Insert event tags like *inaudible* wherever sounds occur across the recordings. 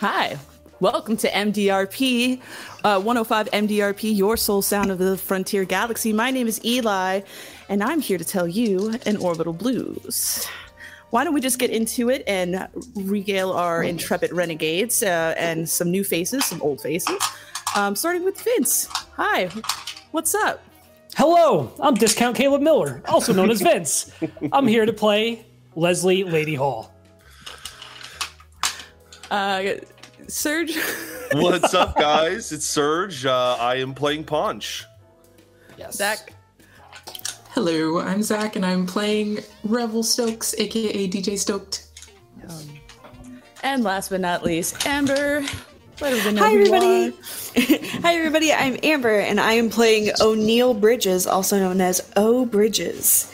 Hi. Welcome to MDRP, uh, 105 MDRP, your soul sound of the frontier galaxy. My name is Eli, and I'm here to tell you an orbital blues. Why don't we just get into it and regale our intrepid renegades uh, and some new faces, some old faces, um, starting with Vince. Hi, what's up? Hello, I'm Discount Caleb Miller, also known as *laughs* Vince. I'm here to play Leslie Lady Hall. Uh, Serge? *laughs* What's up, guys? It's Serge. Uh, I am playing Punch. Yes. Zach? Hello, I'm Zach, and I'm playing Revel Stokes, aka DJ Stoked. And last but not least, Amber. Let everyone know Hi, everybody. *laughs* Hi, everybody. I'm Amber, and I am playing O'Neill Bridges, also known as O Bridges.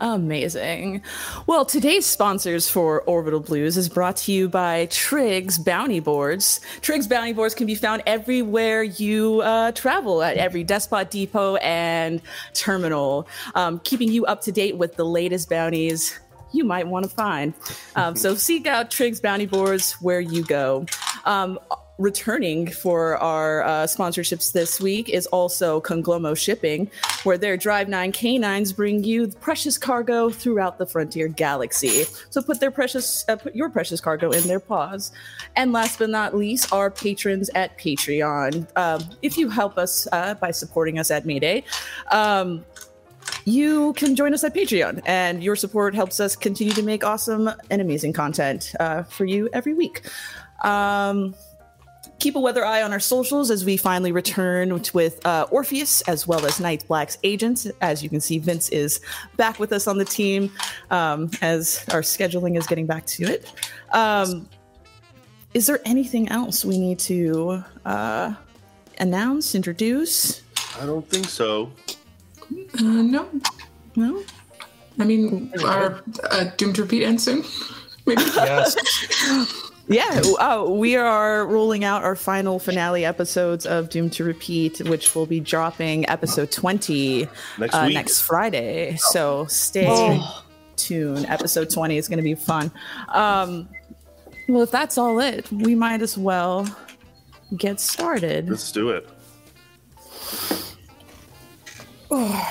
Amazing. Well, today's sponsors for Orbital Blues is brought to you by Triggs Bounty Boards. Triggs Bounty Boards can be found everywhere you uh, travel, at every Despot Depot and terminal, um, keeping you up to date with the latest bounties you might want to find. Um, so seek out Triggs Bounty Boards where you go. Um, returning for our uh, sponsorships this week is also Conglomo Shipping, where their Drive 9 canines bring you precious cargo throughout the frontier galaxy. So put their precious, uh, put your precious cargo in their paws. And last but not least, our patrons at Patreon. Um, if you help us uh, by supporting us at Mayday, um, you can join us at Patreon, and your support helps us continue to make awesome and amazing content uh, for you every week. Um, keep a weather eye on our socials as we finally return with uh, Orpheus as well as Night Black's agents. As you can see, Vince is back with us on the team um, as our scheduling is getting back to it. Um, is there anything else we need to uh, announce, introduce? I don't think so. Uh, no, No? I mean, our uh, Doomed to Repeat ends soon. *laughs* Maybe. Yes. *laughs* Yeah, uh, we are rolling out our final finale episodes of Doom to Repeat, which will be dropping episode 20 Next uh, next Friday. So stay tuned. Episode 20 is going to be fun. Um, well, if that's all it, we might as well get started. Let's do it. *sighs*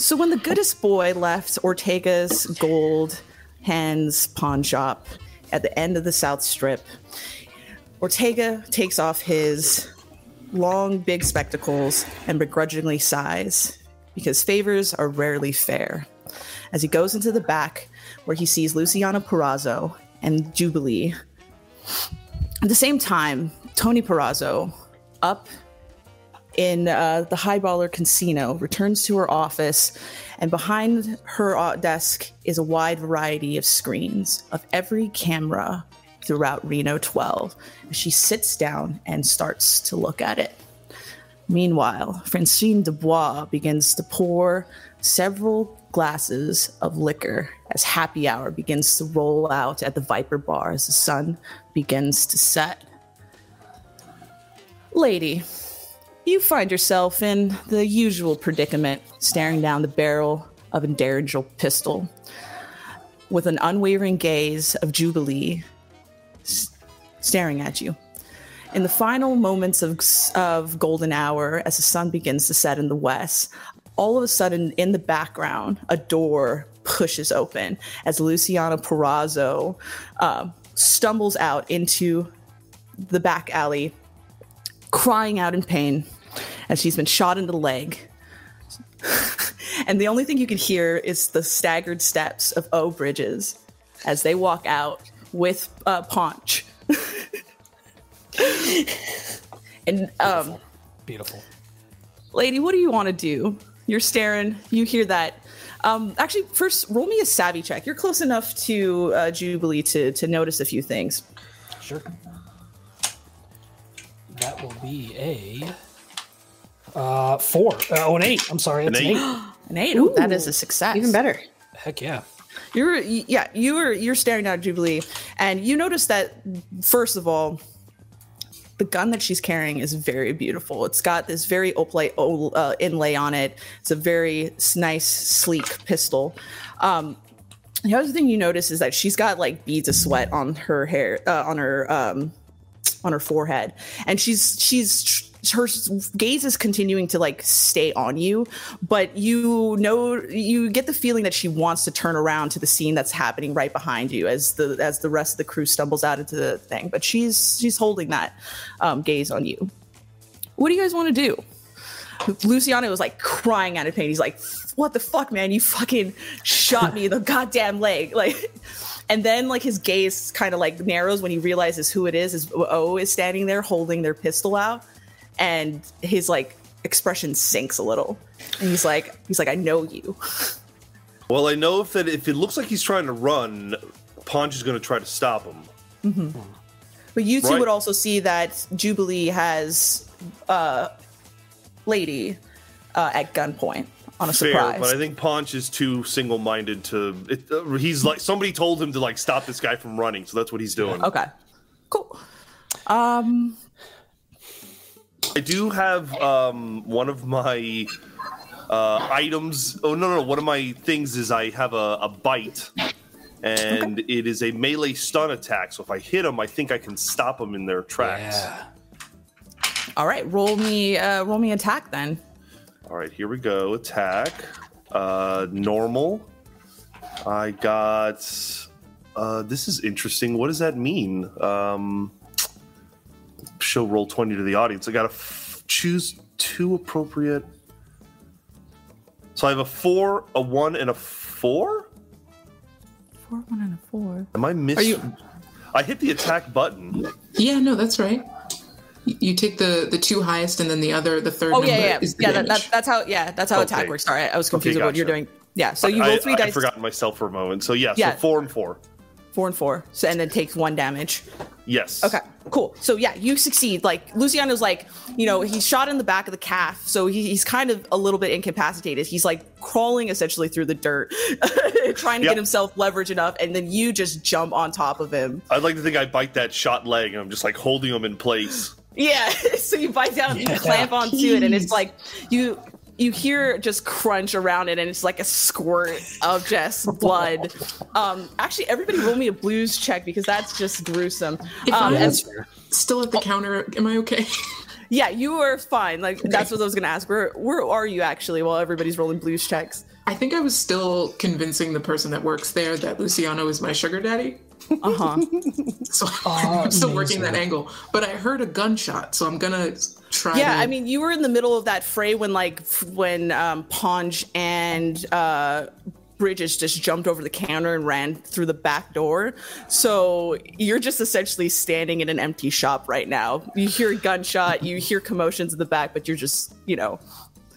So when the goodest boy left Ortega's gold hands pawn shop at the end of the South Strip, Ortega takes off his long, big spectacles and begrudgingly sighs because favors are rarely fair. As he goes into the back, where he sees Luciano Perazzo and Jubilee. At the same time, Tony Perazzo, up in uh, the Highballer Casino, returns to her office, and behind her desk is a wide variety of screens of every camera throughout Reno 12. She sits down and starts to look at it. Meanwhile, Francine Dubois begins to pour several glasses of liquor as happy hour begins to roll out at the Viper Bar as the sun begins to set. Lady, you find yourself in the usual predicament, staring down the barrel of a Derringer pistol with an unwavering gaze of Jubilee s- staring at you. In the final moments of, of golden hour, as the sun begins to set in the west, all of a sudden, in the background, a door pushes open as Luciano Perazzo um, stumbles out into the back alley, crying out in pain as she's been shot in the leg. *laughs* and the only thing you can hear is the staggered steps of O Bridges as they walk out with uh, Paunch. *laughs* and um, Beautiful. lady, what do you want to do? You're staring. You hear that. Um, actually, first, roll me a savvy check. You're close enough to uh, Jubilee to to notice a few things. Sure. That will be a uh, four. Uh, oh, an eight. I'm sorry. That's an An eight. eight. *gasps* An eight. Ooh, that is a success. Even better. Heck yeah. You're yeah, you were you're staring at Jubilee, and you notice that first of all, the gun that she's carrying is very beautiful. It's got this very opalite uh, inlay on it. It's a very nice, sleek pistol. Um, The other thing you notice is that she's got like beads of sweat on her hair, uh, on her um, on her forehead, and she's she's her gaze is continuing to like stay on you, but you know you get the feeling that she wants to turn around to the scene that's happening right behind you as the as the rest of the crew stumbles out into the thing. But she's she's holding that um, gaze on you. What do you guys want to do? Luciano was like crying out of pain. He's like, "What the fuck, man? You fucking shot me in the goddamn leg!" *laughs* Like, and then like his gaze kind of like narrows when he realizes who it is. Is O is standing there holding their pistol out, and his like expression sinks a little, and he's like, he's like, "I know you." Well, I know if that if it looks like he's trying to run, Ponch is going to try to stop him. But you two Right. would also see that Jubilee has uh, Lady uh, at gunpoint on a Fair, surprise. but I think Ponch is too single-minded to. It, uh, he's like somebody told him to like stop this guy from running, so that's what he's doing. okay, cool. Um, I do have um, one of my uh, items. Oh no, no, one of my things is I have a, a bite, and it is a melee stun attack. So if I hit them, I think I can stop them in their tracks. Yeah. all right, roll me, uh, roll me attack then. All right, here we go. Attack. Uh, normal. I got. Uh, this is interesting. What does that mean? Um, show roll twenty to the audience. I got to f- choose two appropriate. So I have a four, a one, and a four. Four, one, and a four. Am I missing? Are you- I hit the attack button. Yeah, no, that's right. You take the the two highest, and then the other, the third Oh number yeah, yeah, is the yeah. That, that, that's how. Yeah, that's how attack works. Sorry, I was confused Okay, with what you're doing. Yeah, so you I, roll three I, dice, I forgot myself for a moment. So yeah, Yeah. so four and four. Four and four, so and then takes one damage. Yes. Okay, cool. So yeah, you succeed. Like Luciano's like, you know, he's shot in the back of the calf, so he, he's kind of a little bit incapacitated. He's like crawling essentially through the dirt, *laughs* trying to Yep. get himself leverage enough, and then you just jump on top of him. I'd like to think I bite that shot leg and I'm just like holding him in place. Yeah, *laughs* so you bite down, and you clamp onto it, and it's like you you hear just crunch around it, and it's like a squirt of just *laughs* blood. Um, actually, everybody roll me a blues check because that's just gruesome. If Um, I'm and- That's fair. still at the counter, am I okay? *laughs* yeah, you are fine. Like that's what I was gonna ask. Where where are you actually while everybody's rolling blues checks? I think I was still convincing the person that works there that Luciano is my sugar daddy. Uh huh. *laughs* So Oh, I'm still working that angle. But I heard a gunshot, so I'm gonna try. Yeah, to, I mean, you were in the middle of that fray when, like, when um, Ponge and uh, Bridges just jumped over the counter and ran through the back door. So you're just essentially standing in an empty shop right now. You hear a gunshot, you hear commotions in the back, but you're just, you know,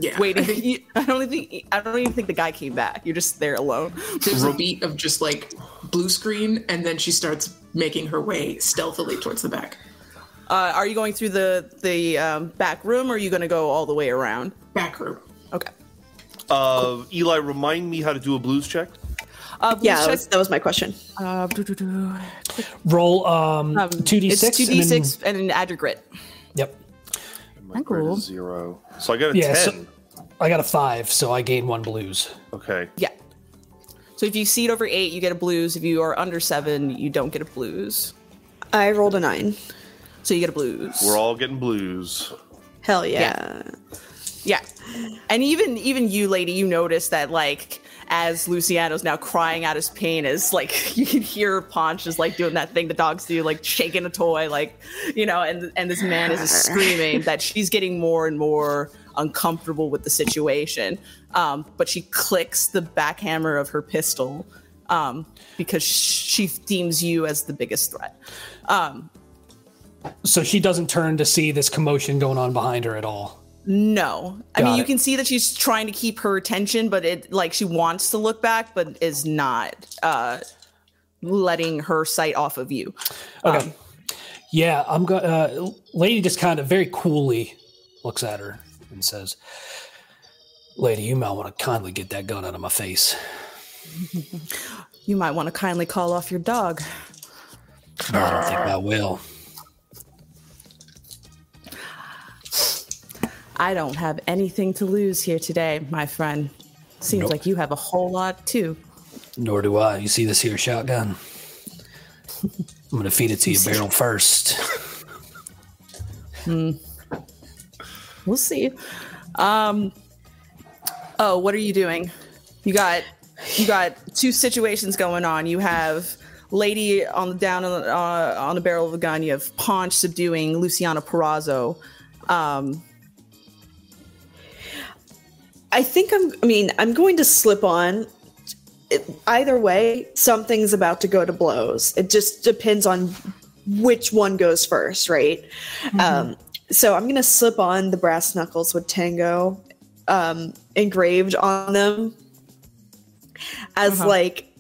yeah, waiting. I think *laughs* You- I don't think I don't even think the guy came back. You're just there alone. there's a beat of just like blue screen, and then she starts making her way stealthily towards the back. Uh, are you going through the the um, back room, or are you going to go all the way around? Back room. Okay. Uh, Eli, remind me how to do a blues check. Uh, blues Yeah, that was, that was my question. uh. Roll um, Um, 2d6. It's two d and then- six and then add your grit. Yep. My Cool. grade is zero. So I got a Yeah, so- ten. I got a five, so I gain one blues. Okay. Yeah. So if you seed over eight, you get a blues. If you are under seven, you don't get a blues. I rolled a nine. So you get a blues. We're all getting blues. Hell yeah. yeah. And even even you, lady, you notice that like as Luciano's now crying out his pain, as like *laughs* you can hear Ponch is like doing that thing the dogs do, like shaking a toy, like you know, and and this man is screaming that she's getting more and more uncomfortable with the situation. Um, but she clicks the backhammer of her pistol um, because she deems you as the biggest threat. Um, So she doesn't turn to see this commotion going on behind her at all. No. I Got mean, you can see that she's trying to keep her attention, but it like she wants to look back, but is not uh letting her sight off of you. Okay. yeah, I'm going. Uh, lady just kind of very coolly looks at her and says, "Lady, you might want to kindly get that gun out of my face." *laughs* You might want to kindly call off your dog. I don't think I will. I don't have anything to lose here today, my friend. Seems Nope. like you have a whole lot too. Nor do I. You see this here shotgun? I'm gonna feed it to you barrel first. hmm. We'll see. Um. Oh, what are you doing? You got you got two situations going on. You have lady on the down on the, uh, on the barrel of a gun. You have Paunch subduing Luciano Perazzo. Um, I think I'm. I mean, I'm going to slip on. It, either way, something's about to go to blows. It just depends on which one goes first, right? Um, so I'm going to slip on the brass knuckles with Tango um, engraved on them as Uh-huh. like,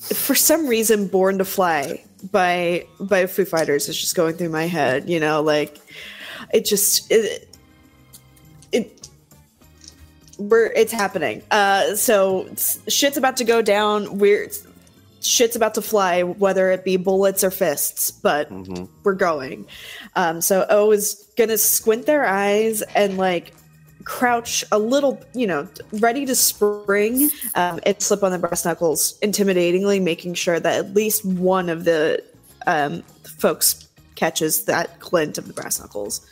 for some reason, "Born to Fly" by by Foo Fighters is just going through my head. You know, like it just it we're it's happening. Uh, so shit's about to go down. We're shit's about to fly, whether it be bullets or fists. But we're going. Um, so O is gonna squint their eyes and like crouch a little, you know, ready to spring um, and slip on the brass knuckles, intimidatingly, making sure that at least one of the um, folks catches that glint of the brass knuckles.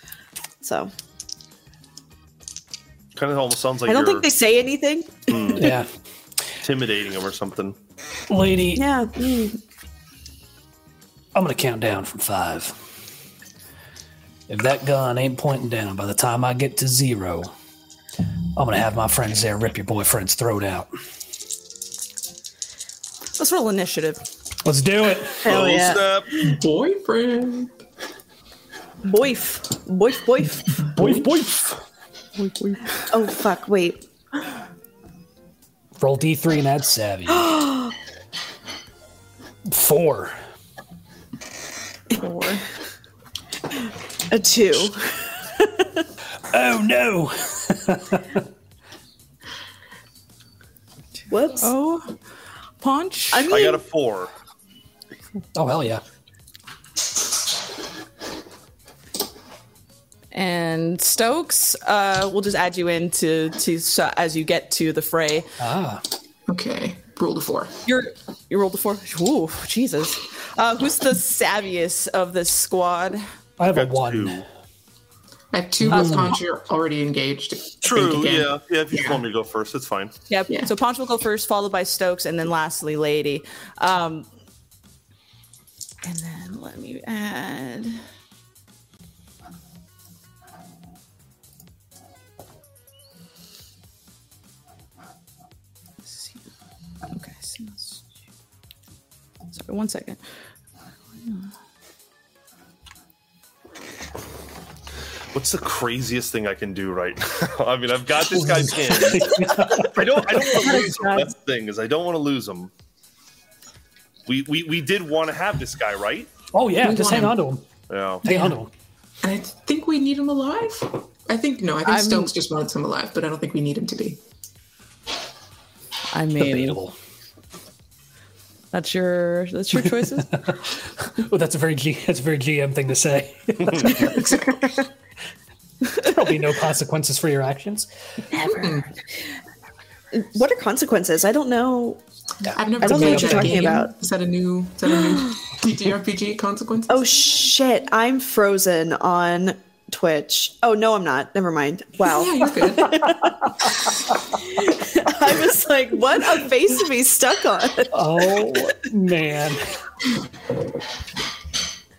So Kind of almost sounds like I don't think they say anything. yeah, intimidating him or something. lady. Yeah. mm. I'm gonna count down from five. If that gun ain't pointing down by the time I get to zero, I'm gonna have my friends there rip your boyfriend's throat out. let's roll initiative. Let's do it. Hell oh, yeah. snap. Boyfriend. Boif. Boif, boif. Boif, *laughs* boif. Oh, fuck. Wait. Roll D3 and add savvy. *gasps* Four. Four. A two. Oh no! Whoops. Oh, Paunch. I mean, I got a four. Oh hell yeah! And Stokes. Uh, we'll just add you in to, to so as you get to the fray. Ah, Okay. Rule to four. You're you rolled a four. Ooh, Jesus. Uh, who's the savviest of this squad? I have a Got one. two. I have two with Conch you're already engaged. True. Yeah. Yeah. If you Yeah. want me to go first, it's fine. Yep. Yeah. So Paunch will go first, followed by Stokes, and then lastly Lady. Um, and then let me add. Sorry, one second. What's the craziest thing I can do right now? *laughs* I mean, I've got this guy's *laughs* hand. I don't. I don't want to lose him. That's the thing is, I don't want to lose him. We we we did want to have this guy, right? Oh yeah, We just want hang him. on to him. Yeah. Hang on to him. And I think we need him alive. I think no. I think I'm- Stokes just wants him alive, but I don't think we need him to be. I mean, Debatable. That's your that's your choices. *laughs* Oh, that's a very G. That's a very GM thing to say. *laughs* There'll be no consequences for your actions. Never. Hmm. what are consequences? I don't know. I've never I don't know what you're talking game. about. Is that a new? Is that a new *laughs* TTRPG consequence? Oh shit! I'm frozen on Twitch. Oh no, I'm not. Never mind. Wow. *laughs* yeah, you're good. *laughs* I was like, what a face to be stuck on. Oh man,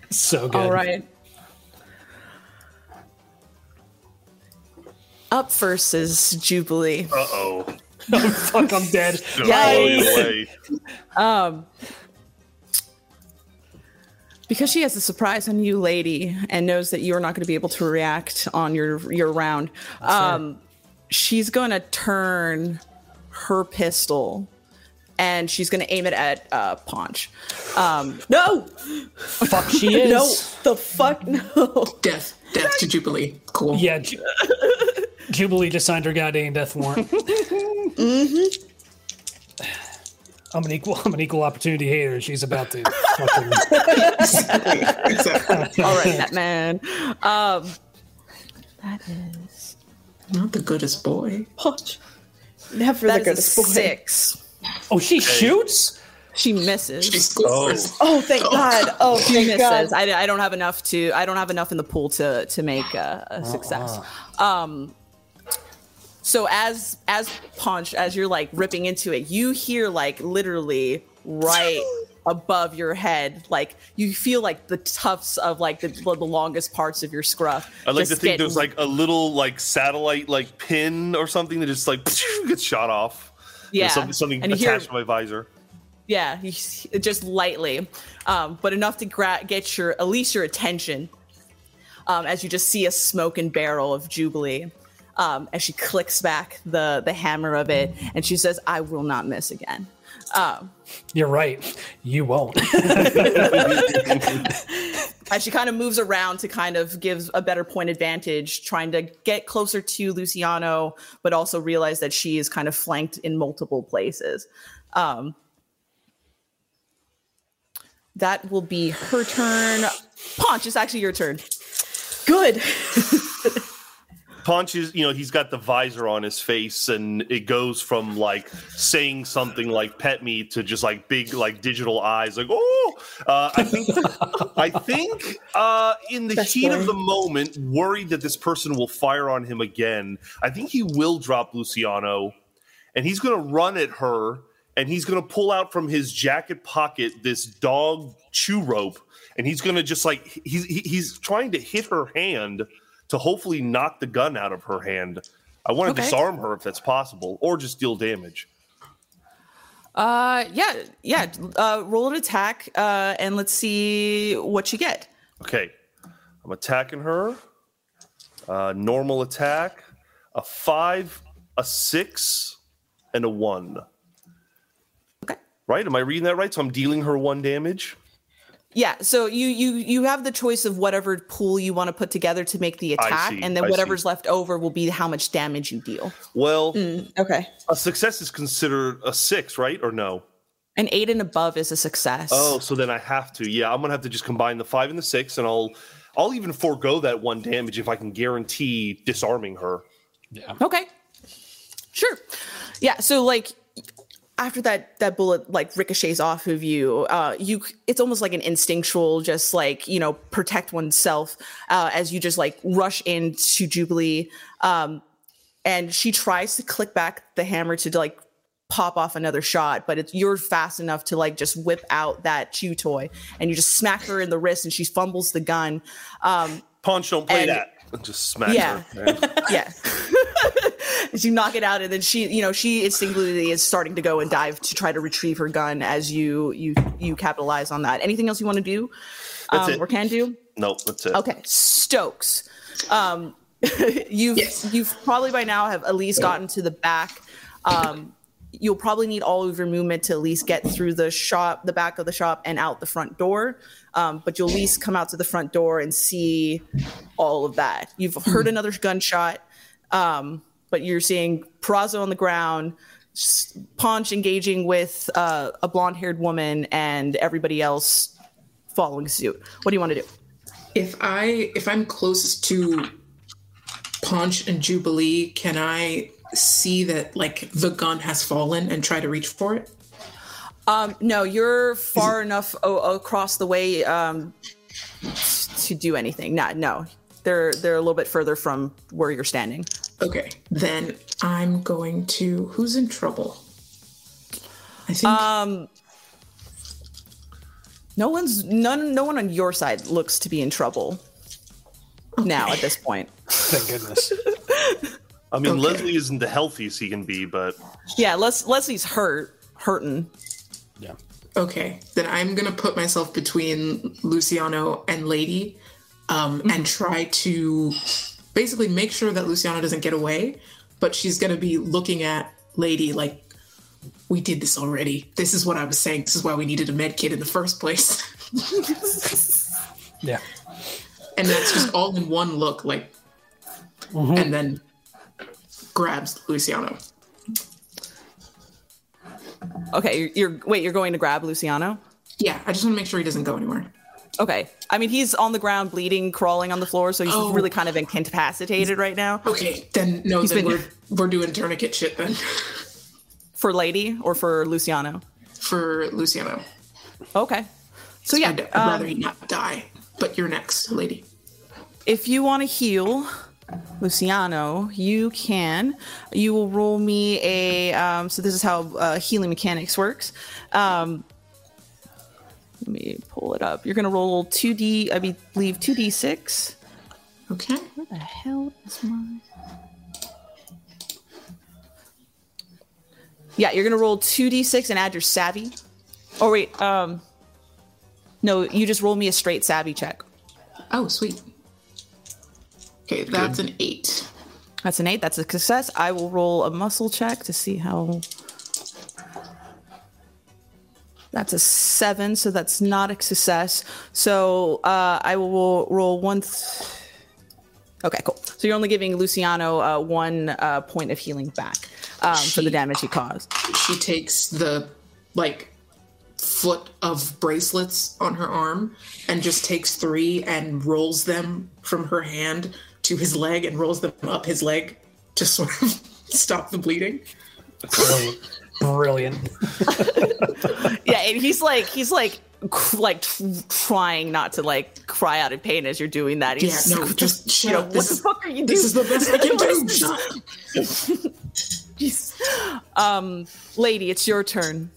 so good. All right. Up first is Jubilee. Uh *laughs* oh. Fuck, I'm dead. Yikes. Um, because she has a surprise on you, lady, and knows that you are not going to be able to react on your your round. Um, she's going to turn her pistol, and she's going to aim it at uh, Paunch. Um, No, Fuck, she *laughs* is. no, the fuck no. Death. Death to Jubilee. Cool. Yeah, Ju- Jubilee just signed her goddamn death warrant. *laughs* Mm-hmm. I'm an equal. *laughs* I'm an equal opportunity hater. She's about to. *laughs* Fucking, *laughs* exactly. all right, Batman. Um, that is Not the goodest boy. Punch. Never that the is a goodest boy. six. Oh, she shoots? She misses. She scores. Oh, thank God. Oh, She thank God. misses. I, I don't have enough to. I don't have enough in the pool to to make a, a success. Um. So as as punch as you're like ripping into it, you hear like literally right *laughs* above your head, like you feel like the tufts of like the, the longest parts of your scruff. I like to think get- there's like a little like satellite like pin or something that just like *laughs* gets shot off. yeah, There's something, something attached hear to my visor. Yeah, just lightly, um, but enough to gra- get your at least your attention. Um, as you just see a smoking barrel of Jubilee, um, as she clicks back the the hammer of it, and she says, "I will not miss again." Um, You're right. You won't. *laughs* as she kind of moves around to kind of give a better point advantage, trying to get closer to Luciano, but also realize that she is kind of flanked in multiple places. Um, that will be her turn. Paunch, it's actually your turn. Good. *laughs* Punch is, you know, he's got the visor on his face, and it goes from like saying something like "pet me" to just like big, like digital eyes, like "oh." Uh, I think, I think, uh, in the That's heat of the moment, worried that this person will fire on him again, I think he will drop Luciano, and he's going to run at her, and he's going to pull out from his jacket pocket this dog chew rope, and he's going to just like he's he's trying to hit her hand to hopefully knock the gun out of her hand. I want to Okay. disarm her if that's possible, or just deal damage. Uh, yeah, yeah. Uh, roll an attack, uh, and let's see what you get. Okay, I'm attacking her. Uh, normal attack, a five, a six, and a one. Okay. Right? Am I reading that right? So I'm dealing her one damage. Yeah, so you you you have the choice of whatever pool you want to put together to make the attack, see, and then I whatever's see. left over will be how much damage you deal. Well, mm, Okay. a success is considered a six, right? Or no? An eight and above is a success. Oh, so then I have to. Yeah, I'm gonna have to just combine the five and the six, and I'll I'll even forego that one damage if I can guarantee disarming her. Yeah. Okay, sure. Yeah, so like after that that bullet like ricochets off of you, uh, you it's almost like an instinctual, just like you know protect oneself uh, as you just like rush into Jubilee, um, and she tries to click back the hammer to like pop off another shot, but it's you're fast enough to like just whip out that chew toy and you just smack her in the wrist and she fumbles the gun. Um, Punch, don't play And- that. *laughs* Just smack Yeah. her. *laughs* yeah. As you knock it out, and then she, you know, she instinctively is starting to go and dive to try to retrieve her gun as you you you capitalize on that. Anything else you want to do That's um, it. or can do? Nope, that's it. Okay, Stokes. Um, *laughs* you've Yes. you've probably by now have at least gotten to the back. Um, you'll probably need all of your movement to at least get through the shop, the back of the shop, and out the front door. Um, but you'll at least come out to the front door and see all of that. You've heard another gunshot, um, but you're seeing Perazzo on the ground, Paunch engaging with uh, a blonde-haired woman, and everybody else following suit. What do you want to do? If I if I'm closest to Punch and Jubilee, can I see that like the gun has fallen and try to reach for it? Um, no, you're far enough o- across the way um, to do anything. Not, no, they're they're a little bit further from where you're standing. Okay, then I'm going to. Who's in trouble? I think. Um, no one's none. No one on your side looks to be in trouble now at this point. Thank goodness. *laughs* I mean, Okay. Leslie isn't the healthiest he can be, but Yeah, Les- Leslie's hurt, hurting. Yeah. Okay, then I'm gonna put myself between Luciano and Lady, um, and try to basically make sure that Luciano doesn't get away. But she's gonna be looking at Lady like, "We did this already. This is what I was saying. This is why we needed a med kit in the first place." *laughs* Yeah. and that's just all in one look, like, mm-hmm. and then grabs Luciano. Okay, you're, you're wait. You're going to grab Luciano. Yeah, I just want to make sure he doesn't go anywhere. Okay, I mean he's on the ground, bleeding, crawling on the floor, so he's Oh. really kind of incapacitated right now. Okay, then no, He's then been- we're we're doing tourniquet shit then. *laughs* for Lady or for Luciano? for Luciano. Okay. So yeah, I'd, I'd um, rather he not die. But you're next, lady. if you want to heal Luciano, you can. You will roll me a. Um, so this is how uh, healing mechanics works. Um, let me pull it up. You're gonna roll two d. I believe two d six. Okay. Where the hell is my? Yeah, you're gonna roll two d six and add your savvy. Oh wait, um, no, you just roll me a straight savvy check. Oh, sweet. Okay, that's an eight. That's an eight. That's a success. I will roll a muscle check to see how. That's a seven, so that's not a success. So uh, I will roll one. Th- okay, cool. So you're only giving Luciano uh, one uh, point of healing back um, for the damage he caused. She takes the like foot of bracelets on her arm and just takes three and rolls them from her hand to his leg and rolls them up his leg to sort of *laughs* stop the bleeding. Brilliant. Brilliant. *laughs* Yeah, and he's like he's like cr- like tr- trying not to like cry out in pain as you're doing that. He's Yeah, no, just you shut know, up. what the is, fuck are you doing? this is the best I can do. *laughs* What is Jeez. Um, lady, it's your turn.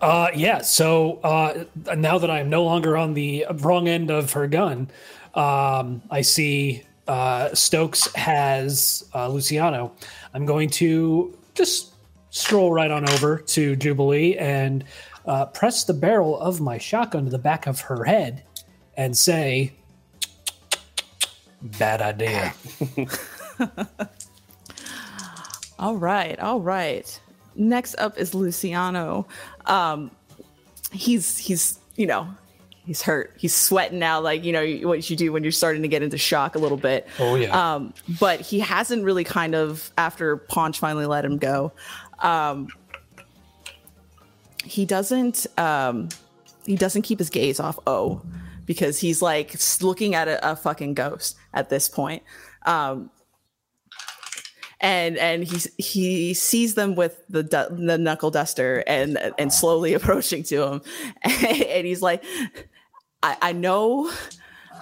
Uh, yeah. So uh, now that I am no longer on the wrong end of her gun, um, I see uh, Stokes has uh, Luciano. I'm going to just stroll right on over to Jubilee and uh, press the barrel of my shotgun to the back of her head and say, "Bad idea." *laughs* All right, all right. Next up is Luciano. Um, he's he's you know he's hurt. He's sweating now, like you know what you do when you're starting to get into shock a little bit. Oh, yeah. Um, but he hasn't really kind of after Paunch finally let him go. Um, he doesn't um, he doesn't keep his gaze off O because he's like looking at a, a fucking ghost at this point. Um, and and he he sees them with the du- the knuckle duster and and slowly *laughs* approaching to him, *laughs* and he's like, I, I know,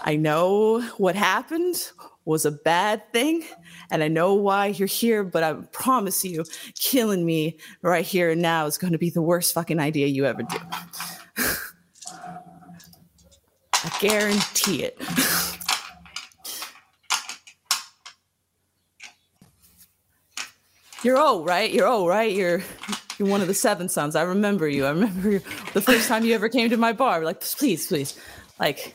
I know what happened was a bad thing, and I know why you're here, but I promise you, killing me right here and now is going to be the worst fucking idea you ever do. I guarantee it. You're old, right? You're old, right? You're you're one of the seven sons. I remember you. I remember you, the first time you ever came to my bar. Like, please, please, like,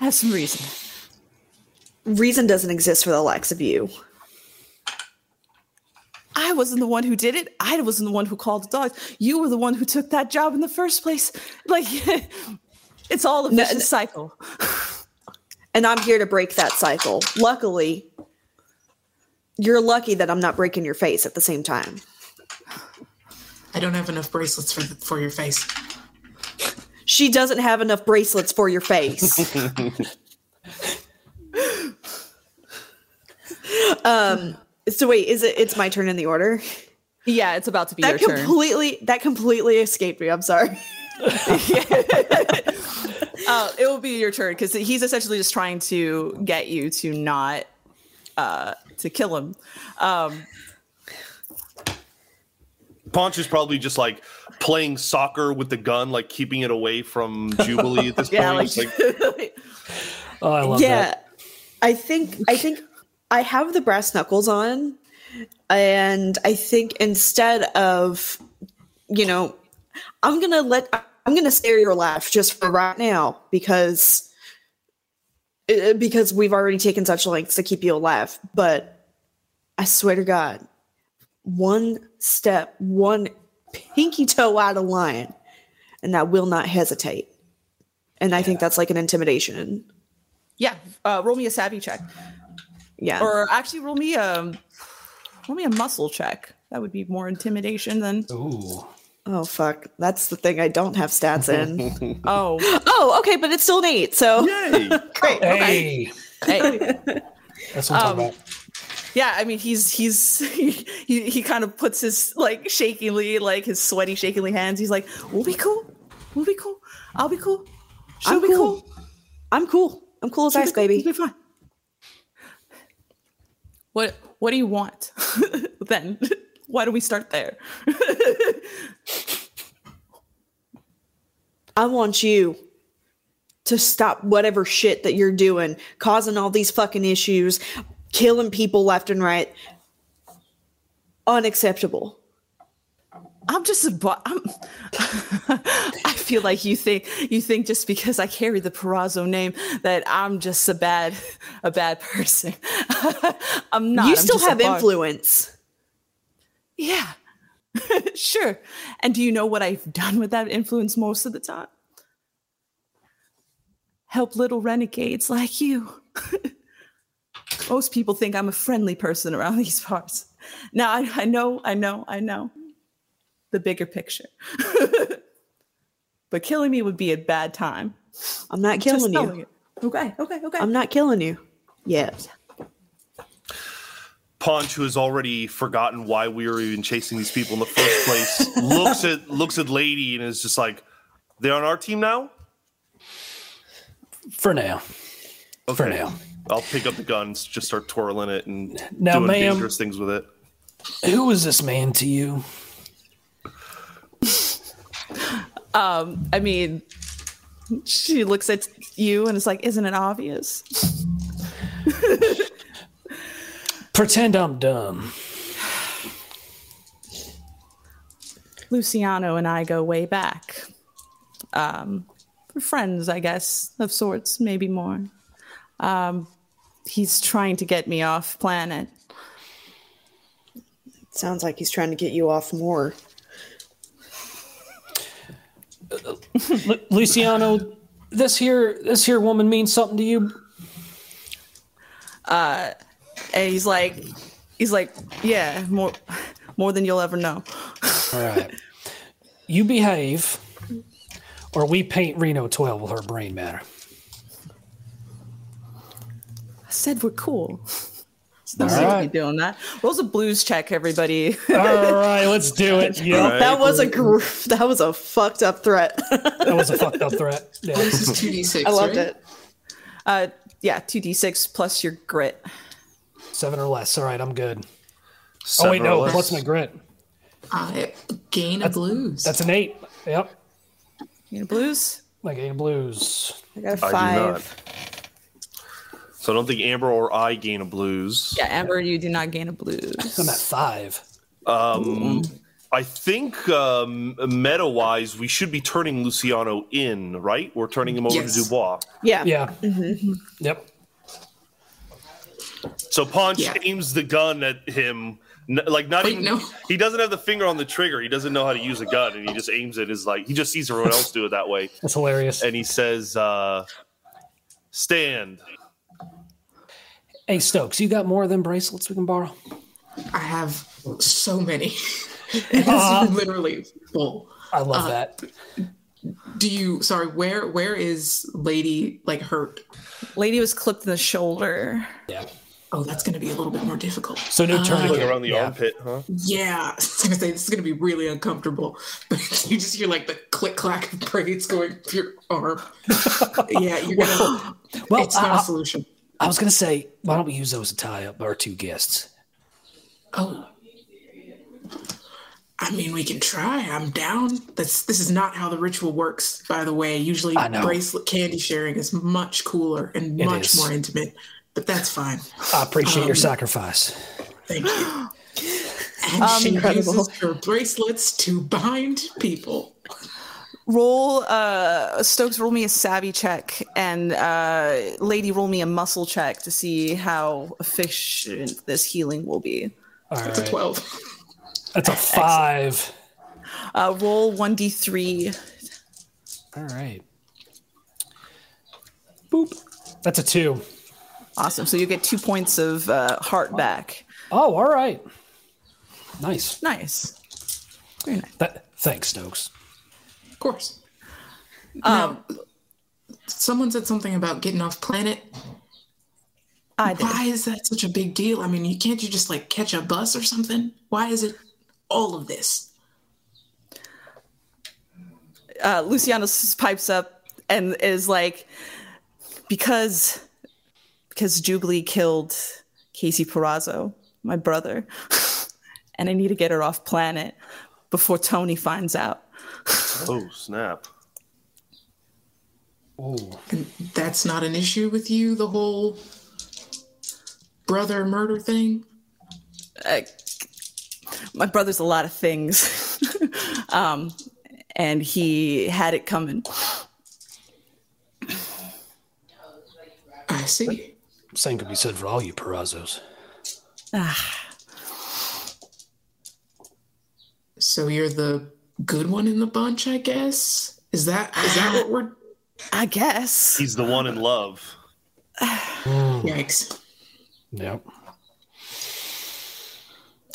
have some reason. Reason doesn't exist for the likes of you. I wasn't the one who did it. I wasn't the one who called the dogs. You were the one who took that job in the first place. *laughs* Like, *laughs* it's all a No, vicious no. cycle. *laughs* And I'm here to break that cycle. Luckily, you're lucky that I'm not breaking your face at the same time. I don't have enough bracelets for the, for your face. She doesn't have enough bracelets for your face. Um so wait, is it it's my turn in the order? Yeah, it's about to be That your turn. completely that completely escaped me. I'm sorry. *laughs* Uh, it will be your turn because he's essentially just trying to get you to not uh, to kill him. Um, Paunch is probably just like playing soccer with the gun, like keeping it away from Jubilee at this *laughs* yeah, point. like, like, *laughs* Oh, I love yeah. that. I think I think I have the brass knuckles on and I think instead of you know I'm to let I'm to stare your laugh just for right now because uh, because we've already taken such lengths to keep you alive but I swear to god one step one pinky toe out of line and I will not hesitate. And I think that's like an intimidation. Yeah, uh, roll me a savvy check, yeah or actually roll me a roll me a muscle check. That would be more intimidation than Ooh. Oh fuck, that's the thing I don't have stats in. *laughs* oh oh, okay, but it's still an eight. So yay! *laughs* great. Hey, hey. that's what I'm Um, talking about. yeah, I mean, he's he's he he, he kind of puts his like shakingly, like his sweaty, shakingly hands. He's like, "We'll be cool. We'll be cool. I'll be cool. She'll I'm be cool. cool. I'm cool. I'm cool as She'll be ice, cool. baby. It'll be fine." What What do you want? *laughs* then why don't we start there? *laughs* I want you to stop whatever shit that you're doing, causing all these fucking issues, killing people left and right. Unacceptable. I'm just a I'm *laughs* I feel like you think you think just because I carry the Perazzo name that I'm just a bad a bad person. *laughs* I'm not. you still have influence. Yeah. *laughs* sure. And do you know what I've done with that influence most of the time? Help little renegades like you. most people think I'm a friendly person around these parts. Now I, I know, I know, I know the bigger picture. *laughs* but killing me would be a bad time. I'm not killing telling you. you. Okay, okay, okay. I'm not killing you. Yes. Punch, who has already forgotten why we were even chasing these people in the first place, *laughs* looks at looks at Lady and is just like, "They're on our team now." For now. For now. I'll pick up the guns, just start twirling it, and Now, doing ma'am- dangerous things with it. Who is this man to you? *laughs* I mean, she looks at you and is like, isn't it obvious? *laughs* Pretend I'm dumb. Luciano and I go way back. Um, we're friends, I guess, of sorts, maybe more. Um, he's trying to get me off planet. Sounds like he's trying to get you off more. Lu- Luciano, this here this here woman means something to you? Uh, And he's like, he's like, yeah, more, more than you'll ever know. *laughs* All right. You behave, or we paint Reno 12 with her brain matter. I said we're cool. All Don't right. be doing that. Rolls a blues check, everybody. All right, let's do it. *laughs* Yep. All right. That was a gr- that was a fucked up threat. That was a fucked up threat. *laughs* Yeah. This is two d six. I loved right? it. Uh, yeah, two d six plus your grit. Seven or less. All right, I'm good. Oh, Seven wait, no. Plus my grit. I gain a blues. That's an eight. Yep. You a blues. Like a blues. I got a I do five. Not. So I don't think Amber or I gain a blues. Yeah, Amber, you do not gain a blues. I'm at five. Um, I think um, meta wise, we should be turning Luciano in, right? We're turning him over Yes. to Dubois. Yeah. Yeah. Yep. So Punch Yeah. aims the gun at him. Like not Wait, even no. he doesn't have the finger on the trigger. He doesn't know how to use a gun, and he just aims it. Is like he just sees everyone else do it that way, That's hilarious. and he says, uh, "Stand." Hey, Stokes, you got more than bracelets we can borrow? I have so many. *laughs* and this literally full. I love uh, that. Do you? Sorry, where where is Lady like hurt? Lady was clipped in the shoulder. Yeah. Oh, that's going to be a little bit more difficult. So no Like tourniquet. around the yeah. armpit, huh? Yeah, *laughs* I was gonna say this is gonna be really uncomfortable. But *laughs* you just hear like the click clack of braids going through your arm. yeah, you're gonna. Well, it's not I- a solution. I was gonna say, why don't we use those to tie up our two guests? Oh, I mean, we can try. I'm down. That's this is not how the ritual works, by the way. Usually, bracelet candy sharing is much cooler and It much is. more intimate. But that's fine. I appreciate your um, sacrifice. Thank you. *gasps* And she incredible. uses her bracelets to bind people. Roll, uh, Stokes, roll me a savvy check, and uh, Lady, roll me a muscle check to see how efficient this healing will be. All It's a twelve. That's a five. Uh, roll 1d3. All right. Boop. That's a two. Awesome. So you get two points of uh, heart back. Oh, all right. Nice. Nice. Very nice. That, thanks, Stokes. Of course. now, someone said something about getting off planet. I did. Why is that such a big deal? I mean, you can't you just like catch a bus or something? Why is it all of this? uh, Luciano pipes up and is like, because because Jubilee killed Casey Perazzo, my brother, *laughs* and I need to get her off planet before Tony finds out. Oh snap! Oh, And that's not an issue with you, the whole brother murder thing? Uh, my brother's a lot of things, *laughs* um, and he had it coming. I see. Same could be said for all you Perazzos. So you're the good one in the bunch, I guess? Is that is that what we're *sighs* I guess. He's the one in love. *sighs* yikes. Yep.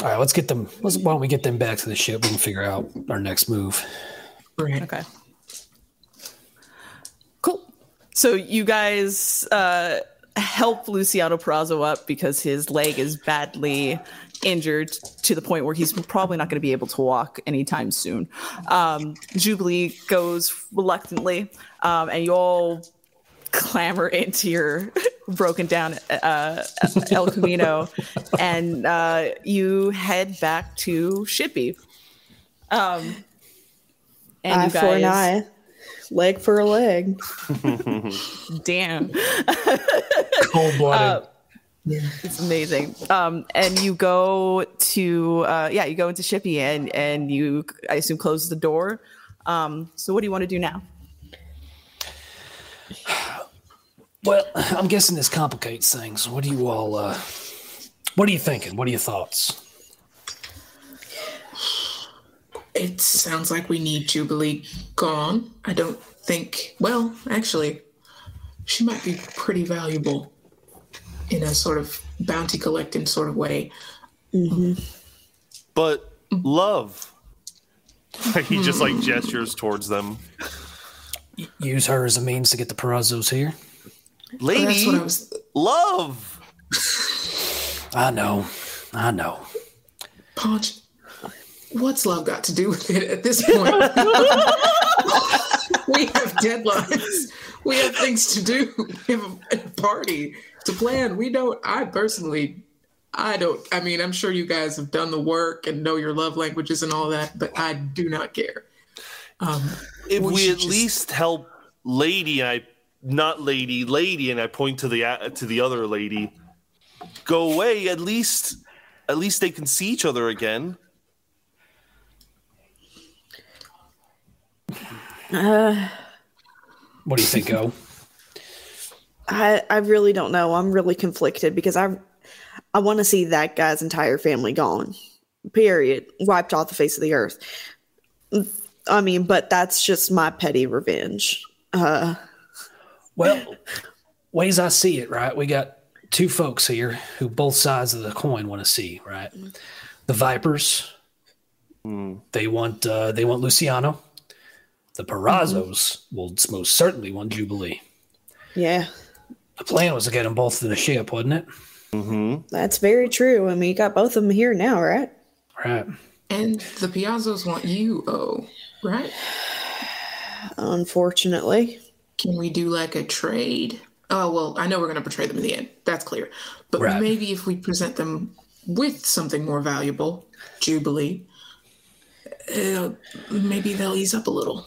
All right, let's get them. Let's, why don't we get them back to the ship? We can figure out our next move. Right. Okay. Cool. So you guys uh, help Luciano Perazzo up because his leg is badly injured to the point where he's probably not going to be able to walk anytime soon. Um, Jubilee goes reluctantly, um, and you all clamber into your *laughs* broken down uh, El Camino, and uh, you head back to Shippy. Um, and Eye you for an eye, leg for a leg. *laughs* damn, Cold blooded. It's amazing. Um, and you go to uh, yeah, you go into Shippy, and and you I assume close the door. Um, so what do you want to do now? well, I'm guessing this complicates things. What do you all? Uh, what are you thinking? What are your thoughts? It sounds like we need Jubilee gone. I don't think well, actually, she might be pretty valuable in a sort of bounty collecting sort of way. Mm-hmm. But mm-hmm. love. *laughs* he just like gestures towards them. Use her as a means to get the Perazzos here. Lady, That's what I was love. I know. I know. Punch. What's love got to do with it at this *laughs* point? *laughs* we have deadlines. We have things to do. We have a, a party to plan. We don't. I personally, I don't. I mean, I'm sure you guys have done the work and know your love languages and all that, but I do not care. Um, If We we, at just- least help Lady, and I not Lady, Lady, and I point to the uh, to the other lady, go away. At least, at least they can see each other again. What do you think, O? I I really don't know. I'm really conflicted because I I want to see that guy's entire family gone. Period. Wiped off the face of the earth. I mean, but that's just my petty revenge. Uh Well, ways I see it, right? We got two folks here who both sides of the coin want to see, right? The Vipers, they want uh, they want Luciano. The Perazzos will most certainly want Jubilee. yeah. The plan was to get them both to the ship, wasn't it? That's very true. I mean, you got both of them here now, right? Right. and the Perazzos want you. Oh, right. Unfortunately. Can we do like a trade? Oh well, I know we're going to betray them in the end. That's clear. But Right. maybe if we present them with something more valuable, Jubilee, uh, maybe they'll ease up a little.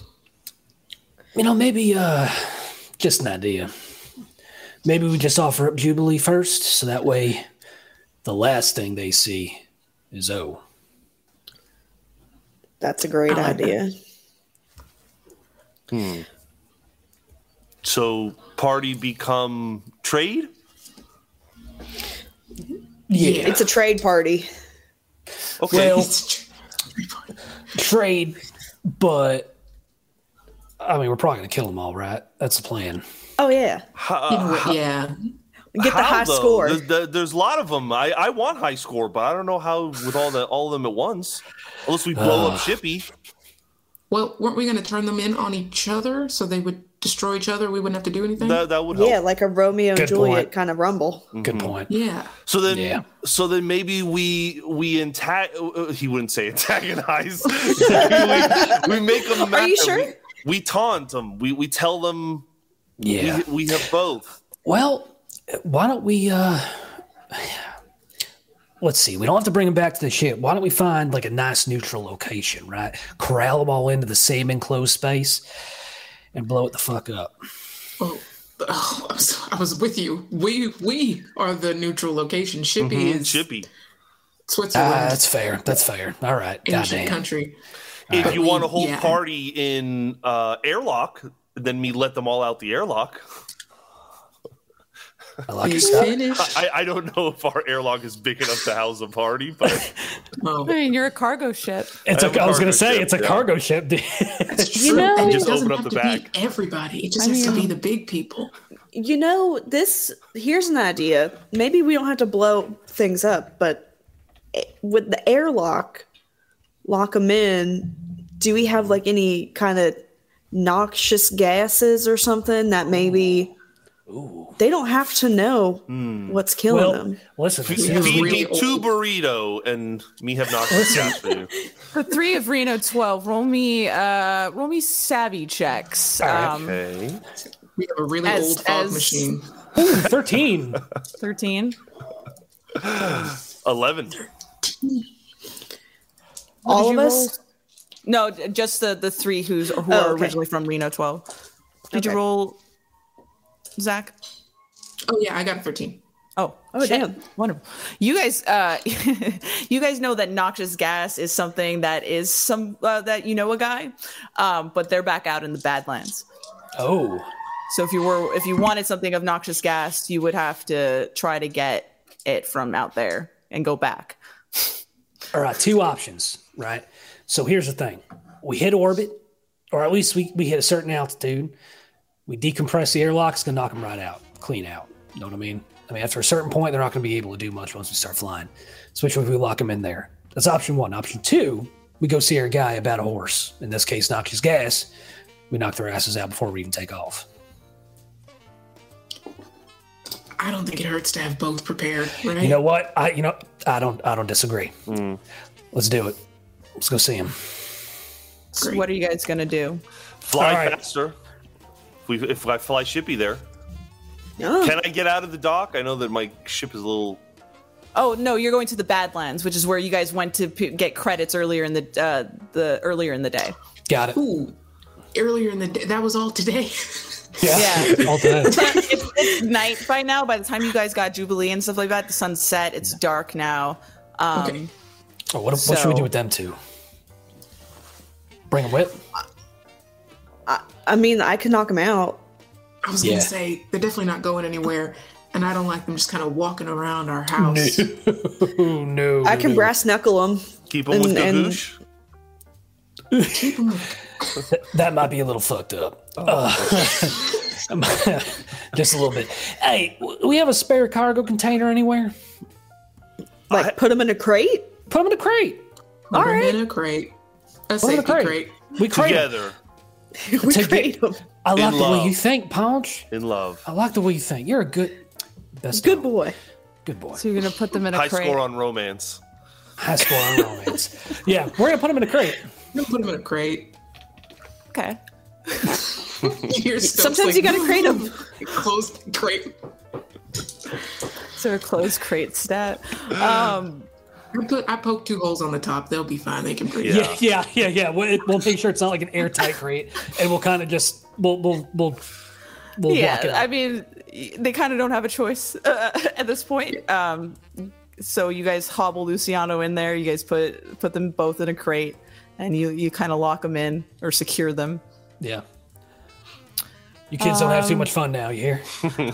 You know, maybe uh, just an idea. Maybe we just offer up Jubilee first, so that way, the last thing they see is O. That's a great I like that. idea. Hmm. So party become trade. Yeah. It's a trade party. Okay. Well, It's trade, but I mean, we're probably gonna kill them all, right? That's the plan. Oh yeah. How- you know what, yeah. Get the high though? score. There's, there's a lot of them. I, I want high score, but I don't know how with all the all of them at once. Unless we blow up Shippy. Well, weren't we going to turn them in on each other so they would destroy each other, we wouldn't have to do anything. That that would help. Yeah, like a Romeo and Juliet point. kind of rumble. Good point. yeah. So then, Yeah. so then maybe we we antag. uh, He wouldn't say antagonize. *laughs* we, we make them. Are you sure? We, we taunt them. We we tell them. Yeah. We, we have both. Well, why don't we uh let's see. We don't have to bring them back to the ship. Why don't we find like a nice neutral location, right? Corral them all into the same enclosed space and blow it the fuck up. Oh, oh, I, was, I was with you. We we are the neutral location. Shippy is Chippy. Switzerland, Ah, that's fair. That's fair. All right. ancient Goddamn. country. If But you want to hold yeah. party in uh, airlock, then me let them all out the airlock. I like your stuff. I, I don't know if our airlock is big enough to house a party, but *laughs* Oh, I mean, you're a cargo ship. It's I a, have a I was going to say, ship, it's a yeah. cargo ship. dude. it's *laughs* You know- and Just it doesn't open up have the to back. be everybody. It just I has to be the big people. You know, this here's an idea. Maybe we don't have to blow things up, but eh, with the airlock, lock them in. Do we have like any kind of noxious gases or something that maybe they don't have to know what's killing well, them? listen, feed have me two old- burrito and me have not gas for you. *laughs* The three of Reno 12. Roll me, uh, roll me savvy checks. Um, Okay. We have a really As- old fog as- machine. 13. *laughs* 13. 11. All of us? roll? No, just the the three who's who Oh, are okay. originally from Reno 12. Did you roll, Zach? Oh yeah, I got a thirteen. Oh, Oh, shit. damn. Wonderful. You guys, uh, *laughs* you guys know that noxious gas is something that is some uh, that you know a guy, um, but they're back out in the Badlands. Oh. So if you were if you wanted something of noxious gas, you would have to try to get it from out there and go back. All right, two options, right? So here's the thing. We hit orbit, or at least we, we hit a certain altitude. We decompress the airlock, it's going to knock them right out, clean out. You know what I mean? I mean, after a certain point, they're not going to be able to do much once we start flying. So which one we lock them in there? That's option one. Option two, we go see our guy about a horse. In this case, noxious gas. We knock their asses out before we even take off. I don't think it hurts to have both prepared, right? You know what? I you know I don't I don't disagree. Hmm. Let's do it. Let's go see him. So Great. what are you guys gonna do? Fly All right. faster. If, we, if I fly shippy there, Oh, can I get out of the dock? I know that my ship is a little. Oh no, you're going to the Badlands, which is where you guys went to p- get credits earlier in the uh, the earlier in the day. Got it. Ooh, earlier in the day, that was all today. Yeah. *laughs* All day. it's, it's night by now. By the time you guys got Jubilee and stuff like that, the sun's set. It's dark now. Um, Okay. Oh, what, what should we do with them two? Bring them with? I mean, I could knock them out. I was Yeah. gonna say they're definitely not going anywhere, and I don't like them just kind of walking around our house. Oh *laughs* no! I can no. brass knuckle them. Keep them with And- and- Gagoosh. Keep 'em- *laughs* That might be a little fucked up. Uh, *laughs* just a little bit. Hey, we have a spare cargo container anywhere? Like, I- put them in a crate. Put them in a crate. All Put 'em right. in a crate, a Put 'em in a safety crate. crate. We crate 'em. Together *laughs* we To crate them. I like In the way you think, Punch. in love. I like the way you think. You're a good, best Good dog. boy. Good boy. so you're gonna put them in a High crate. score on romance. High score on romance. Yeah, we're gonna put them in a crate. You put them in a crate. okay. *laughs* You're still Sometimes you gotta crate them. *laughs* Closed crate. So a closed crate stat. Um, I put I poked two holes on the top. They'll be fine. They can breathe. Yeah. Yeah, yeah, yeah, yeah. We'll, we'll make sure it's not like an airtight crate, and we'll kind of just we'll we'll we'll we'll block it yeah. I mean, they kind of don't have a choice uh, *laughs* at this point. Um, so you guys hobble Luciano in there. You guys put put them both in a crate, and you you kind of lock them in or secure them. Yeah. You kids don't have Um, too much fun now, you hear?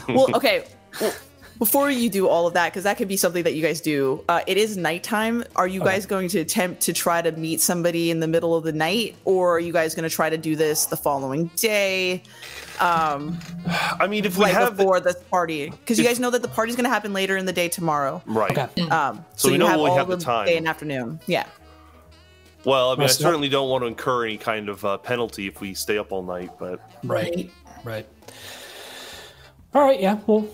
well, okay. Well, before you do all of that, because that could be something that you guys do. Uh, it is nighttime. Are you guys going to attempt to try to meet somebody in the middle of the night, or are you guys going to try to do this the following day, *sighs* I mean, if we right have before the party? Because you guys know that the party's going to happen later in the day tomorrow. right. Okay. Um, So so, we you know have we all have the the time. day and afternoon. Yeah. Well, I mean, I so- certainly don't want to incur any kind of uh, penalty if we stay up all night, but Right. Right. All right. Yeah. Well.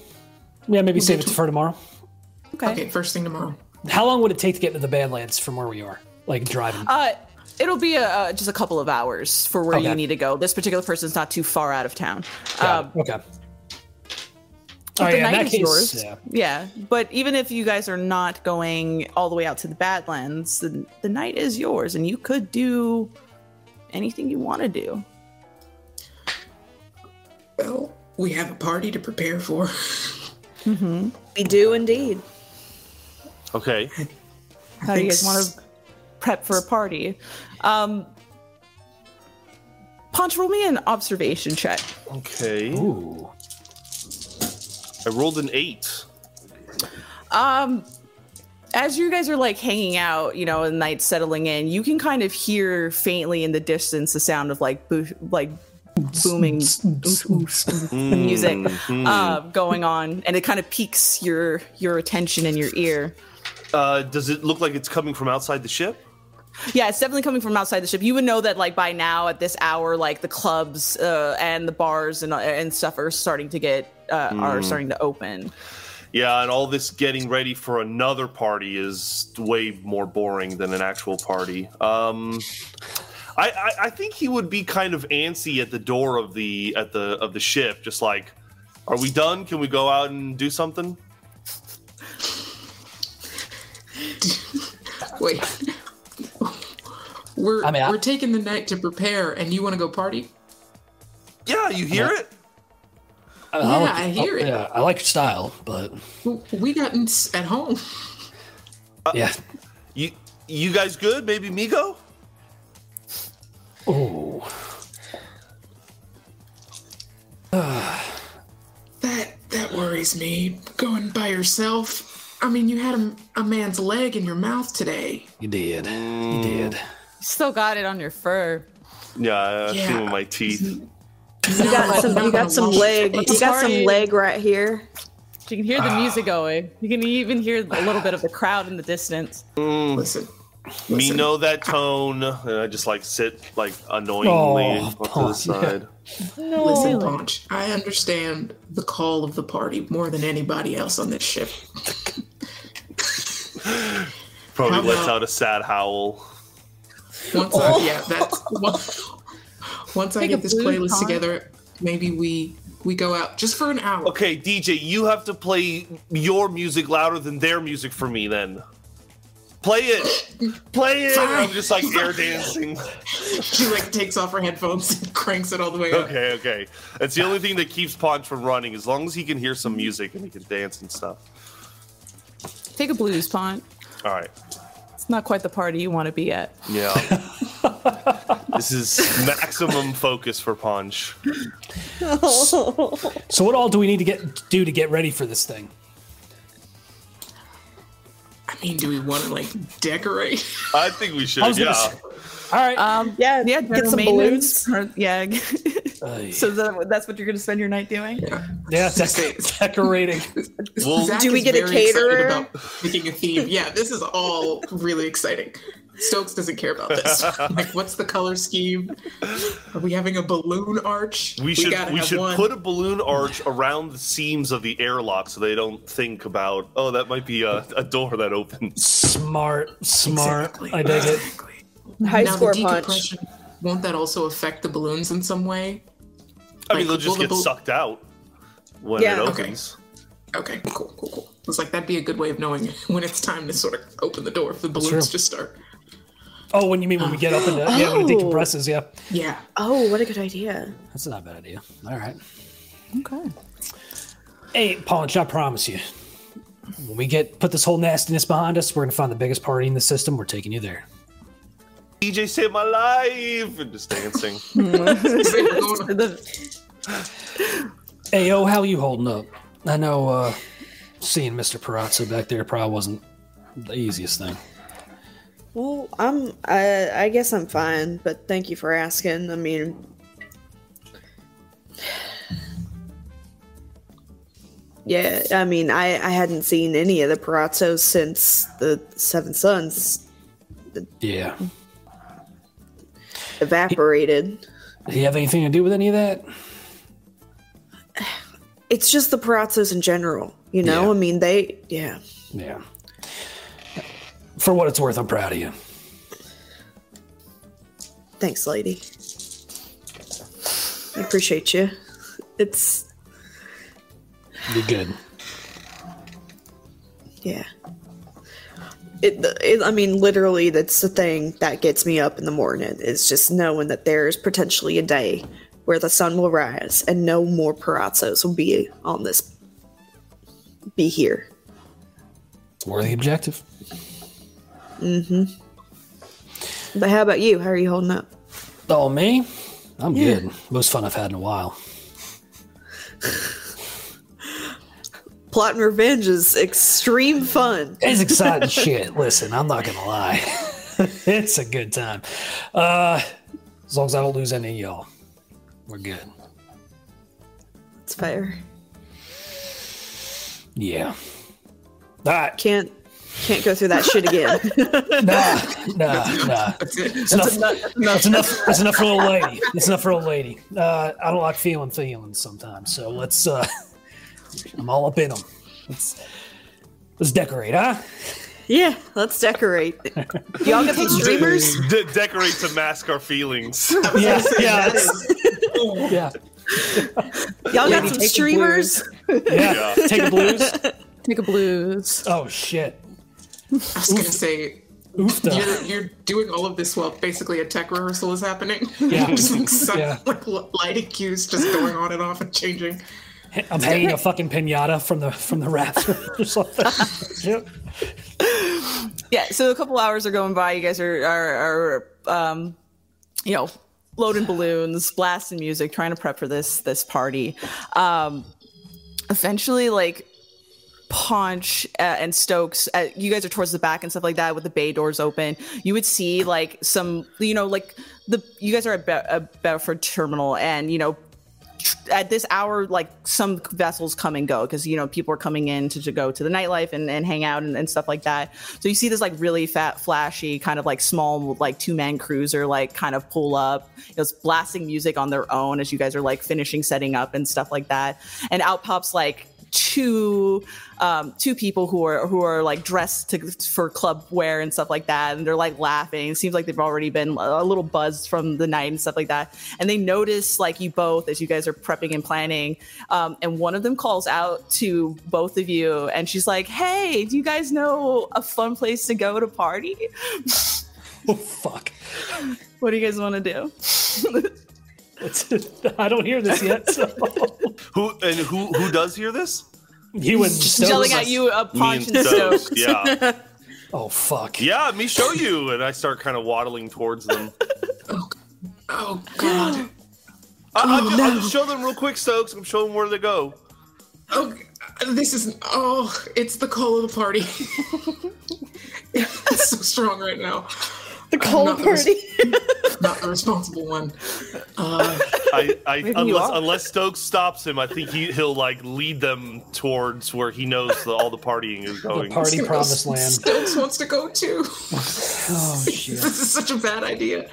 Yeah. Maybe save it for tomorrow. Okay. Okay, first thing tomorrow. How long would it take to get to the Badlands from where we are? Like driving. Uh, it'll be a, uh, just a couple of hours for where you need to go. This particular person's not too far out of town. Um, okay. but Oh, the yeah, in night that is case, yours. yeah. Yeah, but even if you guys are not going all the way out to the Badlands, the, the night is yours, and you could do anything you want to do. Well, we have a party to prepare for. *laughs* We do indeed. Okay. *laughs* How do you guys Thanks. want to prep for a party? Um, Punch, roll me an observation check. Okay. Ooh. I rolled an eight. Um, as you guys are like hanging out, you know, and night settling in, you can kind of hear faintly in the distance the sound of like bo- like booming music uh, going on, and it kind of piques your your attention and your ear. Uh, does it look like it's coming from outside the ship? Yeah, it's definitely coming from outside the ship. You would know that like by now at this hour, like the clubs uh, and the bars and and stuff are starting to get uh, are starting to open. Yeah, and all this getting ready for another party is way more boring than an actual party. Um, I, I, I think he would be kind of antsy at the door of the at the of the ship, just like, "Are we done? Can we go out and do something?" *laughs* Wait. We're I mean, I- we're taking the night to prepare, and you want to go party? Yeah, you hear it? I, Yeah, like, I hear it. Yeah, I like your style, but We got in at home. Uh, yeah. You you guys good? Maybe Migo? Ooh. *sighs* That that worries me. Going by yourself. I mean, you had a, a man's leg in your mouth today. You did. You mm. did. You Still got it on your fur. Yeah, I I Yeah. feel my teeth. You got some. You got some leg. You got some leg right here. You can hear the ah. music going. You can even hear a little bit of the crowd in the distance. Mm. Listen, Me know that tone, and I just like sit like annoyingly Oh, off to the Paul, yeah. side. listen, Paunch. I understand the call of the party more than anybody else on this ship. *laughs* Probably How lets about- out a sad howl. Once I, yeah, *laughs* that's once, once I get this playlist con. together, maybe we we go out just for an hour. Okay, DJ, you have to play your music louder than their music for me then. Play it. Play it. Fine. I'm just like air dancing. *laughs* She like takes off her headphones and cranks it all the way up. Okay, okay. That's the only thing that keeps Ponch from running, as long as he can hear some music and he can dance and stuff. Take a blues pont. All right. It's not quite the party you want to be at. Yeah. *laughs* this is maximum focus for Ponch. *laughs* So what all do we need to get do to get ready for this thing? I mean, do we want to like decorate? *laughs* I think we should, I was gonna yeah. say- All right. Um, Yeah, yeah, get some maintenance. Or- Yeah. *laughs* So that, that's what you're going to spend your night doing? yeah, dec- decorating. *laughs* Well, Do we get a caterer? About picking a theme. Yeah, this is all really exciting. Stokes doesn't care about this. *laughs* like, what's the color scheme? Are we having a balloon arch? we should gotta we should one. put a balloon arch around the seams of the airlock so they don't think about oh that might be a, a door that opens. Smart, smart. Exactly. I dig it. Exactly. High now, score punch. won't that also affect the balloons in some way? I mean they'll just will the get sucked out when Yeah. it opens. Okay, cool, cool, cool. It's like that'd be a good way of knowing *laughs* when it's time to sort of open the door if the balloons just start. Oh, when you mean when we get up into yeah, when it Oh. decompresses, yeah. Yeah. Oh, what a good idea. That's not a bad idea. All right. Okay. Hey, Paunch, I promise you. When we get put this whole nastiness behind us, we're gonna find the biggest party in the system. We're taking you there. DJ saved my life and just dancing. The, *laughs* Hey, yo, how you holding up? I know uh seeing Mr. Perazzo back there probably wasn't the easiest thing. Well, I'm. I, I guess I'm fine, but thank you for asking. I mean, yeah. I mean, I I hadn't seen any of the Perazzos since the Seven Sons Yeah. evaporated. Did he have anything to do with any of that? it's just the Perazzos in general. You know, Yeah. I mean, they yeah. Yeah. For what it's worth, I'm proud of you. Thanks, lady. I appreciate you. It's Be good. yeah. It, it, I mean, literally, that's the thing that gets me up in the morning is just knowing that there's potentially a day where the sun will rise and no more Perazzos will be on this, be here. It's worthy objective. But how about you? How are you holding up? Oh, me? I'm Yeah. good. Most fun I've had in a while. *laughs* Plot and revenge is extreme fun. It's exciting *laughs* shit. Listen, I'm not gonna lie. *laughs* it's a good time. Uh, as long as I don't lose any of y'all, we're good. It's fair. Yeah. All right. Can't can't go through that shit again. *laughs* Nah, nah, nah. That's it. It's enough. It's enough. It's enough for old lady. It's enough for old lady. Uh, I don't like feeling feelings sometimes. So let's. uh I'm all up in them. Let's let's decorate, huh? yeah, let's decorate. Y'all get some streamers? *laughs* De- decorate to mask our feelings. *laughs* Yeah, yeah, that's- yeah, Y'all got Lady, some streamers? yeah. Yeah. Take the blues. Take a blues. Oh shit. I was gonna say Oofta. you're you're doing all of this while basically a tech rehearsal is happening. *laughs* Yeah. just like, *laughs* sun, Yeah. like li- lighting cues just going on and off and changing. I'm hanging a fucking pinata from the from the rafter *laughs* or something. Yep. Yeah, so a couple hours are going by. You guys are are, are um, you know, loading balloons, blasting music, trying to prep for this this party. Um, eventually, like Punch uh, and Stokes, uh, you guys are towards the back and stuff like that with the bay doors open. You would see like some, you know, like the you guys are at, Be- Bedford Terminal, and you know at this hour, like some vessels come and go because you know people are coming in to, to go to the nightlife and, and hang out and, and stuff like that. So you see this like really fat, flashy, kind of like small, like two man cruiser, like kind of pull up. It's blasting music on their own as you guys are like finishing setting up and stuff like that. And out pops like two um two people who are who are like dressed to, for club wear and stuff like that and they're like laughing. It seems like they've already been a little buzzed from the night and stuff like that. And they notice like you both as you guys are prepping and planning um and one of them calls out to both of you and she's like hey do you guys know a fun place to go to party? Oh fuck. what do you guys want to do *laughs* *laughs* I don't hear this yet. So. *laughs* who and who who does hear this? You and Stokes. yelling at you a Me punch and and Stokes. stokes Yeah, *laughs* Oh fuck. yeah. Me show you, and I start kind of waddling towards them. Oh, oh god. I, I'll, just, oh, I'll just show them real quick, Stokes. I'm showing where to go. Oh, this is oh, it's the call of the party. it's so strong right now. The cold not the party. Not the responsible one. Uh, I, I unless unless Stokes stops him, I think he he'll like lead them towards where he knows that all the partying is The going. party promised land. Stokes wants to go too. *laughs* Oh *laughs* shit. this is such a bad idea.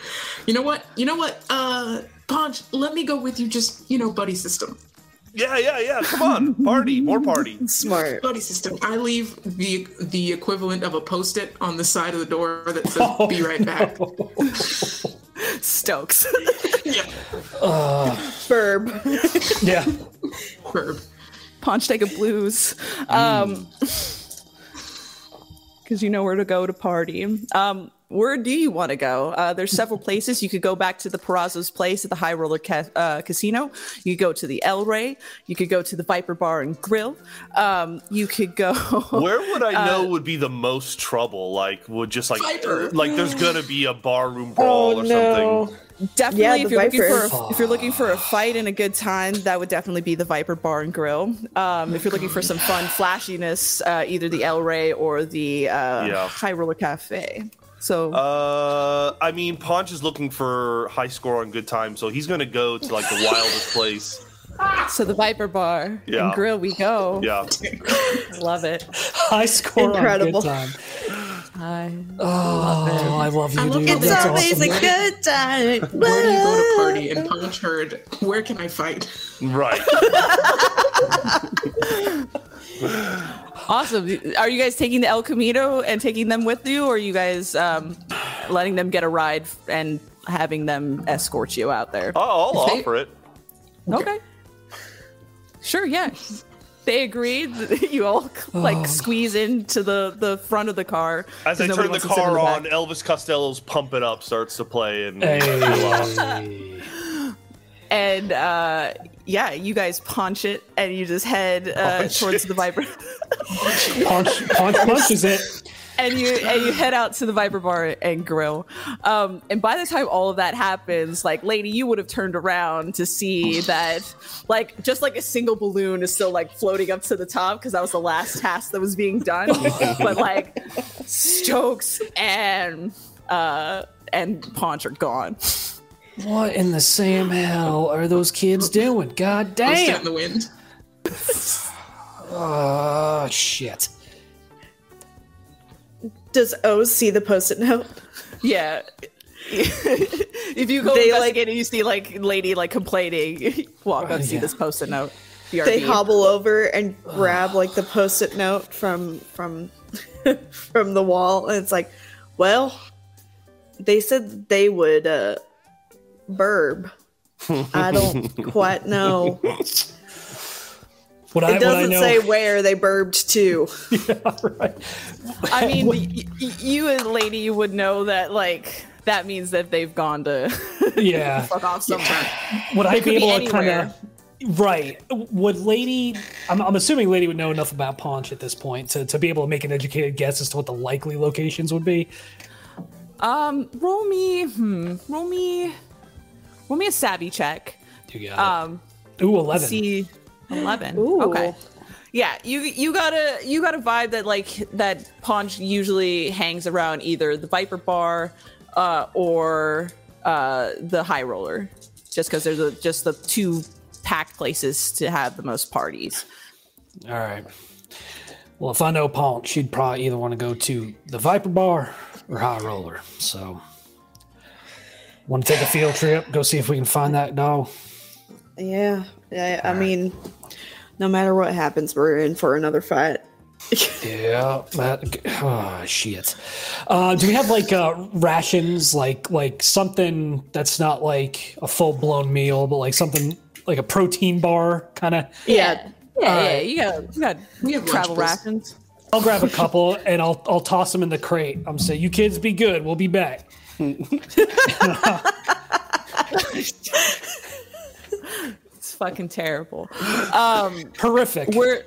You know what? You know what? Uh, Ponch, let me go with you. Just you know, buddy system. Yeah, yeah, yeah. Come on, party, more party. *laughs* Smart. Buddy system. I leave the the equivalent of a post-it on the side of the door that says "Be right back." stokes *laughs* yeah, Uh, Verb. *laughs* Yeah. verb. punch take a blues um because you know where to go to party um where do you want to go uh, there's several places you could go back to the Perazzo's place at the high roller ca- uh, casino you could go to the el rey you could go to the viper bar and grill um you could go *laughs* Where would I know would be the most trouble? Like, would just like Viper. like there's gonna be a barroom brawl Oh or no. something. definitely Yeah, if the you're looking Viper. for a, if you're looking for a fight and a good time that would definitely be the viper bar and grill um if you're looking for some fun flashiness uh either the el rey or the uh Yeah. high roller cafe so Uh, I mean, Ponch is looking for high score on good time, so he's gonna go to like the wildest place. *laughs* So the Viper Bar Yeah. and Grill we go. Yeah, *laughs* Love it. High score Incredible. on good time. I Oh, I love you, I love dude. It's That's That's always awesome. a good time. Where do you go to party? And Punch heard, where can I fight? Right. *laughs* Awesome. Are you guys taking the El Camino and taking them with you, or are you guys um, letting them get a ride and having them escort you out there? I'll, I'll offer it. Okay. Sure. Yeah. They agreed. *laughs* You all like squeeze into the the front of the car. As I 'cause nobody turn the wants to sit in car back. on, Elvis Costello's "Pump It Up" starts to play, and Hey. *laughs* and uh, yeah, you guys punch it, and you just head uh, towards it. the Viper, punch, punch, punch is it? And you and you head out to the Viper Bar and Grill. Um, and by the time all of that happens, like lady, you would have turned around to see that, like just like a single balloon is still like floating up to the top because that was the last task that was being done. *laughs* but like Stokes and uh and Paunch are gone. What in the Sam hell are those kids doing? God Post it in damn! the wind. Oh *sighs* shit! Does O see the post-it note? Yeah. if you go They, investigate like- and you see like lady like complaining, walk up, see yeah. this post-it note. BRB. They hobble over and grab like the post-it note from from *laughs* from the wall, and it's like, well, they said they would uh burb. I don't *laughs* quite know. What It I doesn't know, say where they burbed to. *laughs* yeah, right. I mean, y- y- you and lady, you would know that like that means that they've gone to *laughs* Yeah. fuck off somewhere. Would I could be be able to kind of right? Would Lady? I'm, I'm assuming Lady would know enough about Paunch at this point to, to be able to make an educated guess as to what the likely locations would be. Um, roll me, hmm, roll me, roll me a savvy check. You got Um, it. Ooh, eleven. see, eleven. Ooh. Okay. Yeah, you you got a you got a vibe that like that Paunch usually hangs around either the Viper Bar, uh, or uh the High Roller, just because there's a, just the two packed places to have the most parties. All right. Well, if I know Paunch, she'd probably either want to go to the Viper Bar or High Roller. So, want to take a field trip, go see if we can find that dog. Yeah, yeah. I mean, no matter what happens, we're in for another fight. *laughs* Yeah, that. Oh shit. Uh, do we have like uh, rations, like like something that's not like a full blown meal, but like something like a protein bar kind of? Yeah, Yeah, yeah, right. you got you got We have travel rations. I'll grab a couple and I'll I'll toss them in the crate. I'm saying, you kids be good. We'll be back. *laughs* *laughs* It's fucking terrible. Um, Horrific. where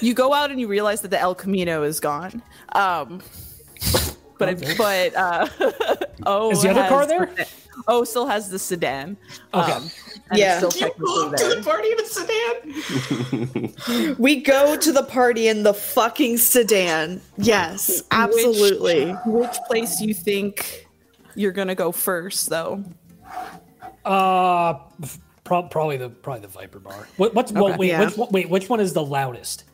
you go out and you realize that the El Camino is gone. Um, but it, but uh, *laughs* oh, Is the other car there? Oh, still has the sedan. Okay. Um, Yeah. still You technically walk to the party in a sedan. we go to the party in the fucking sedan. Yes, absolutely. Which place do you think you're gonna go first, though? Uh, pro- probably the probably the Viper Bar. What, what's well, Okay. wait? Yeah. Which one, wait? Which one is the loudest?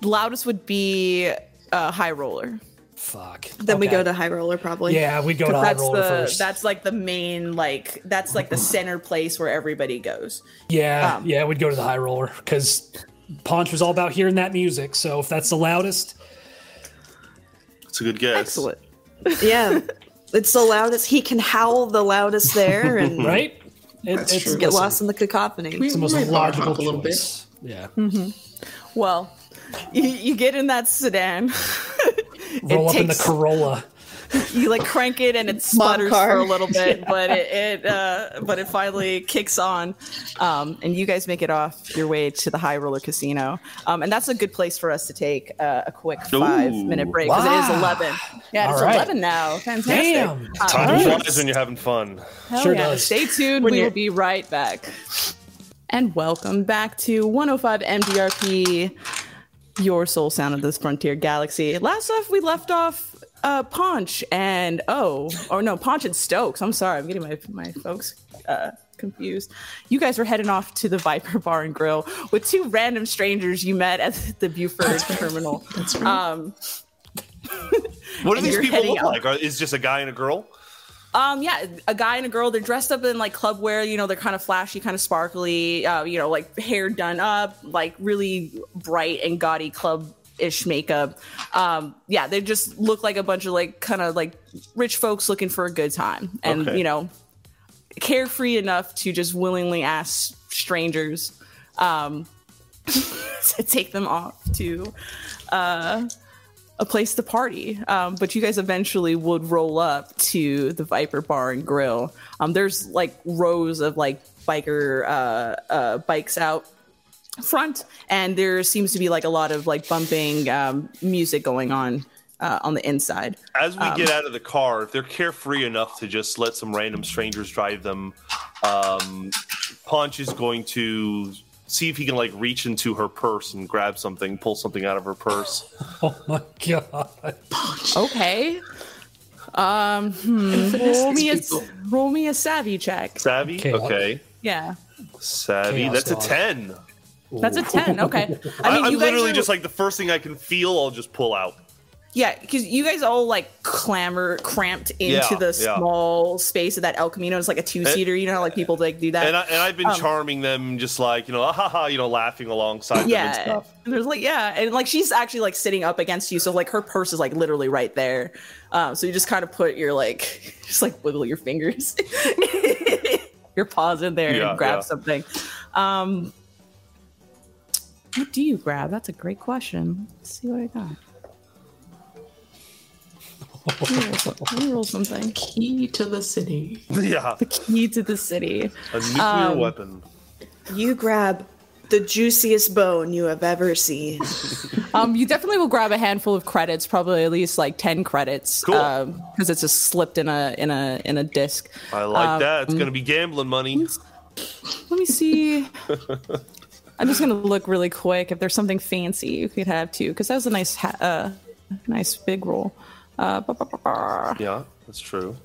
The loudest would be uh, High Roller. Fuck. Then we go to High Roller probably. Yeah, we go to High Roller the first. that's like the main like that's like the center place where everybody goes. Yeah, Um, yeah, we'd go to the high roller because Paunch was all about hearing that music. So if that's the loudest, It's a good guess. Excellent. *laughs* yeah. It's the loudest. He can howl the loudest there and right? It, That's it's true. get lost in the cacophony. We It's the most logical a little bit. choice. Yeah, mm-hmm. Well, you, you get in that sedan. *laughs* roll up in the Corolla. *laughs* you like crank it and it sputters for a little bit, *laughs* but it, it uh, but it finally kicks on, um, and you guys make it off your way to the High Roller Casino, um, and that's a good place for us to take uh, a quick five Ooh. minute break because it is eleven. Yeah, it's All right. eleven now. Fantastic. Damn. Uh, Time flies when you're having fun. Hell Sure yeah. does. Stay tuned. When we you're- will be right back. And welcome back to 105 MDRP, your soul sound of this frontier galaxy. Last off, we left off uh, Paunch and oh, or no, Paunch and Stokes. I'm sorry, I'm getting my my folks uh, confused. You guys were heading off to the Viper Bar and Grill with two random strangers you met at the Buford terminal. That's right. Um, *laughs* What do *laughs* these people look out. like? Are, is just a guy and a girl? Um, yeah, a guy and a girl. They're dressed up in like club wear. You know, they're kind of flashy, kind of sparkly. Uh, you know, like hair done up, like really bright and gaudy club ish makeup. Um, yeah, they just look like a bunch of like kind of like rich folks looking for a good time, and Okay. you know, carefree enough to just willingly ask strangers um, *laughs* to take them off to uh, a place to party. Um, but you guys eventually would roll up to the Viper Bar and Grill. Um, there's like rows of like biker uh, uh, bikes out front, and there seems to be like a lot of like bumping um, music going on uh, on the inside. As we Um, get out of the car, if they're carefree enough to just let some random strangers drive them, um, Punch is going to see if he can like reach into her purse and grab something, pull something out of her purse. *laughs* Oh my god. Okay. Um, hmm, roll me a roll me a savvy check. Savvy, Okay. okay. Yeah, Savvy, Chaos that's a ten. That's a ten. Okay. I *laughs* I mean, am you guys literally are- just like the first thing I can feel, I'll just pull out. Yeah, because you guys all like clamor cramped into Yeah, the yeah. small space of that El Camino. It's like a two seater. You know how like people like do that. And, I, and I've been charming them, just like you know, ah, ha ha, you know, laughing alongside them and yeah, stuff. and there's like yeah, and like she's actually like sitting up against you, so like her purse is like literally right there. Um, so you just kind of put your like *laughs* just like wiggle your fingers, *laughs* your paws in there Yeah, and grab yeah. something. Um, what do you grab? That's a great question. Let's see what I got. Let me roll some- let me roll *laughs* something. Key to the city. Yeah, The Key to the city. a nuclear Um, weapon. You grab the juiciest bone you have ever seen. *laughs* Um, you definitely will grab a handful of credits, probably at least like ten credits, Cool. because it's just slipped in a in a in a disc. I like um, that. It's gonna be gambling money. Let me see. *laughs* I'm just gonna look really quick if there's something fancy you could have too, because that was a nice ha- uh, nice big roll. Uh. Yeah, that's true.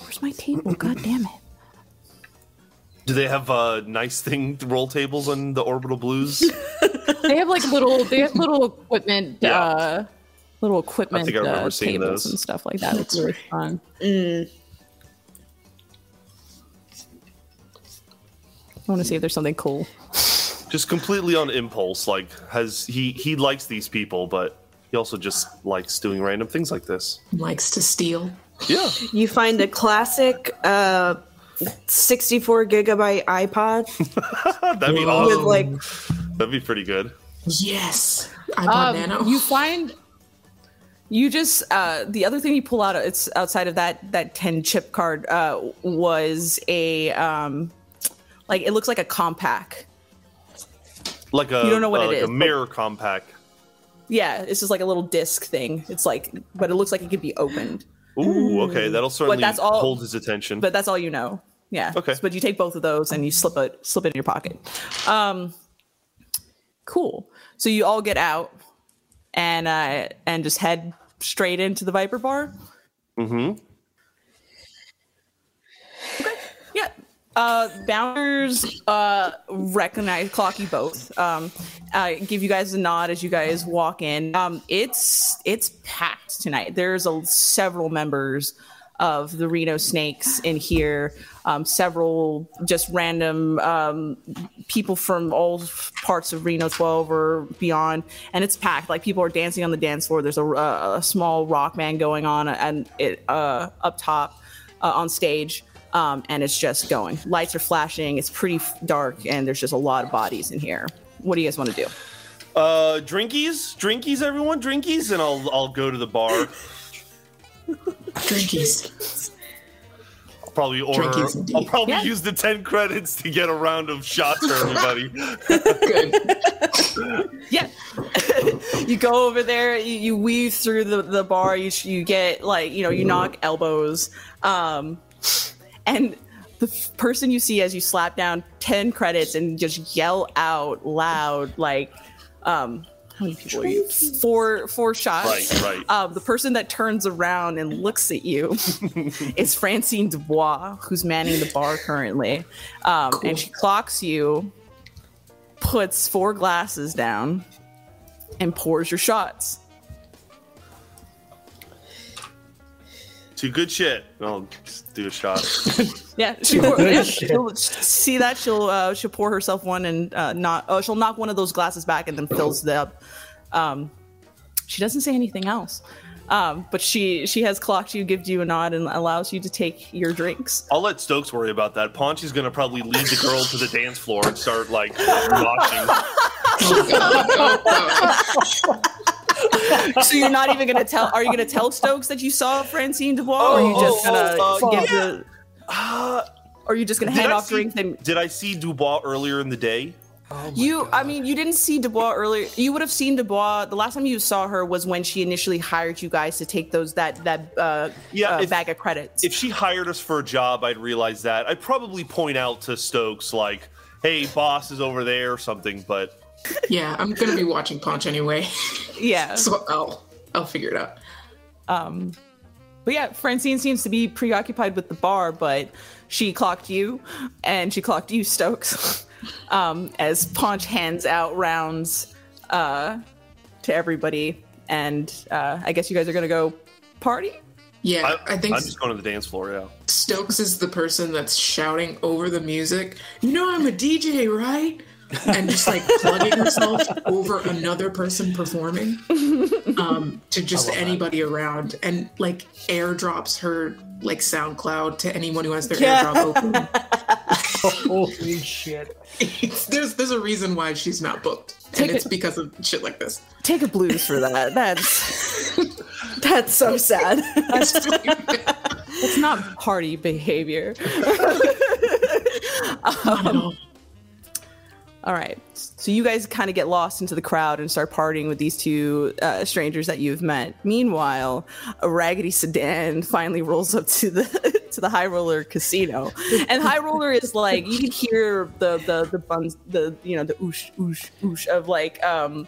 Where's my table? God damn it! Do they have uh, nice thing roll tables on the orbital blues? *laughs* They have like little they have little equipment Yeah. uh little equipment I think I remember uh, seeing tables those. and stuff like that. It's really fun. I want to see if there's something cool. just completely on impulse. Like, has he he likes these people, but he also just likes doing random things like this. Likes to steal. Yeah, You find a classic uh, 64 gigabyte iPod *laughs* that'd be with awesome. like That'd be pretty good. Yes. iPod Nano. Um, you find you just uh the other thing you pull out it's outside of that that 10 chip card uh was a um like it looks like a compact Like a You don't know what uh, it like is, a but- mirror compact. yeah it's just like a little disc thing it's like but it looks like it could be opened Ooh, okay, that'll certainly that's all- hold his attention. but that's all you know. Yeah. Okay. But you take both of those and you slip it slip it in your pocket. Um, cool. So you all get out and uh, and just head straight into the Viper Bar. mm-hmm. Okay. Yeah. Uh, bouncers uh, recognize clock you both. Um, uh, give you guys a nod as you guys walk in. Um, it's it's packed tonight. There's a, several members of the Reno Snakes in here. Um, several just random um, people from all parts of Reno 12 or beyond, and it's packed. Like people are dancing on the dance floor. There's a, a small rock band going on, and it uh, up top uh, on stage um, and it's just going. Lights are flashing. It's pretty f- dark, and there's just a lot of bodies in here. What do you guys want to do? Uh, drinkies, drinkies, everyone, drinkies, and I'll I'll go to the bar. *laughs* Drinkies. I'll probably order. Drinkies. I'll probably Yeah. use the ten credits to get a round of shots for everybody. Good. *laughs* Yeah, *laughs* you go over there. You, you weave through the, the bar. You you get like you know you knock elbows, um, and the f- person you see as you slap down ten credits and just yell out loud like, um, how many people are you? Four four shots. Right, right. Um, the person that turns around and looks at you *laughs* is Francine Dubois, who's manning the bar currently. Um, And she clocks you puts four glasses down and pours your shots. Two good shit. I'll just do a shot. *laughs* Yeah, she *laughs* pour, yeah, she'll see that she'll uh, she'll pour herself one and uh, not oh she'll knock one of those glasses back and then fills it up. Um, she doesn't say anything else, um, but she she has clocked you, gives you a nod, and allows you to take your drinks. I'll let Stokes worry about that. Paunchy's gonna probably lead the girl to the dance floor and start like watching. *laughs* *laughs* so you're not even gonna tell? Are you gonna tell Stokes that you saw Francine Dubois, or are you just gonna oh, uh, give yeah. the? or are you just gonna Did hand I off see- drinks and Did I see Dubois earlier in the day? you? I mean, you didn't see Dubois earlier. You would have seen Dubois. The last time you saw her was when she initially hired you guys to take those that that uh, Yeah, uh, if- bag of credits. If she hired us for a job, I'd realize that. I'd probably point out to Stokes like, "Hey, boss is over there" or something. But yeah, I'm gonna be watching Punch anyway, *laughs* yeah. so I'll I'll figure it out. Um, but yeah, Francine seems to be preoccupied with the bar, but she clocked you, and she clocked you, Stokes, *laughs* um, as Paunch hands out rounds uh, to everybody, and uh, I guess you guys are gonna go party. Yeah, I, I, think I'm just going to the dance floor. Yeah. Stokes is the person that's shouting over the music. You know I'm a DJ, right? And just like plugging herself over another person performing um, to just anybody around, and like airdrops her like SoundCloud to anyone who has their airdrop open. *laughs* Holy shit. It's- there's there's a reason why she's not booked, Take and it's it- because of shit like this. Take a blues for that. That's That's so sad. It's it's *laughs* not party behavior. Not at all. Right. So you guys kind of get lost into the crowd and start partying with these two uh, strangers that you've met. Meanwhile, a raggedy sedan finally rolls up to the *laughs* to the High Roller Casino, and High Roller is like you can hear the the the buns the you know the oosh oosh oosh of like um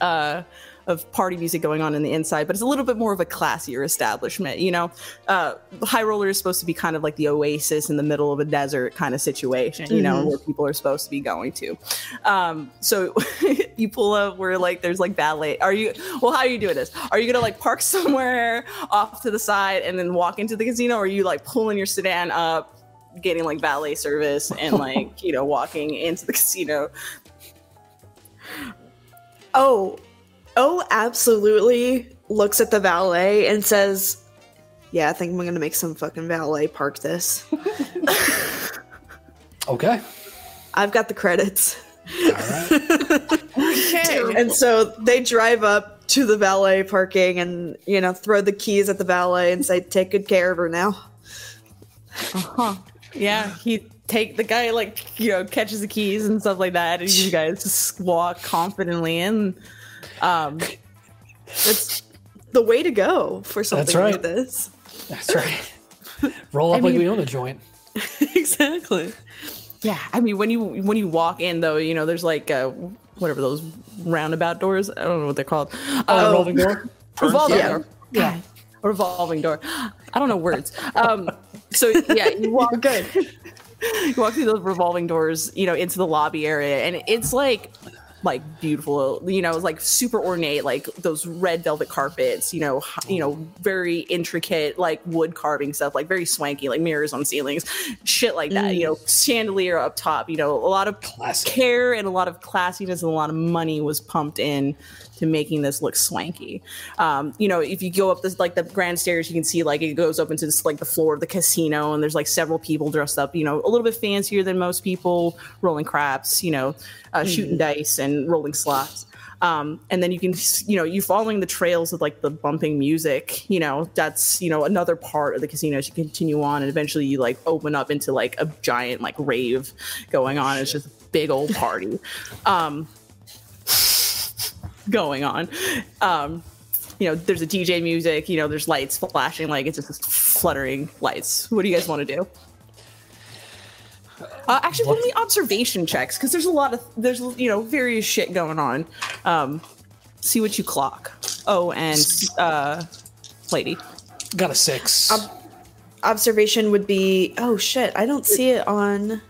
uh of party music going on in the inside, but it's a little bit more of a classier establishment. You know, uh, High Roller is supposed to be kind of like the oasis in the middle of a desert kind of situation. You know, where people are supposed to be going to. Um, so *laughs* you pull up where like there's like ballet. Are you? Well, how are you doing this? Are you gonna like park *laughs* somewhere off to the side and then walk into the casino, or are you like pulling your sedan up? Getting like valet service and *laughs* like you know walking into the casino. Oh, oh, absolutely looks at the valet and says, Yeah, I think I'm gonna make some fucking valet park this. *laughs* Okay. I've got the credits. All right. Okay. *laughs* And so they drive up to the valet parking and, you know, throw the keys at the valet and say, Take good care of her now. Huh. Yeah, he take the guy like you know catches the keys and stuff like that, and you guys just walk confidently in. Um, That's the way to go for something right. like this. That's right. *laughs* Roll up I like mean- we own a joint. *laughs* exactly. yeah, I mean when you when you walk in though, you know there's like uh, whatever those roundabout doors. I don't know what they're called. Oh, Uh, revolving door. *laughs* revolving Yeah. door. Yeah. A revolving door. I don't know words. Um, so yeah, you walk Good. you walk through those revolving doors, you know, into the lobby area, and it's like like beautiful, you know, like super ornate, like those red velvet carpets, you know, you know, very intricate like wood carving stuff, like very swanky, like mirrors on ceilings, shit like that, you know, mm. chandelier up top, you know, a lot of Classic. care and a lot of classiness and a lot of money was pumped in to making this look swanky. Um, you know, if you go up this like the grand stairs, you can see like it goes up into this, like the floor of the casino, and there's like several people dressed up, you know, a little bit fancier than most people, rolling craps, you know, uh, shooting dice and rolling slots. Um, and then you can, you know, you're following the trails of like the bumping music. You know, that's you know another part of the casino as you continue on, and eventually you like open up into like a giant like rave going on. It's just a big old party. Um, going on. Um, you know, there's a DJ music, you know, there's lights flashing, like it's just fluttering lights. What do you guys want to do? Uh, actually, let me observation checks because there's a lot of there's you know various shit going on. Um, see what you clock. Oh, and uh, lady. Got a six. Observation would be oh shit, I don't see it on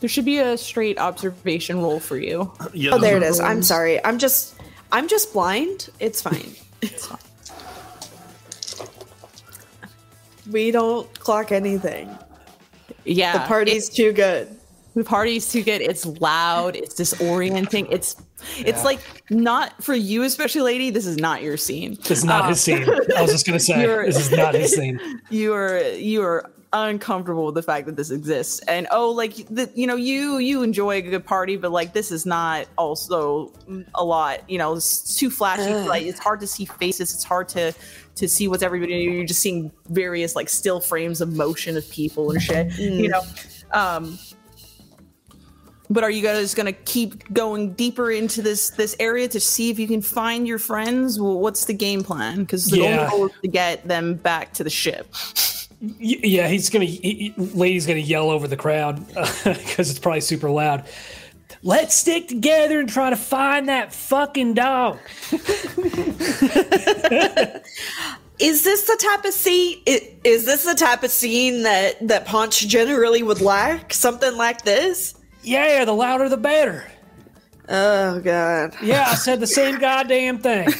There should be a straight observation roll for you. Yeah, Oh, there it is. those. I'm sorry. I'm just, I'm just blind. It's fine. *laughs* It's fine. We don't clock anything. Yeah, The party's too good. the party's too good. It's loud. It's disorienting. It's it's like not for you, especially lady. This is not your scene. This is not his um, scene. I was just gonna *laughs* say this is not his scene. *laughs* you are you are uncomfortable with the fact that this exists and oh like the, you know you you enjoy a good party but like this is not also a lot you know it's too flashy like it's hard to see faces it's hard to to see what's everybody you're just seeing various like still frames of motion of people and shit you know um but are you guys gonna keep going deeper into this this area to see if you can find your friends? Well, what's the game plan? Because the Yeah. only goal is to get them back to the ship. Y- Yeah, he's gonna. He, he- lady's gonna yell over the crowd *laughs* because it's probably super loud. Let's stick together and try to find that fucking dog. *laughs* Is this the type of scene? Is this the type of scene that that Punch generally would like? Something like this? Yeah, the louder the better. Oh God. Yeah, I said the same goddamn thing.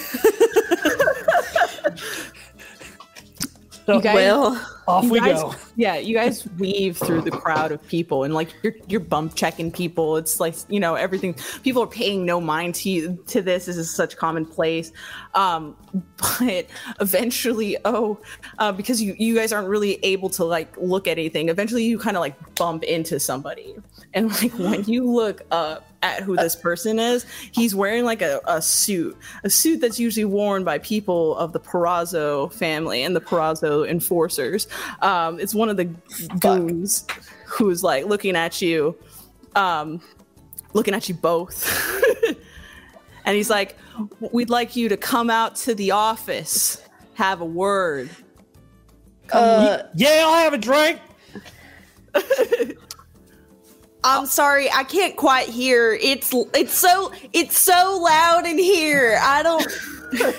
So, *laughs* You guys- Well, off You we guys- go. *laughs* Yeah, you guys weave through the crowd of people and like you're you're bump checking people. It's like you know everything. People are paying no mind to you, to this. This is such commonplace. Um, *laughs* but eventually, oh, uh, because you you guys aren't really able to like look at anything. Eventually, you kind of like bump into somebody, and like when you look up at who this person is, he's wearing like a, a suit, a suit that's usually worn by people of the Perazzo family and the Perazzo enforcers. Um, it's one of the goons who's like looking at you, um, looking at you both. *laughs* and he's like, We'd like you to come out to the office, have a word. uh, Yeah, I'll have a drink. I'm sorry, I can't quite hear. It's it's so it's so loud in here. I don't. *laughs*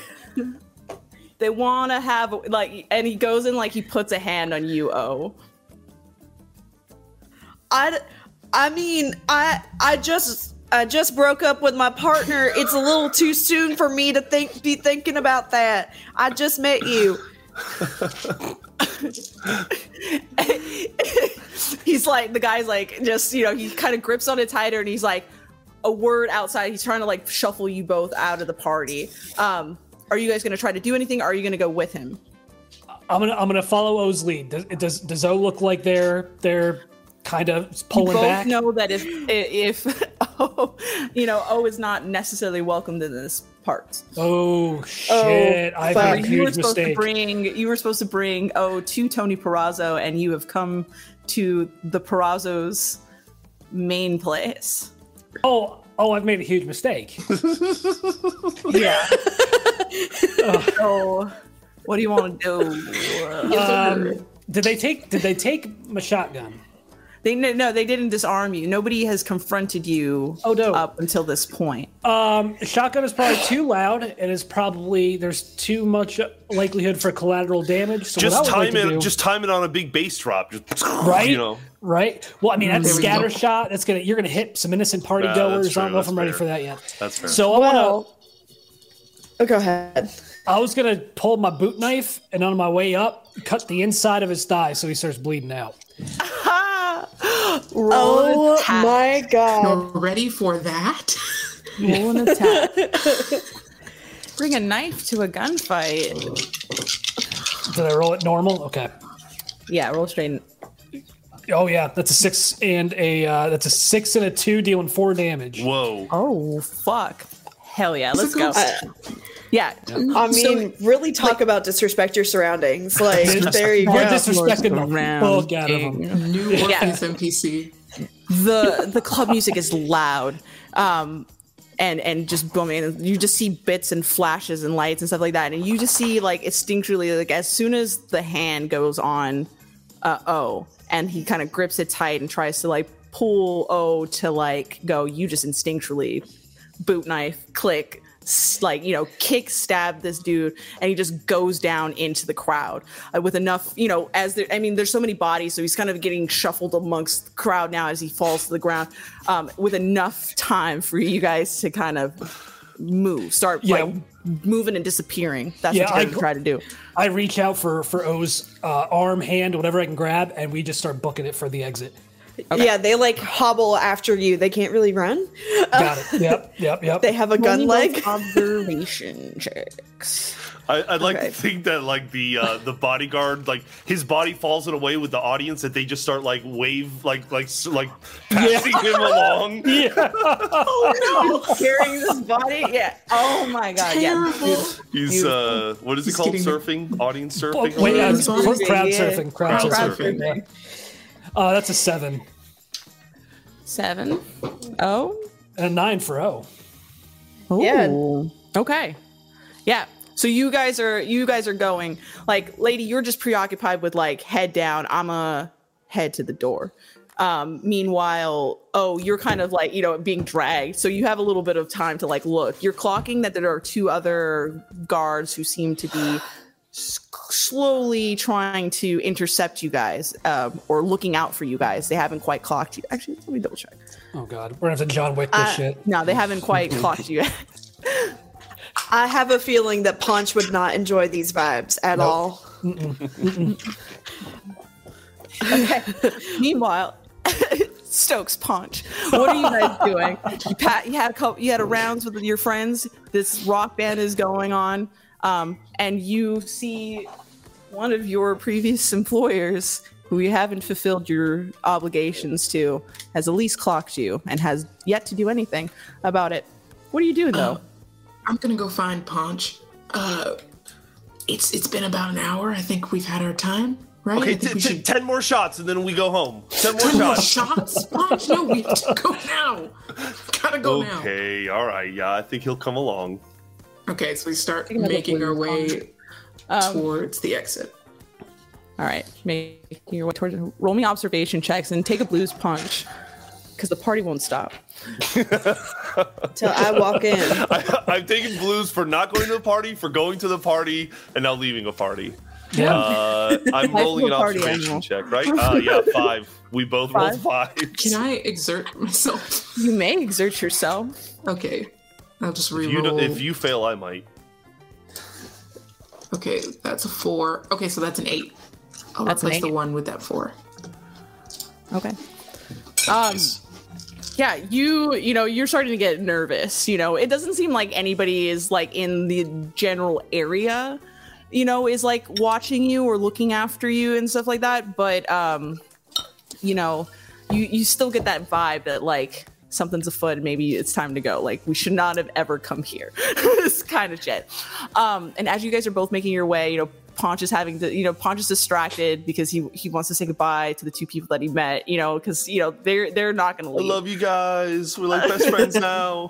They want to have, like, and he goes in like he puts a hand on you, oh. I I mean, I I just I just broke up with my partner. It's a little too soon for me to think be thinking about that. I just met you. *laughs* he's like the guy's like just you know he kind of grips on it tighter and he's like a word outside he's trying to like shuffle you both out of the party um are you guys gonna try to do anything or are you gonna go with him I'm gonna I'm gonna follow O's lead. Does does, does O look like they're they're kind of you pulling both back? know that if if *laughs* oh you know o is not necessarily welcomed in this part Oh shit! I've made a you were huge supposed mistake. to bring you were supposed to bring o to tony Perazzo, and you have come to the Perazzo's main place oh oh, I've made a huge mistake. *laughs* Yeah. so, *laughs* what do you want to do? Um, did they take did they take my shotgun? They no, no, they didn't disarm you. Nobody has confronted you Oh, no. up until this point. Um, shotgun is probably too loud. and It is probably there's too much likelihood for collateral damage. So Just what time like it. do- Just time it on a big bass drop. Just right, You know. right. Well, I mean that's a There we scatter go. shot. That's gonna you're gonna hit some innocent party Yeah, that's goers. I don't know if I'm ready for that yet. That's fair. So I wanna. Oh, go ahead. I was gonna pull my boot knife and on my way up, cut the inside of his thigh so he starts bleeding out. *laughs* Roll Oh attack. my god. You're ready for that? Roll an attack. *laughs* Bring a knife to a gunfight. Did I roll it normal? Okay. Yeah, roll straight. Oh yeah, that's a six and a uh, that's a six and a two, dealing four damage. Whoa. Oh fuck! Hell yeah, let's go. Uh, Yeah, I mean, really talk about disrespect your surroundings. Like, there you We're go. disrespecting the fuck out of him. New Orpheus NPC. the the club music is loud um and and just booming and you just see bits and flashes and lights and stuff like that and you just see like instinctually like as soon as the hand goes on uh oh and he kind of grips it tight and tries to like pull o to like go you just instinctually boot knife click s- like you know kick stab this dude and he just goes down into the crowd uh, with enough you know as there i mean there's so many bodies so he's kind of getting shuffled amongst the crowd now as he falls to the ground um, with enough time for you guys to kind of move start Yeah. like moving and disappearing that's Yeah, what you I guys go- try to do I reach out for for O's uh, arm, hand, whatever I can grab, and we just start booking it for the exit. Yeah, they like hobble after you. They can't really run. Got it. Yep. *laughs* Yep. Yep. They have a gun Roll leg. observation *laughs* checks I, I'd like Okay. to think that like the uh, the bodyguard, like his body falls in a way with the audience that they just start like wave, like like like passing him *laughs* along. yeah. Oh no! Carrying this body yeah oh my god yeah Terrible. He's uh, what is it He's called? getting- Surfing, audience Oh, surfing. wait, or whatever? Surfing, cr- crowd surfing. Crowd, Crowd surfing. surfing. yeah. Uh, that's a seven seven oh and a nine for O. Yeah. Okay. Yeah. So you guys are you guys are going like lady you're just preoccupied with like head down I'm a head to the door. Um meanwhile oh you're kind of like you know being dragged so you have a little bit of time to like look. You're clocking that there are two other guards who seem to be s- slowly trying to intercept you guys um, or looking out for you guys. They haven't quite clocked you. Actually, let me double check. Oh God, we're gonna have to John Wick this shit. No, they haven't quite *laughs* clocked you yet. *laughs* I have a feeling that Punch would not enjoy these vibes at all. *laughs* Okay. Meanwhile, Stokes punch. What are you guys doing? You, pat, you had a couple, you had a rounds with your friends. This rock band is going on, um, and you see one of your previous *laughs* employers, who you haven't fulfilled your obligations to, has at least clocked you and has yet to do anything about it. What are you doing though? I'm gonna go find Punch. Uh, it's it's been about an hour. I think we've had our time, right? Okay, t- we t- should ten more shots and then we go home. Ten more Ten more shots. shots. Punch? No, we have to go now. Gotta go now. Okay, all right. Yeah, I think he'll come along. Okay, so we start making our way Um, towards the exit. All right, make your way towards. Roll me observation checks and take a blues punch, because the party won't stop. *laughs* Till I walk in. *laughs* I, I'm taking blues for not going to the party, for going to the party, and now leaving a party. Yeah. Uh, I'm rolling an observation animal. check, right? Uh, yeah, *laughs* five. We both rolled Five? five. Can I exert myself? You may exert yourself. Okay, I'll just If you, don't- if you fail, I might. Okay, that's a four. Okay, so that's an eight. I'll That's an replace the one with that four. Okay. Um. Yeah, you you know you're starting to get nervous. You know, it doesn't seem like anybody is like in the general area. You know, is like watching you or looking after you and stuff like that. But um, you know, you you still get that vibe that like something's afoot. Maybe it's time to go. Like we should not have ever come here. *laughs* this kind of shit. Um, and as you guys are both making your way, you know, Ponch is having to, you know, Ponch is distracted because he he wants to say goodbye to the two people that he met. You know, because you know they're they're not going to leave. I love you guys. We're like best friends *laughs* now.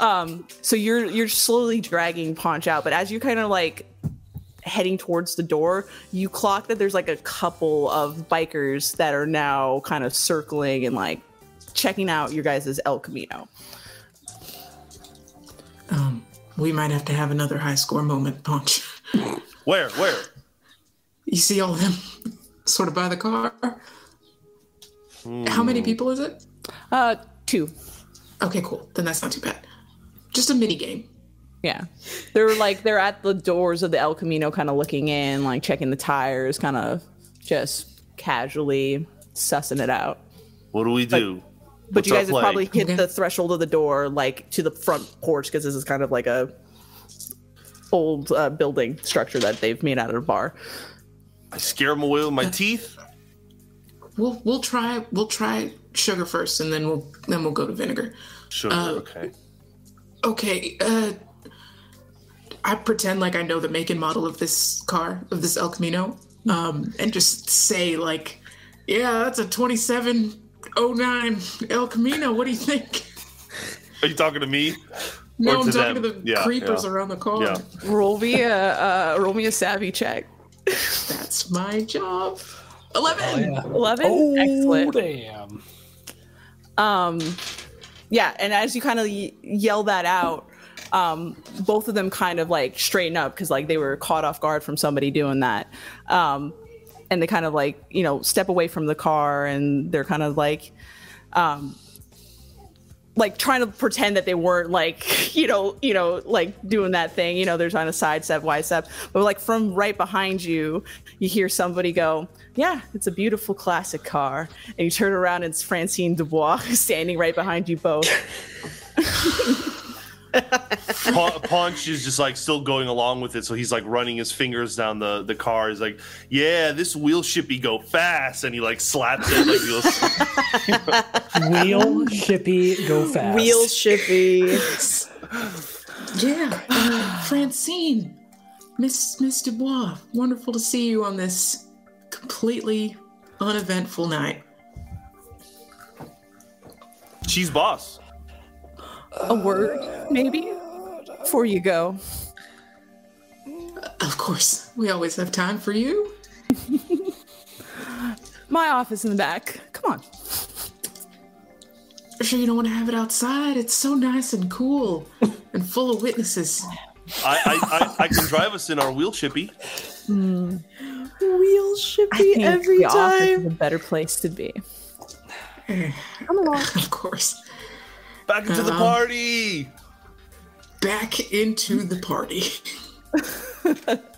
Um, so you're you're slowly dragging Ponch out, but as you're kind of like heading towards the door, you clock that there's like a couple of bikers that are now kind of circling and like checking out your guys' El Camino. Um, we might have to have another high score moment, Punch. Where? Where? You see all them sort of by the car? How many people is it? Uh, two. Okay, cool. Then that's not too bad. Just a mini game. Yeah. They're like they're at the doors of the El Camino kind of looking in, like checking the tires, kind of just casually sussing it out. What do we do? But What's you guys have probably hit Okay. the threshold of the door like to the front porch because this is kind of like a old uh, building structure that they've made out of a bar. I scare them away with my teeth. We'll we'll try we'll try sugar first, and then we'll then we'll go to vinegar. Sugar. okay. Okay. Uh, I pretend like I know the make and model of this car of this El Camino, um, and just say like, "Yeah, that's a 2709 El Camino. What do you think?" Are you talking to me? No, Or I'm to talking them. to the Yeah, creepers yeah. around the car. Yeah. Roll me a uh, roll me a savvy check. That's my job. Eleven. Yeah. Eleven. Oh Excellent. damn! Um, yeah, and as you kind of y- yell that out, um, both of them kind of like straighten up because like they were caught off guard from somebody doing that. Um, and they kind of like you know step away from the car and they're kind of like um like trying to pretend that they weren't like *laughs* you know you know like doing that thing you know they're trying to sidestep wide step. But like from right behind you you hear somebody go yeah it's a beautiful classic car. And you turn around and it's francine dubois *laughs* standing right behind you both *laughs* Pa- Punch is just like still going along with it, so he's like running his fingers down the the car. He's like, "Yeah, this wheel shippy go fast," and he like slaps it like he goes, *laughs* Wheel shippy go fast. Wheel shippy. Yeah, uh, Francine, Miss Miss Dubois, wonderful to see you on this completely uneventful night. "She's boss." A word maybe before you go Of course, we always have time for you. *laughs* my office in the back come on Sure, you don't want to have it outside. It's so nice and cool and full of witnesses. I I, I I can drive us in our wheel shippy. Hmm. Wheel shippy think every the office is a better place to be Come along. *laughs* Of course. Back into the Um, party. Back into the party. *laughs*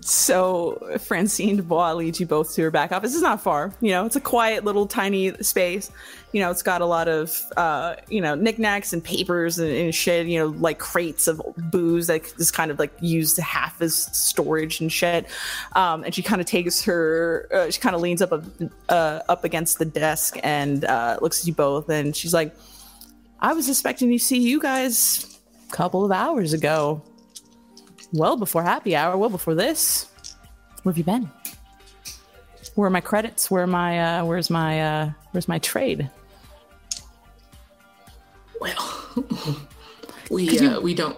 So Francine Dubois leads you both to her back office. It's not far, you know. It's a quiet little tiny space. You know, it's got a lot of uh, you know knickknacks and papers and, and shit. You know, like crates of booze that is kind of like used half as storage and shit. Um, and she kind of takes her. Uh, she kind of leans up uh, up against the desk and uh, looks at you both, and she's like, "I was expecting to see you guys a couple of hours ago." well before happy hour, well before this. Where have you been? Where are my credits? Where are my uh where's my uh where's my trade? Well, *laughs* we uh, we don't.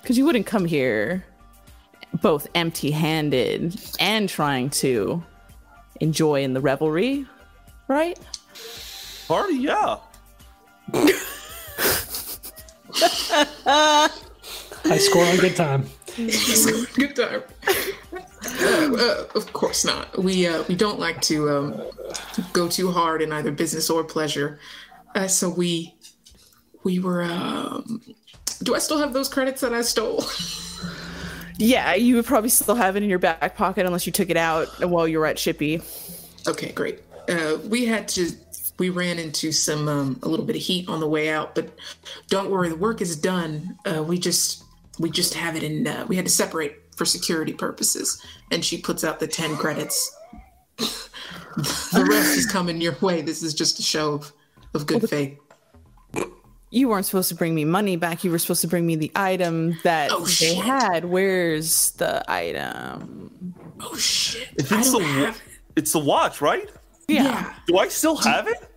Because you wouldn't come here both empty handed and trying to enjoy in the revelry, right? Party, yeah. I score on good time. Good time. Uh, uh, of course not. We uh, we don't like to um, go too hard in either business or pleasure. Uh, so we we were. Um, do I still have those credits that I stole? Yeah, you would probably still have it in your back pocket unless you took it out while you were at Shippy. Okay, great. Uh, we had to. We ran into some um, a little bit of heat on the way out, but don't worry, the work is done. Uh, we just we just have it in. Uh, we had to separate for security purposes, and she puts out the ten credits. *laughs* the rest is coming your way. This is just a show of, of good faith. You weren't supposed to bring me money back. You were supposed to bring me the item that Oh, they shit. had. Where's the item? Oh shit! If it's the have. it's the watch, right? Yeah. Do I still have it?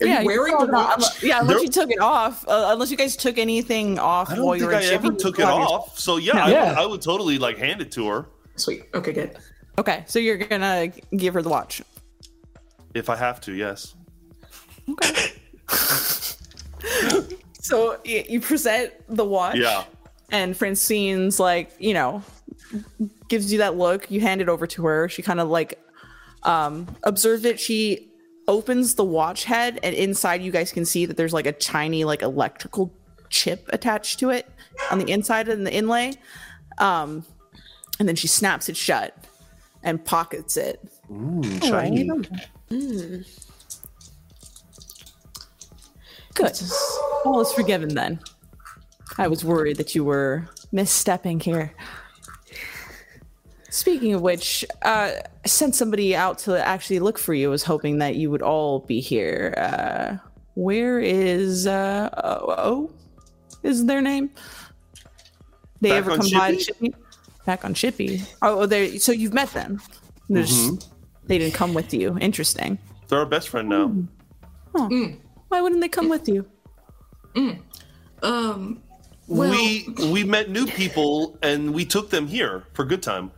Are yeah, you wearing still the not- watch? Yeah, unless There- you took it off. Uh, unless you guys took anything off I while don't you think were I in ever shipping. took it off. So yeah, I, Yeah. would, I would totally like hand it to her Sweet. Okay, good. Okay, so you're gonna give her the watch. if I have to. Yes. Okay. *laughs* so y- you present the watch. Yeah. And Francine's like, you know, gives you that look. You hand it over to her. She kind of like um observes it. She opens the watch head, and inside you guys can see that there's like a tiny like electrical chip attached to it on the inside and the inlay. Um, and then she snaps it shut and pockets it. Shiny. Good. All is forgiven then. I was worried that you were misstepping here. Speaking of which, uh, I sent somebody out to actually look for you. I was hoping that you would all be here. Uh, where is uh, O? O? Is their name? They Back ever on come by to Shippy? Shippy? Back on Shippy. Oh, they. So you've met them. They're just- Mm-hmm. They didn't come with you. Interesting. They're our best friend now. Why wouldn't they come with you? Um. Well, we we met new people and we took them here for good time.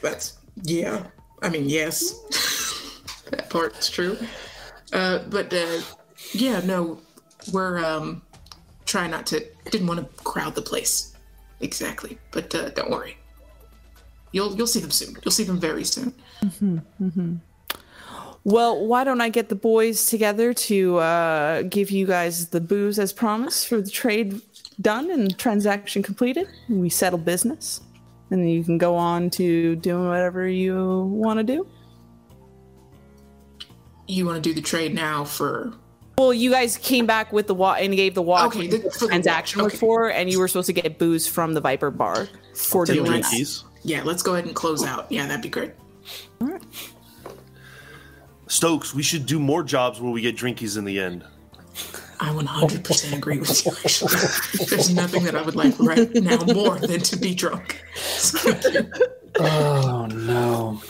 That's yeah. I mean, yes, that part's true. Uh, but uh, Yeah, no, we're um trying not to. Didn't want to crowd the place. Exactly, but uh, don't worry. You'll you'll see them soon. You'll see them very soon. Well, why don't I get the boys together to uh, give you guys the booze as promised for the trade done and transaction completed? We settle business, and you can go on to doing whatever you want to do. You want to do the trade now for Well, you guys came back with the wa- and gave the watch Okay, what the- for the transaction watch, was okay. for, and you were supposed to get booze from the Viper Bar for Take doing that. drinkies. yeah. Let's go ahead and close out. Yeah, that'd be great. Stokes, we should do more jobs where we get drinkies in the end. I 100% agree with you. Actually, *laughs* there's nothing that I would like right now more than to be drunk. *laughs* Thank you. Oh no.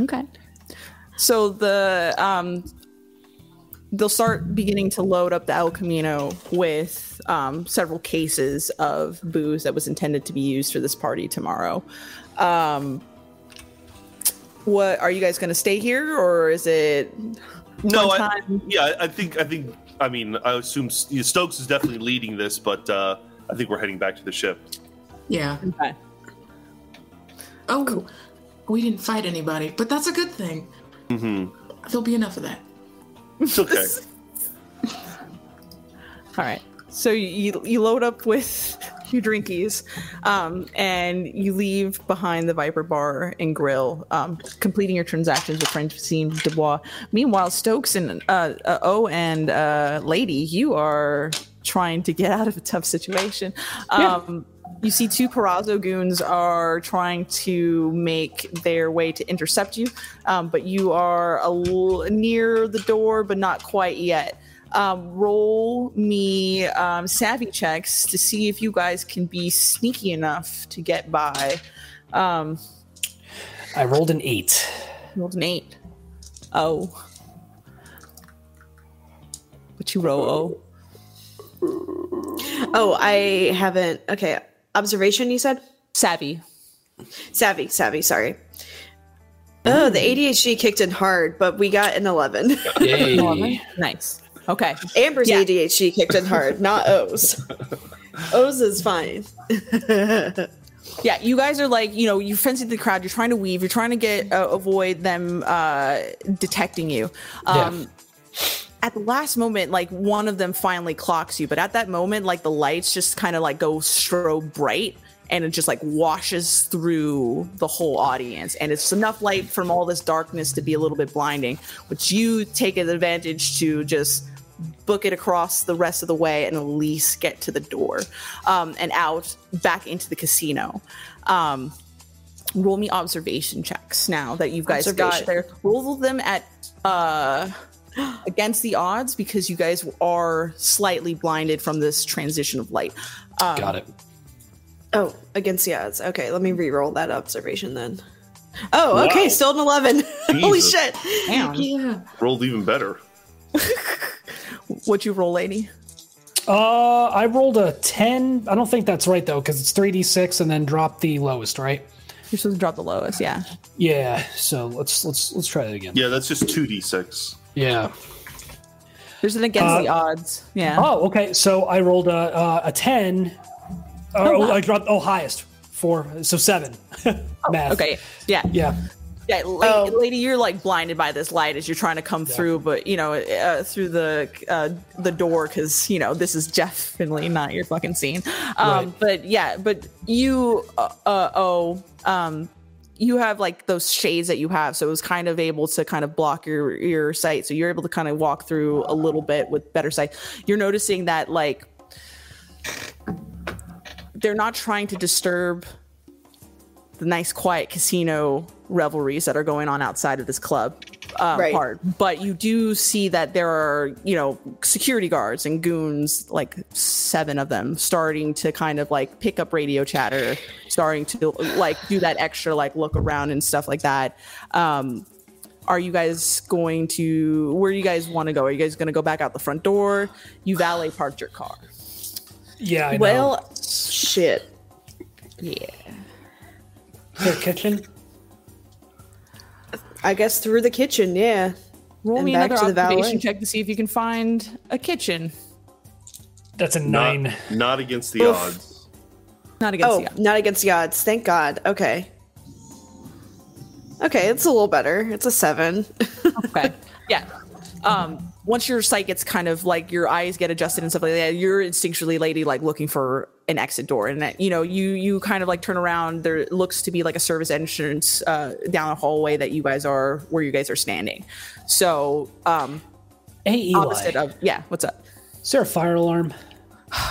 Okay. So the um they'll start beginning to load up the El Camino with um, several cases of booze that was intended to be used for this party tomorrow. Um, what are you guys going to stay here, or is it? No, I, time. yeah, I think I think I mean I assume Stokes is definitely leading this, but uh, I think we're heading back to the ship. Yeah. Okay. Oh, we didn't fight anybody, but that's a good thing. hmm There'll be enough of that. It's okay. *laughs* All right. So you you load up with your drinkies, um, and you leave behind the Viper Bar and Grill, um, completing your transactions with Francine Dubois. Meanwhile, Stokes and uh, uh, O and uh, Lady, you are trying to get out of a tough situation. Um, You see, two Perazzo goons are trying to make their way to intercept you, um, but you are a l- near the door, but not quite yet um, roll me um, savvy checks to see if you guys can be sneaky enough to get by. Um, I rolled an eight. rolled an eight. Oh. What you roll? Oh, Oh, I haven't. Okay, observation. You said savvy. savvy, savvy. Sorry. Oh, the ADHD kicked in hard, but we got an eleven. Yay. *laughs* Nice. Okay. Amber's Yeah. ADHD kicked in hard, not O's. *laughs* O's is fine. *laughs* Yeah, you guys are like, you know, you fence into the crowd. You're trying to weave. You're trying to get uh, avoid them uh, detecting you. Um, At the last moment, like one of them finally clocks you, but at that moment, like the lights just kind of like go strobe bright, and it just like washes through the whole audience, and it's enough light from all this darkness to be a little bit blinding. Which you take advantage to just book it across the rest of the way and at least get to the door um, and out back into the casino. Um, roll me observation checks now that you guys got Observation. there. Roll them at uh, *gasps* against the odds because you guys are slightly blinded from this transition of light. Um, Got it. Oh, against the odds. Okay, let me re-roll that observation then. Oh, okay, Wow. still an eleven. *laughs* Holy shit! Damn. Yeah. Rolled even better. *laughs* What you roll, lady? Uh, I rolled a ten. I don't think that's right though, because it's three d six and then drop the lowest, right? You're supposed to drop the lowest, yeah. Yeah. So let's let's let's try that again. Yeah, that's just two d six. Yeah. There's an against Uh, the odds, yeah. Oh, okay. So I rolled a a, a ten. Oh, wow. I dropped oh highest four, so seven. *laughs* Math. Okay, yeah. Yeah. Yeah, la- Oh. lady, you're like blinded by this light as you're trying to come through, but you know, uh, through the uh, the door because you know this is definitely not your fucking scene. Um, Right. But yeah, but you, uh, uh, oh, um, you have like those shades that you have, so it was kind of able to kind of block your your sight, so you're able to kind of walk through a little bit with better sight. You're noticing that like they're not trying to disturb the nice quiet casino revelries that are going on outside of this club um, Right. part. But you do see that there are, you know, security guards and goons, like seven of them, starting to kind of like pick up radio chatter, starting to like do that extra like look around and stuff like that. Um, are you guys going to where do you guys want to go? Are you guys going to go back out the front door? You valet parked your car. Yeah. I know. Well, shit. Yeah. Their kitchen. I guess through the kitchen. Yeah. Roll And me back another to the observation valet. check to see if you can find a kitchen. That's a Not, nine. not against the Oof. odds. Not against Oh, the odds. not against the odds. Thank God. Okay. Okay, it's a little better. It's a seven. *laughs* Okay. Yeah. Um, once your sight gets kind of like your eyes get adjusted and stuff like that, you're instinctually lady like looking for an exit door, and that you know you you kind of like turn around. There looks to be like a service entrance uh, down the hallway that you guys are where you guys are standing. So um, Hey, Eli. opposite of yeah. What's up? Is there a fire alarm? *gasps* *gasps*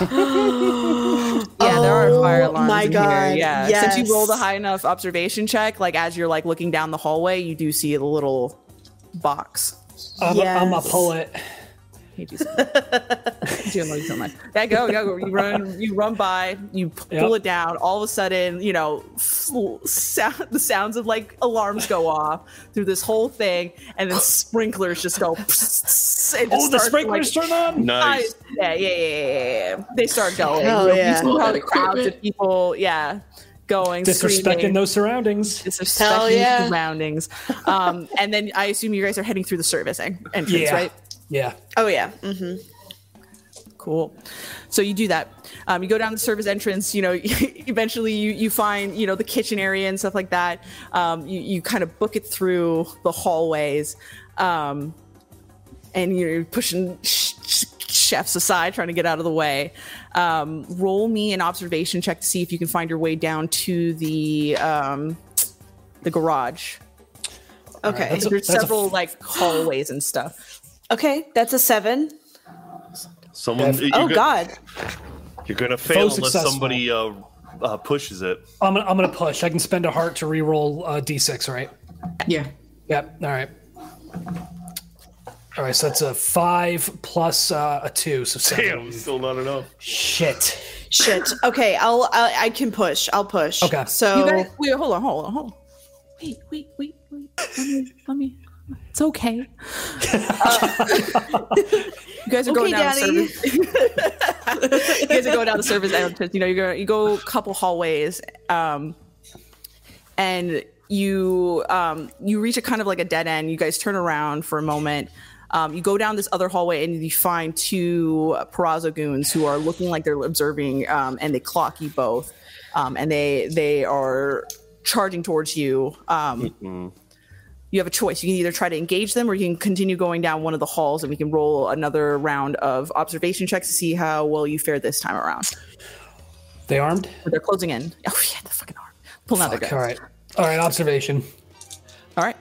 Yeah, there are Oh fire alarms. my in God, Here. Yeah, since you rolled a high enough observation check, like as you're like looking down the hallway, you do see a little box. I'm, a, I'm a Yes. poet. hate you so much. I love you so much. Yeah, go, go, go. You run, you run by, you pull Yep. it down. All of a sudden, you know, sound, the sounds of like alarms go off through this whole thing, and then sprinklers just go. *laughs* and just Oh, the sprinklers like, turn on. Nice. yeah, yeah, yeah, yeah, yeah. They start going. Oh, Hell you, yeah. you see All how that crowds of people, yeah, going, Disrespecting screaming, those surroundings. disrespecting Hell yeah. surroundings. Um, *laughs* and then I assume you guys are heading through the service en- entrance, Yeah. right? Yeah. Oh yeah. mm-hmm. Cool. So you do that. Um, you go down the service entrance. You know, *laughs* eventually you you find you know the kitchen area and stuff like that. Um, you you kind of book it through the hallways, um, and you're pushing sh- sh- chefs aside, trying to get out of the way. Um, roll me an observation check to see if you can find your way down to the um, the garage. Okay. that's a- There's a several f- like hallways and stuff. okay, that's a seven. Someone. Oh gonna- God. You're gonna fail unless successful. somebody uh, uh, pushes it. I'm gonna, I'm gonna push. I can spend a heart to reroll uh, d6, right? Yeah. Yep. All right. All right. So that's a five plus uh, a two, so seven. Damn, still not enough. Shit. Shit. Okay, I'll I, I can push. I'll push. Okay. So You guys, wait, hold on, hold on, hold on. Wait, wait, wait, wait. Let me, let me. It's okay. *laughs* Uh, you guys are going Okay, down Daddy. the service. you guys are going down the service entrance. You know, you go, you go a couple hallways, um, and you um, you reach a kind of like a dead end. You guys turn around for a moment. Um, you go down this other hallway and you find two Perazzo goons who are looking like they're observing, um, and they clock you both, um, and they they are charging towards you. Um, you have a choice. You can either try to engage them, or you can continue going down one of the halls, and we can roll another round of observation checks to see how well you fare this time around. They armed? They're closing in. Oh yeah, the fucking arm. Pulling out their Fuck. guns. All right. All right. Observation. All right.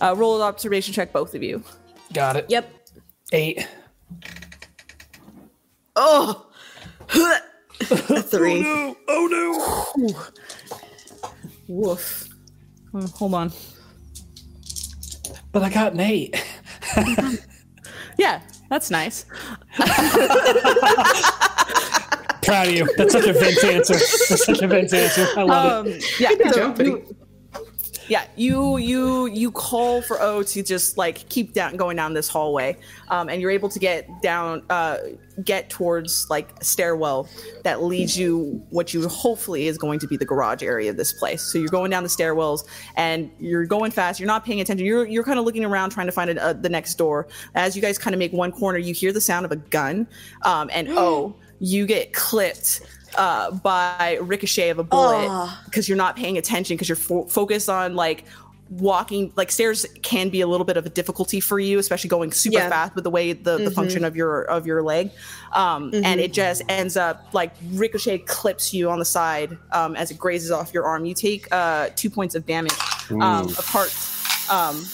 Uh, roll an observation check, both of you. Got it. Yep. Eight. Oh. *laughs* Three. Oh no. Woof. Uh, hold on. But I got an eight. *laughs* Yeah, that's nice. *laughs* Proud of you. That's such a Vince answer. That's such a Vince answer. I love it. Um, yeah, Good so job, buddy. you- yeah, you you you call for O to just like keep down going down this hallway, um, and you're able to get down, uh, get towards like a stairwell that leads you what you hopefully is going to be the garage area of this place. So you're going down the stairwells and you're going fast. You're not paying attention. You're you're kind of looking around trying to find a, uh, the next door. As you guys kind of make one corner, you hear the sound of a gun, um, and *gasps* O, you get clipped uh, by ricochet of a bullet Ah. because you're not paying attention because you're fo- focused on like walking like stairs can be a little bit of a difficulty for you especially going super Yeah. fast with the way the, the function of your of your leg. Um, and it just ends up like ricochet clips you on the side um, as it grazes off your arm. You take uh, two points of damage um, apart um,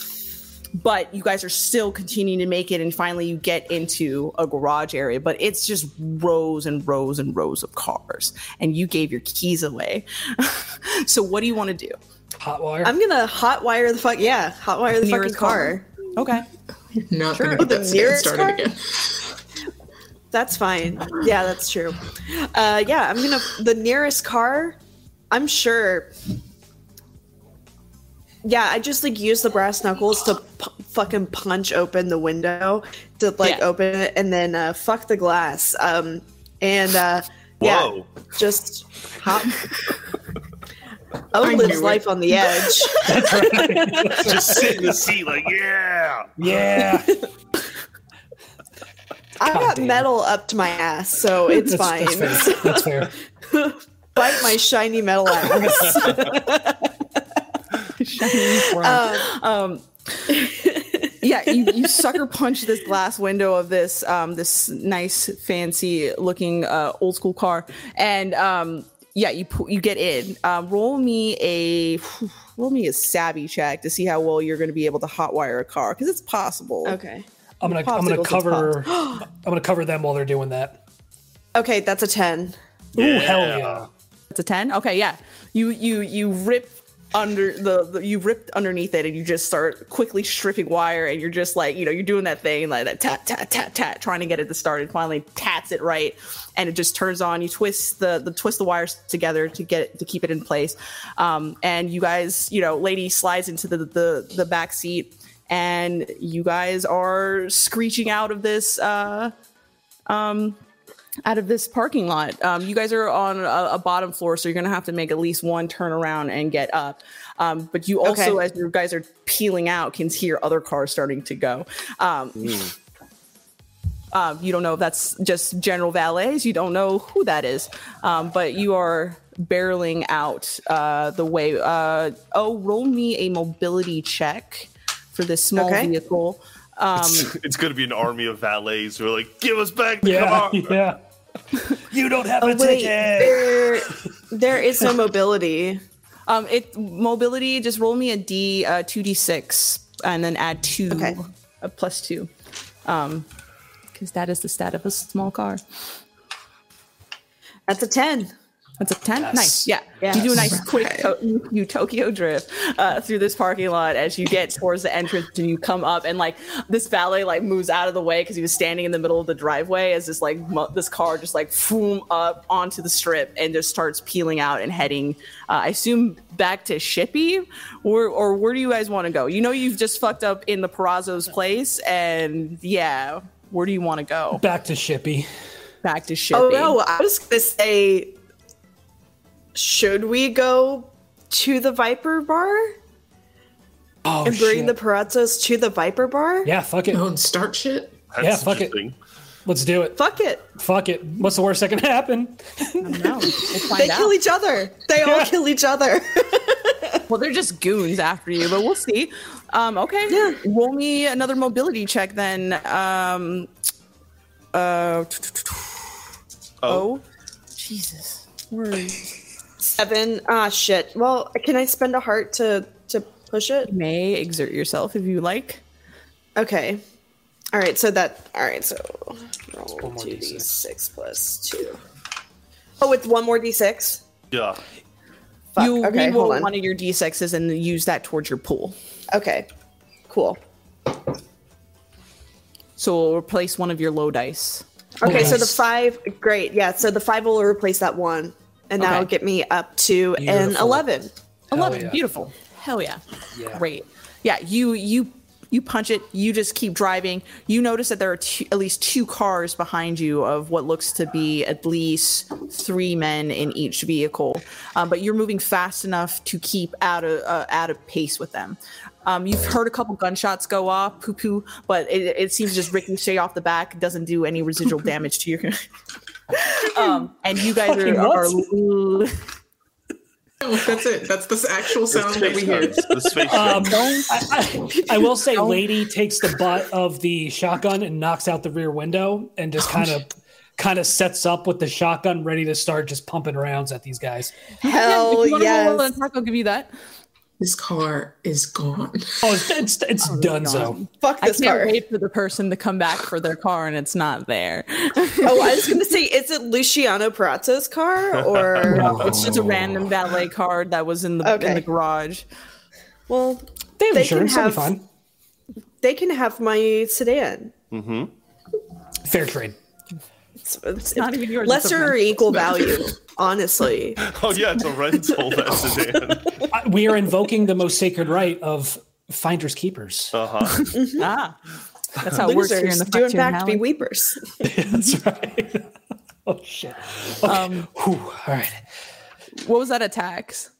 but you guys are still continuing to make it and finally you get into a garage area but it's just rows and rows and rows of cars and you gave your keys away *laughs* so what do you want to do Hot wire. I'm gonna hotwire the fuck yeah, hotwire the fucking Nearest car. okay *laughs* Not gonna Oh, get the that stand nearest started car? again. *laughs* That's fine. Yeah, that's true. Uh, yeah, I'm gonna the nearest car. I'm sure. Yeah, I just like use the brass knuckles to p- fucking punch open the window to like Yeah. open it and then uh, fuck the glass. Um, and uh, yeah, Whoa. just hop. *laughs* Oh I lives life it. on the edge. *laughs* *laughs* Just sit in the seat like, yeah. Yeah. I got damn. metal up to my ass, so it's That's, fine. that's fair. That's fair. Bite my shiny metal ass. Um, *laughs* yeah, you, you sucker punch this glass window of this um, this nice, fancy looking uh, old school car, and um, yeah, you pu- you get in. Um, roll me a *sighs* roll me a savvy check to see how well you're going to be able to hotwire a car because it's possible. okay. I'm gonna I'm gonna cover *gasps* I'm gonna cover them while they're doing that. Okay, that's a 10. Ooh, hell yeah. It's a ten. Okay, yeah. You you you rip under the, the you ripped underneath it and you just start quickly stripping wire and you're just like you know you're doing that thing like that tat tat tat tat trying to get it to start. And finally tats it right and it just turns on. You twist the the twist the wires together to get to keep it in place. Um, and you guys you know lady slides into the the, the back seat and you guys are screeching out of this uh out of this parking lot. Um, you guys are on a, a bottom floor, so you're going to have to make at least one turn around and get up. Um, but you also, Okay. as you guys are peeling out, can hear other cars starting to go. Um, um, you don't know if that's just general valets. You don't know who that is, um, but you are barreling out uh, the way. Uh, oh, roll me a mobility check for this small Okay. vehicle. Um, *laughs* It's, it's going to be an army of valets who are like, give us back the Yeah, car. *laughs* yeah. *laughs* You don't have a Oh, wait, ticket. there, there is no *laughs* mobility. Um, it mobility. Just roll me a d, uh, two d six, and then add two, Okay. uh, plus two, um, because that is the stat of a small car. That's a 10. That's a ten. Yes. Nice. Yeah. Yes. You do a nice quick to- you, you Tokyo drift uh, through this parking lot as you get towards the entrance and you come up and like this valet like moves out of the way because he was standing in the middle of the driveway as this like mo- this car just like boom up onto the strip and just starts peeling out and heading. Uh, I assume back to Shippy, or or where do you guys want to go? You know you've just fucked up in the Perazzo's place, and yeah, where do you want to go? Back to Shippy. Back to Shippy. Oh no, I was gonna say, should we go to the Viper Bar Oh and bring shit. the Perazzos to the Viper Bar? yeah, fuck it. Oh, and start shit. That's Yeah, fuck it. Let's do it. Fuck it. Fuck it. What's the worst that can happen? No, we'll *laughs* They out. kill each other. They all kill each other. *laughs* Well, they're just goons after you, but we'll see. Um, okay. Yeah. Roll me another mobility check then. Um, uh, oh, Jesus. Words. Seven. Ah, shit. Well, can I spend a heart to to push it? You may exert yourself if you like. Okay. All right. So that. All right. So roll One more two D6. plus two. Oh, it's one more d six. Yeah. Fuck. you okay. re-roll on. one of your d6s and use that towards your pool. Okay. Cool. So we'll replace one of your low dice. Okay, so the five, great, yeah. So the five will replace that one, and that'll get me up to an Beautiful. eleven. Hell 11 yeah. beautiful hell yeah. Yeah. great yeah you you you punch it you just keep driving you notice that there are two, at least two cars behind you of what looks to be at least three men in each vehicle um, but you're moving fast enough to keep out of uh, out of pace with them um, you've heard a couple gunshots go off poo poo but it, it seems just ricochet off the back doesn't do any residual *laughs* damage to your *laughs* um, and you guys are, are what? Oh, *laughs* that's it. That's the actual sound that we hear. guns. The space Um. I, I, I will say, Lady takes the butt of the shotgun and knocks out the rear window, and just kind of, kind of sets up with the shotgun, ready to start just pumping rounds at these guys. Hell if you wanna yes! attack, I'll give you that. This car is gone. *laughs* Oh, it's it's, it's Dunzo. Fuck this I this can't car. wait for the person to come back for their car and it's not there. *laughs* Oh, I was gonna say, is it Luciano Perazzo's car or? *laughs* It's just a random valet car that was in the in the garage. Well, They have They can insurance. They'll be have- fine. they can have my sedan. Hmm. Fair trade. It's, it's not even yours, Lesser or equal value, honestly. *laughs* Oh yeah, it's a rental that sedan. I- We are invoking the most sacred right of finders keepers. Uh huh. *laughs* Ah, that's how it works here in Losers the do in fact be weepers. *laughs* That's right. oh shit. Okay. Um, Whew. All right. What was that attacks?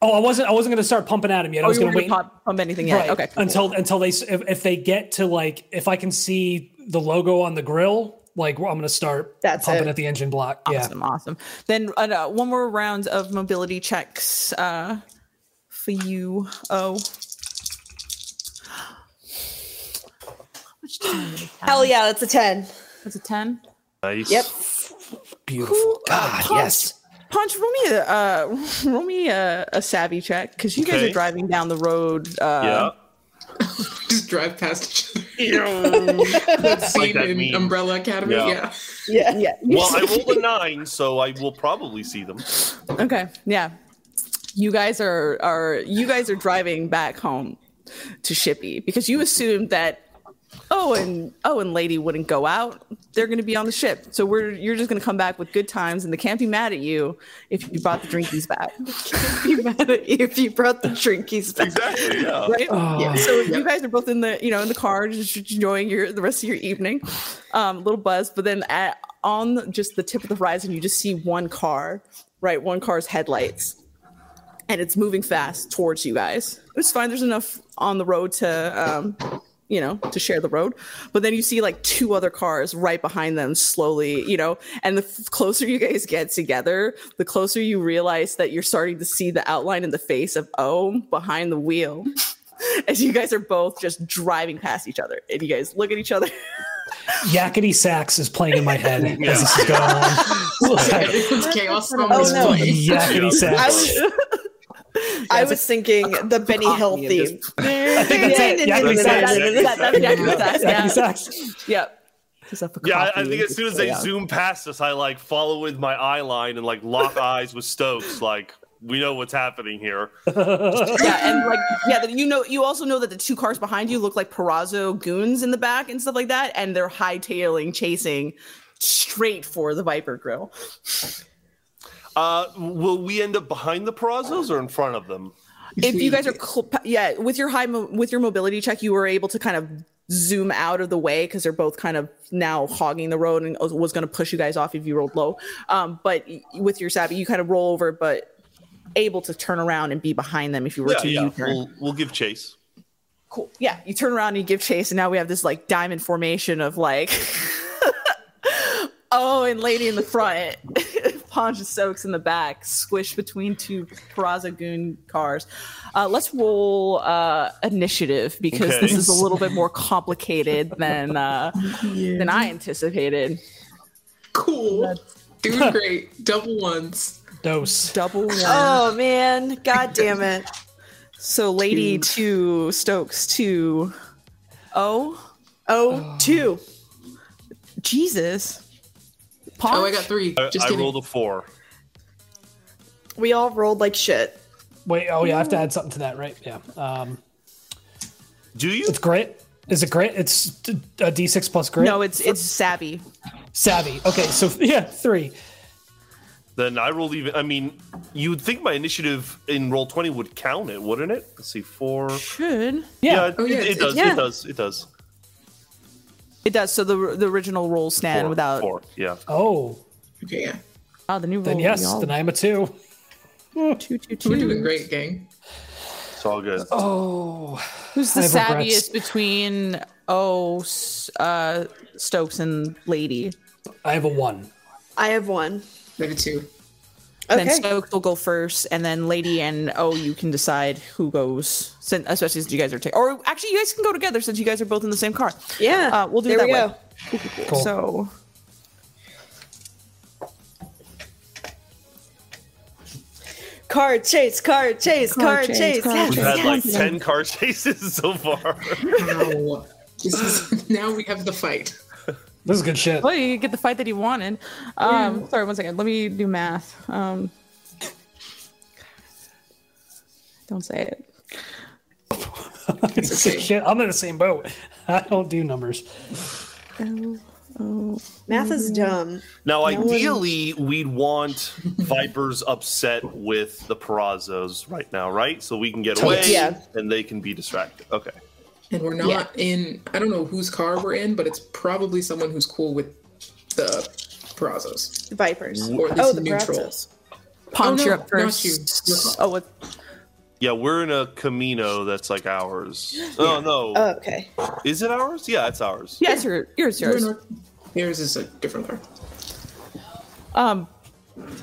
Oh, I wasn't. I wasn't going to start pumping at him yet. I Oh, was going to wait pop, pump anything yet? right, Okay. until until they if, if they get to like if I can see the logo on the grill, like I'm going to start That's pumping it. at the engine block. Yeah. Awesome, awesome. Then uh, one more round of mobility checks uh, for you. Oh. How much time did it have? Hell yeah, that's a 10. That's a 10? Nice. Yep. Beautiful. God, Punch. yes. Punch, roll me a, uh, *laughs* roll me a, a savvy check because you guys Okay. are driving down the road. Yeah. *laughs* Just drive past each other. *laughs* that scene that in meme. Umbrella Academy. Yeah. Yeah. Yeah. Yeah. Well, I rolled a nine, so I will probably see them. Okay. Yeah. You guys are are you guys are driving back home to Shippy because you assumed that oh and oh and lady wouldn't go out. They're going to be on the ship. So we're you're just going to come back with good times and they can't be mad at you if you brought the drinkies back. *laughs* can't Be mad at you if you brought the drinkies back. Exactly. Yeah. Right? Oh, So you guys are both in the you know in the car just enjoying your the rest of your evening. Um a little buzz, but then at on just the tip of the horizon you just see one car, right? One car's headlights. And it's moving fast towards you guys. It's fine. There's enough on the road to um you know, to share the road. But then you see like two other cars right behind them slowly, you know, and the f- closer you guys get together, the closer you realize that you're starting to see the outline in the face of O behind the wheel *laughs* as you guys are both just driving past each other and you guys look at each other. *laughs* Yakety sax is playing in my head as this is going on. *laughs* Everyone's chaos. Oh, no. Yakety I sax. was, I was thinking the Benny Hill theme. *laughs* I think that's it. Yakety sax. That- that's yeah. Yep. Just up for Yeah, I, think as soon as they out. zoom past us, I like follow with my eye line and like lock *laughs* eyes with Stokes. Like we know what's happening here. *laughs* yeah, and like yeah, you know, you also know that the two cars behind you look like Perazzo goons in the back and stuff like that, and they're hightailing, chasing straight for the Viper Grill. Uh, will we end up behind the Perazzos or in front of them? If you guys are, cl- yeah, with your high, mo- with your mobility check, you were able to kind of zoom out of the way because they're both kind of now hogging the road and was going to push you guys off if you rolled low. Um, but with your savvy, you kind of roll over, but able to turn around and be behind them if you were Yeah, to yeah. U-turn. We'll, we'll give chase. cool. Yeah, you turn around and you give chase, and now we have this like diamond formation of like, *laughs* oh, and lady in the front, *laughs* Ponch and Stokes in the back, squished between two Perazzo Goon cars. Uh, let's roll uh, initiative because Okay. this is a little bit more complicated than uh, than I anticipated. Cool. Doing great. Double ones. Dose. Double one. Oh man, god damn it. so lady two, Stokes two. Oh, Oh, two. Jesus. Oh, I got three. I, Just I kidding. rolled a four. We all rolled like shit. Wait, oh yeah, I have to add something to that, right? Yeah. Um, Do you? it's grit. Is it grit? It's a d6 plus grit. No, it's it's savvy. savvy. Okay, so *laughs* yeah, three. Then I rolled even. I mean, you'd think my initiative in roll twenty would count it, wouldn't it? Let's see, four. Should Yeah. it, Oh, yeah, it, it's- does. yeah. It does. It does. It does? So the the original rules stand Four, without. four. Yeah. Oh, Okay, yeah. Oh, the new rule. then yes, then I'm *laughs* a two. two two two. We're doing great, gang. It's all good. Oh, Who's the I have regrets. savviest between oh uh, Stokes and Lady? I have a one. I have one. Maybe two. Then Okay. Stokes will go first, and then Lady and oh, you can decide who goes. Since, especially since you guys are taking, or actually, you guys can go together since you guys are both in the same car. Yeah. Uh, we'll do there that we way. go. Cool. So Car chase, car chase, Car car, chase, chase. car. We've chase. had like ten car *laughs* chases so far. Ow. This is, now we have the fight. This is good shit. well, you get the fight that he wanted. Um, Sorry, one second. Let me do math. Um, don't say it. *laughs* It's okay. shit. I'm in the same boat. I don't do numbers. Math is dumb. Now, ideally, we'd want Vipers upset with the Perazzos right now, right? So we can get away Yeah. and they can be distracted. Okay. And we're not in, I don't know whose car we're in, but it's probably someone who's cool with the Perazzos. The Vipers. Or at Oh, the neutral. Perazzos. Punch, no, up first. you. Oh, what? Yeah, we're in a Camino that's like ours. Oh no, Oh, okay. is it ours? Yeah, it's ours. Yeah, it's your, yours, yours. Yours is a different car. Um,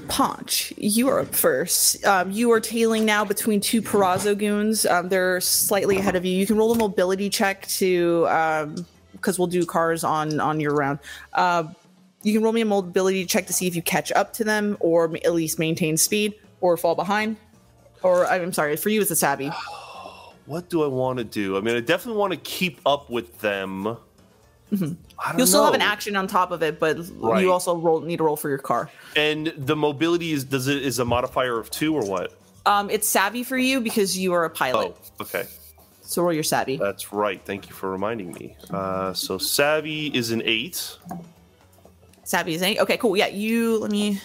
Paunch, you are up first. Um, you are tailing now between two Perazzo goons. Um, they're slightly ahead of you. You can roll a mobility check to, um, because we'll do cars on on your round. Um, you can roll me a mobility check to see if you catch up to them, or at least maintain speed, or fall behind. Or I'm sorry, for you it's a savvy. What do I want to do? I mean, I definitely want to keep up with them. Mm-hmm. You'll still have an action on top of it, but Right. you also roll need to roll for your car. And the mobility is does it is a modifier of two or what? Um, it's savvy for you because you are a pilot. Oh, okay. So roll your savvy. That's right. Thank you for reminding me. Uh, so savvy is an eight. Savvy is eight. Okay, cool. Yeah, you let me.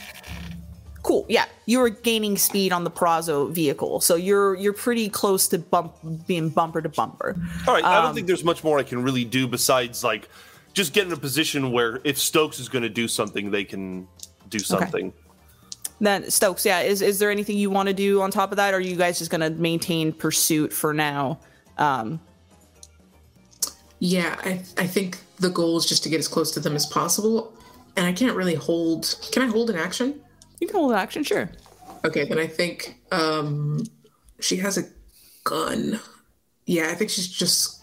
Cool. Yeah, you are gaining speed on the Perazzo vehicle, so you're you're pretty close to bump being bumper to bumper. All right. I Um, don't think there's much more I can really do besides like just get in a position where if Stokes is going to do something, they can do something. Then Stokes, yeah, is is there anything you want to do on top of that, or are you guys just gonna maintain pursuit for now? Um, Yeah, I, I think the goal is just to get as close to them as possible. And I can't really hold. Can I hold an action? you can hold an action, sure. Okay, then I think um, she has a gun. Yeah, I think she's just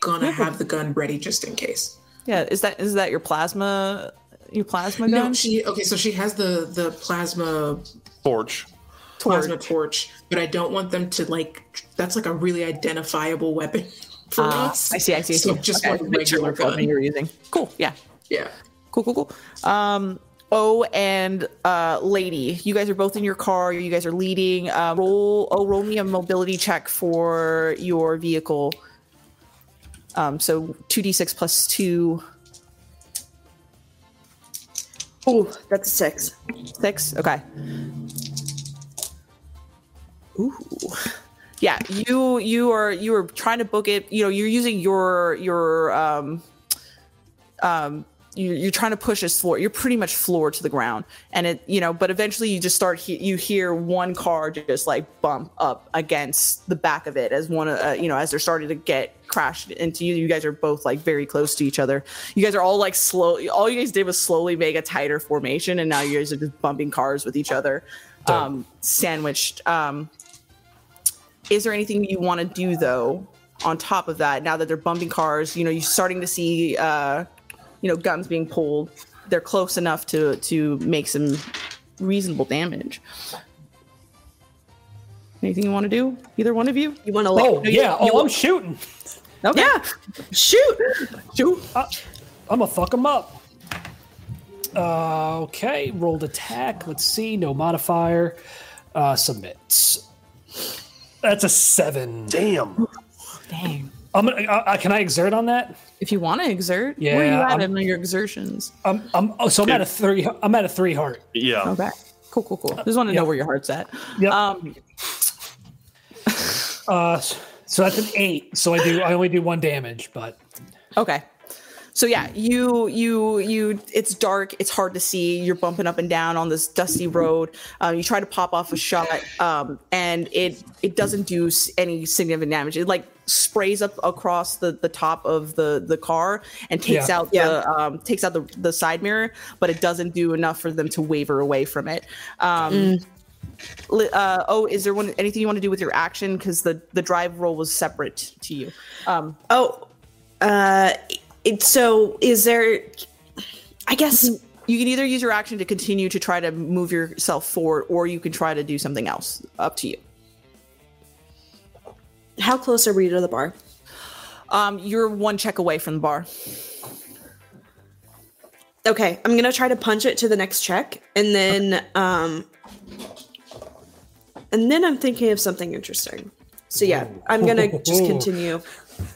gonna have the gun ready just in case. Yeah, is that is that your plasma your plasma gun? No, she okay. So she has the the plasma Forge. plasma torch, but I don't want them to like. That's like a really identifiable weapon *laughs* for Ah, us. I see, I see. I So see. just Okay, one make sure regular gun. you're using. Cool. Yeah. Yeah. Cool, cool, cool. Um, Oh, and uh, Lady, you guys are both in your car. You guys are leading. Uh, roll, oh, roll me a mobility check for your vehicle. Um, so two d six plus two, Oh, that's a six. six. Okay. Ooh. Yeah, you you are you are trying to book it. You know, you're using your your um um you, you're trying to push this floor. You're pretty much floor to the ground, and it you know. But eventually, you just start. He- you hear one car just like bump up against the back of it as one. Uh, you know, as they're starting to get crashed into you. You guys are both like very close to each other. You guys are all like slow. All you guys did was slowly make a tighter formation, and now you guys are just bumping cars with each other, um, sandwiched. Um, is there anything you want to do though on top of that now that they're bumping cars you know you're starting to see uh you know guns being pulled they're close enough to to make some reasonable damage anything you want to do either one of you You want to Oh like? yeah. you- Oh, I'm shooting. okay Yeah. Shoot. shoot I'm gonna fuck him up. Uh, okay, rolled attack. Let's see, no modifier. Uh, submits. That's a seven. Damn. dang I'm gonna. Uh, uh, can I exert on that? if you want to exert Yeah, where are you at I'm- in your exertions I'm. I'm. Oh, so I'm at a three. I'm at a three heart. Yeah. okay cool cool cool just want to know where your heart's at Yep. um *laughs* Uh, so that's an eight. So I do. I only do one damage, but Okay. So yeah, you you you it's dark, it's hard to see. You're bumping up and down on this dusty road. Um, you try to pop off a shot um, and it it doesn't do any significant damage. It like sprays up across the the top of the the car and takes Yeah. out Yeah. the um, takes out the the side mirror, but it doesn't do enough for them to waver away from it. Um, li- uh, oh, is there one anything you want to do with your action? Because the the drive roll was separate to you. Um, Oh, uh, it, so is there? I guess you can either use your action to continue to try to move yourself forward or you can try to do something else up to you how close are we to the bar? um, you're one check away from the bar Okay, I'm gonna try to punch it to the next check, and then um, and then I'm thinking of something interesting. So yeah, I'm gonna just *laughs* continue.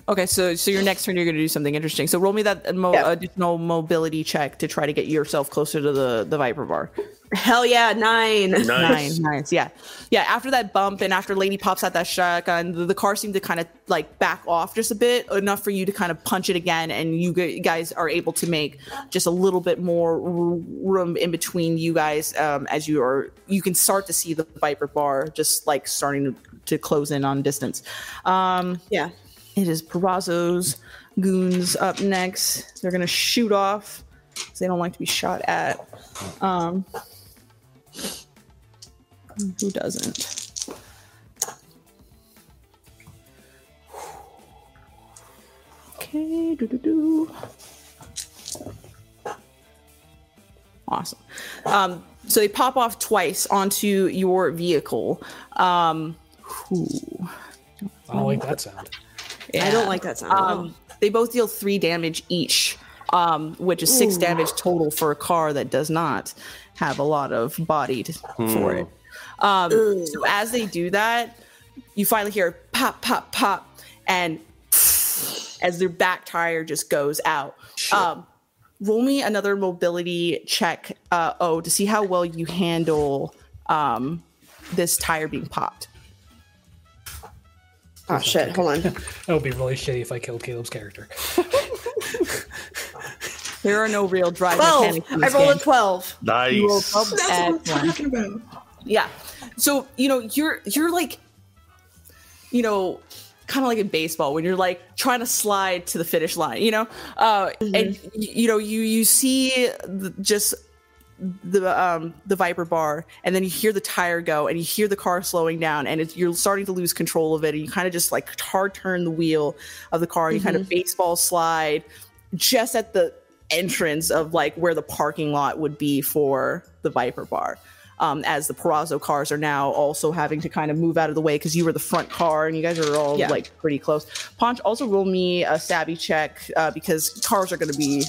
Okay, so so your next turn you're going to do something interesting. So roll me that mo- Yeah. additional mobility check to try to get yourself closer to the the Viper bar. Hell yeah, nine. Nice. Nice, nice, yeah, yeah. After that bump and after Lady pops out that shotgun, the, the car seemed to kind of like back off just a bit, enough for you to kind of punch it again, and you guys are able to make just a little bit more room in between you guys um, as you are. You can start to see the Viper bar just like starting to, to close in on distance. Um, Yeah. It is Perazzo's goons up next. They're gonna shoot off they don't like to be shot at. Um, who doesn't? Okay, do do do. Awesome. Um, so they pop off twice onto your vehicle. Um. I don't like that sound. I don't like that sound. Um, they both deal three damage each, um, which is six damage total for a car that does not have a lot of body to, for it. Um, so as they do that, you finally hear pop, pop, pop, and *sniffs* as their back tire just goes out. Um, roll me another mobility check, uh, oh, to see how well you handle um, this tire being popped. Oh shit, hold on. *laughs* That would be really shitty if I killed Caleb's character. *laughs* There are no real drive Twelve. mechanics. in I this rolled game. a twelve. Nice. You rolled 12? That's what I'm Excellent. talking about. Yeah. So, you know, you're you're like you know, kind of like in baseball when you're like trying to slide to the finish line, you know? Uh and y- you know, you you see the, just the um the viper bar and then you hear the tire go and you hear the car slowing down and it's, you're starting to lose control of it and you kind of just like hard turn the wheel of the car and you kind of baseball slide just at the entrance of like where the parking lot would be for the viper bar um, as the Perazzo cars are now also having to kind of move out of the way because you were the front car and you guys are all Yeah. like pretty close. Ponch, also roll me a savvy check uh, because cars are going to be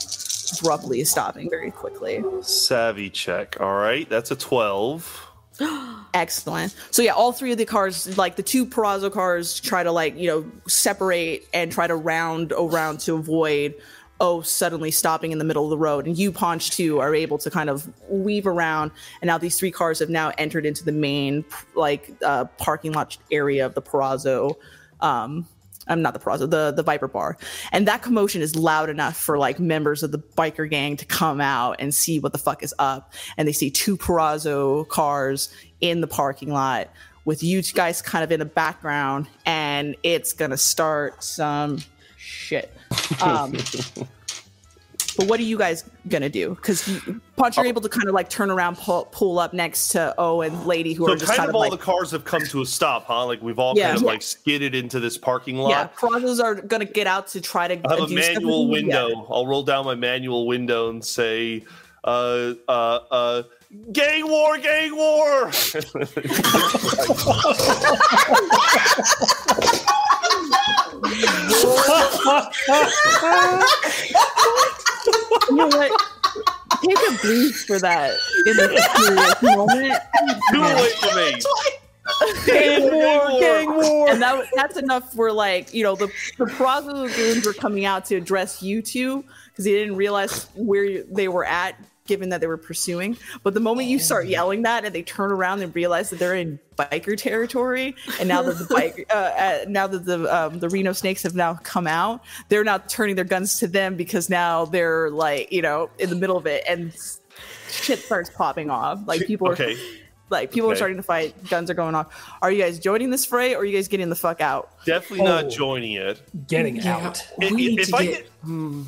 abruptly stopping very quickly. Savvy check. All right, that's a 12. *gasps* Excellent. So yeah, all three of the cars, like the two Perazzo cars, try to like you know separate and try to round around to avoid oh suddenly stopping in the middle of the road. And you Ponch too are able to kind of weave around, and now these three cars have now entered into the main like uh, parking lot area of the Perazzo. Um, I'm not the Perazzo, the the Viper Bar, and that commotion is loud enough for like members of the biker gang to come out and see what the fuck is up. And they see two Perazzo cars in the parking lot with you guys kind of in the background, and it's gonna start some shit. Um, but what are you guys gonna do? Because Punch, you're able to kind of like turn around, pull, pull up next to O and Lady, who So are just kind, kind of of all like the cars have come to a stop, huh? Like we've all Yeah. kind of Yeah. like skidded into this parking lot. yeah, Perazzo's are gonna get out to try to I have a do stuff manual with you. Yeah. window. I'll roll down my manual window and say, uh, uh, uh, gang war, gang war. *laughs* *laughs* You know what? Take a breeze for that in the serious moment. Two away from me. Gang war, gang war. And that, that's enough for like, you know, the, the Perazzo Lagoons were coming out to address you two because they didn't realize where you- they were at given that they were pursuing. But the moment you start yelling that and they turn around and realize that they're in biker territory, and now that the *laughs* bike, uh, uh, now that the um, the Reno Snakes have now come out, they're now turning their guns to them because now they're like, you know, in the middle of it, and shit starts popping off. Like people are like people are starting to fight, guns are going off. Are you guys joining this fray or are you guys getting the fuck out? Definitely Oh. not joining it. Getting Yeah, out. we If- need if to I get. get- Hmm.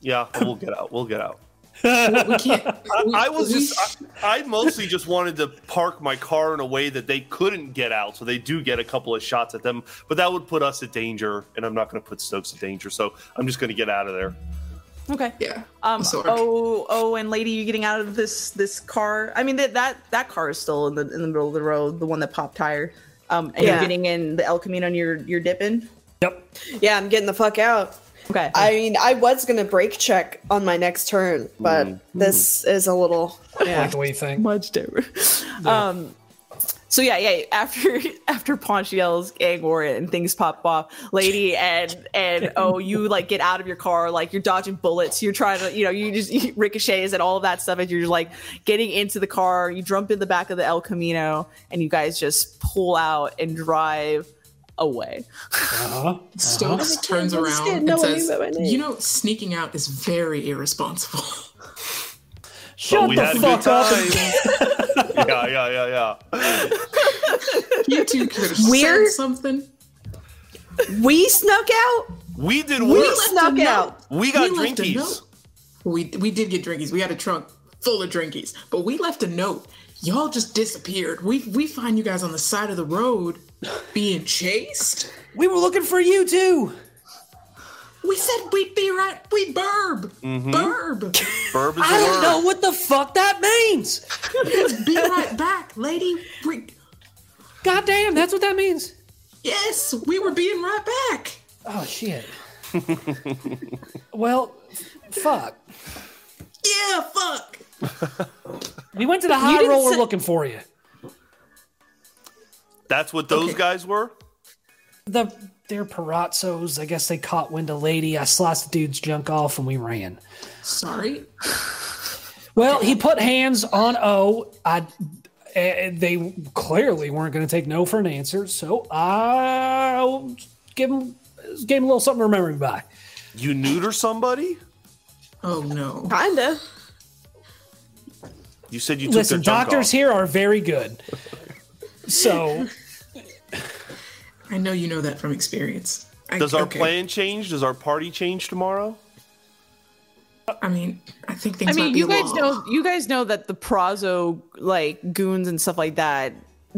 Yeah, we'll get out. We'll get out. We *laughs* can't. we- I was we just, I, I mostly just wanted to park my car in a way that they couldn't get out, so they do get a couple of shots at them. But that would put us at danger, and I'm not going to put Stokes at danger, so I'm just going to get out of there. Okay. Yeah. Um. Sword. Oh. Oh. And lady, you getting out of this this car? I mean that that that car is still in the in the middle of the road, the one that popped tire. Um. And Yeah. you're getting in the El Camino and you're you're dipping. Yep. Yeah, I'm getting the fuck out. Okay. I mean, I was gonna break check on my next turn, but Mm. this is a little. Yeah. the way you think. much different. Um, So yeah, yeah. After *laughs* after Ponchiel's gang war and things pop off, lady and and oh, you like get out of your car, like you're dodging bullets. You're trying to, you know, you just *laughs* you ricochets and all of that stuff, and you're like getting into the car. You jump in the back of the El Camino, and you guys just pull out and drive away. Uh-huh. *laughs* Stokes Uh-huh. turns around kidding, and no says, knew about my name." "You know, sneaking out is very irresponsible." *laughs* Shut we the had a good fuck up. *laughs* yeah, yeah, yeah, yeah. you two could have We're- said something. We snuck out. We did We snuck out. We got left a drinkies. We we did get drinkies. We had a trunk full of drinkies, but we left a note. Y'all just disappeared. We we find you guys on the side of the road being chased. We were looking for you too. We said we'd be right. We burb. Mm-hmm. Burb. Burb is I don't word. know what the fuck that means. be right back, lady. We, God damn, that's what that means. yes, we were being right back. Oh shit. well, fuck. Yeah, fuck. *laughs* We went to the high roller say- looking for you. That's what those Okay. guys were. The they're Perazzos. I guess they caught wind of lady. I sliced the dude's junk off and we ran. Sorry. Well, he put hands on O. I uh, they clearly weren't going to take no for an answer, so I give him gave him a little something to remember me by. You neuter somebody? Oh no. Kinda. You said you took Listen, their doctors off. here are very good. So *laughs* I know you know that from experience. I, Does our okay. plan change? Does our party change tomorrow? I mean, I think I things might mean, be you guys little- know you guys know that the Perazzo like goons and stuff like that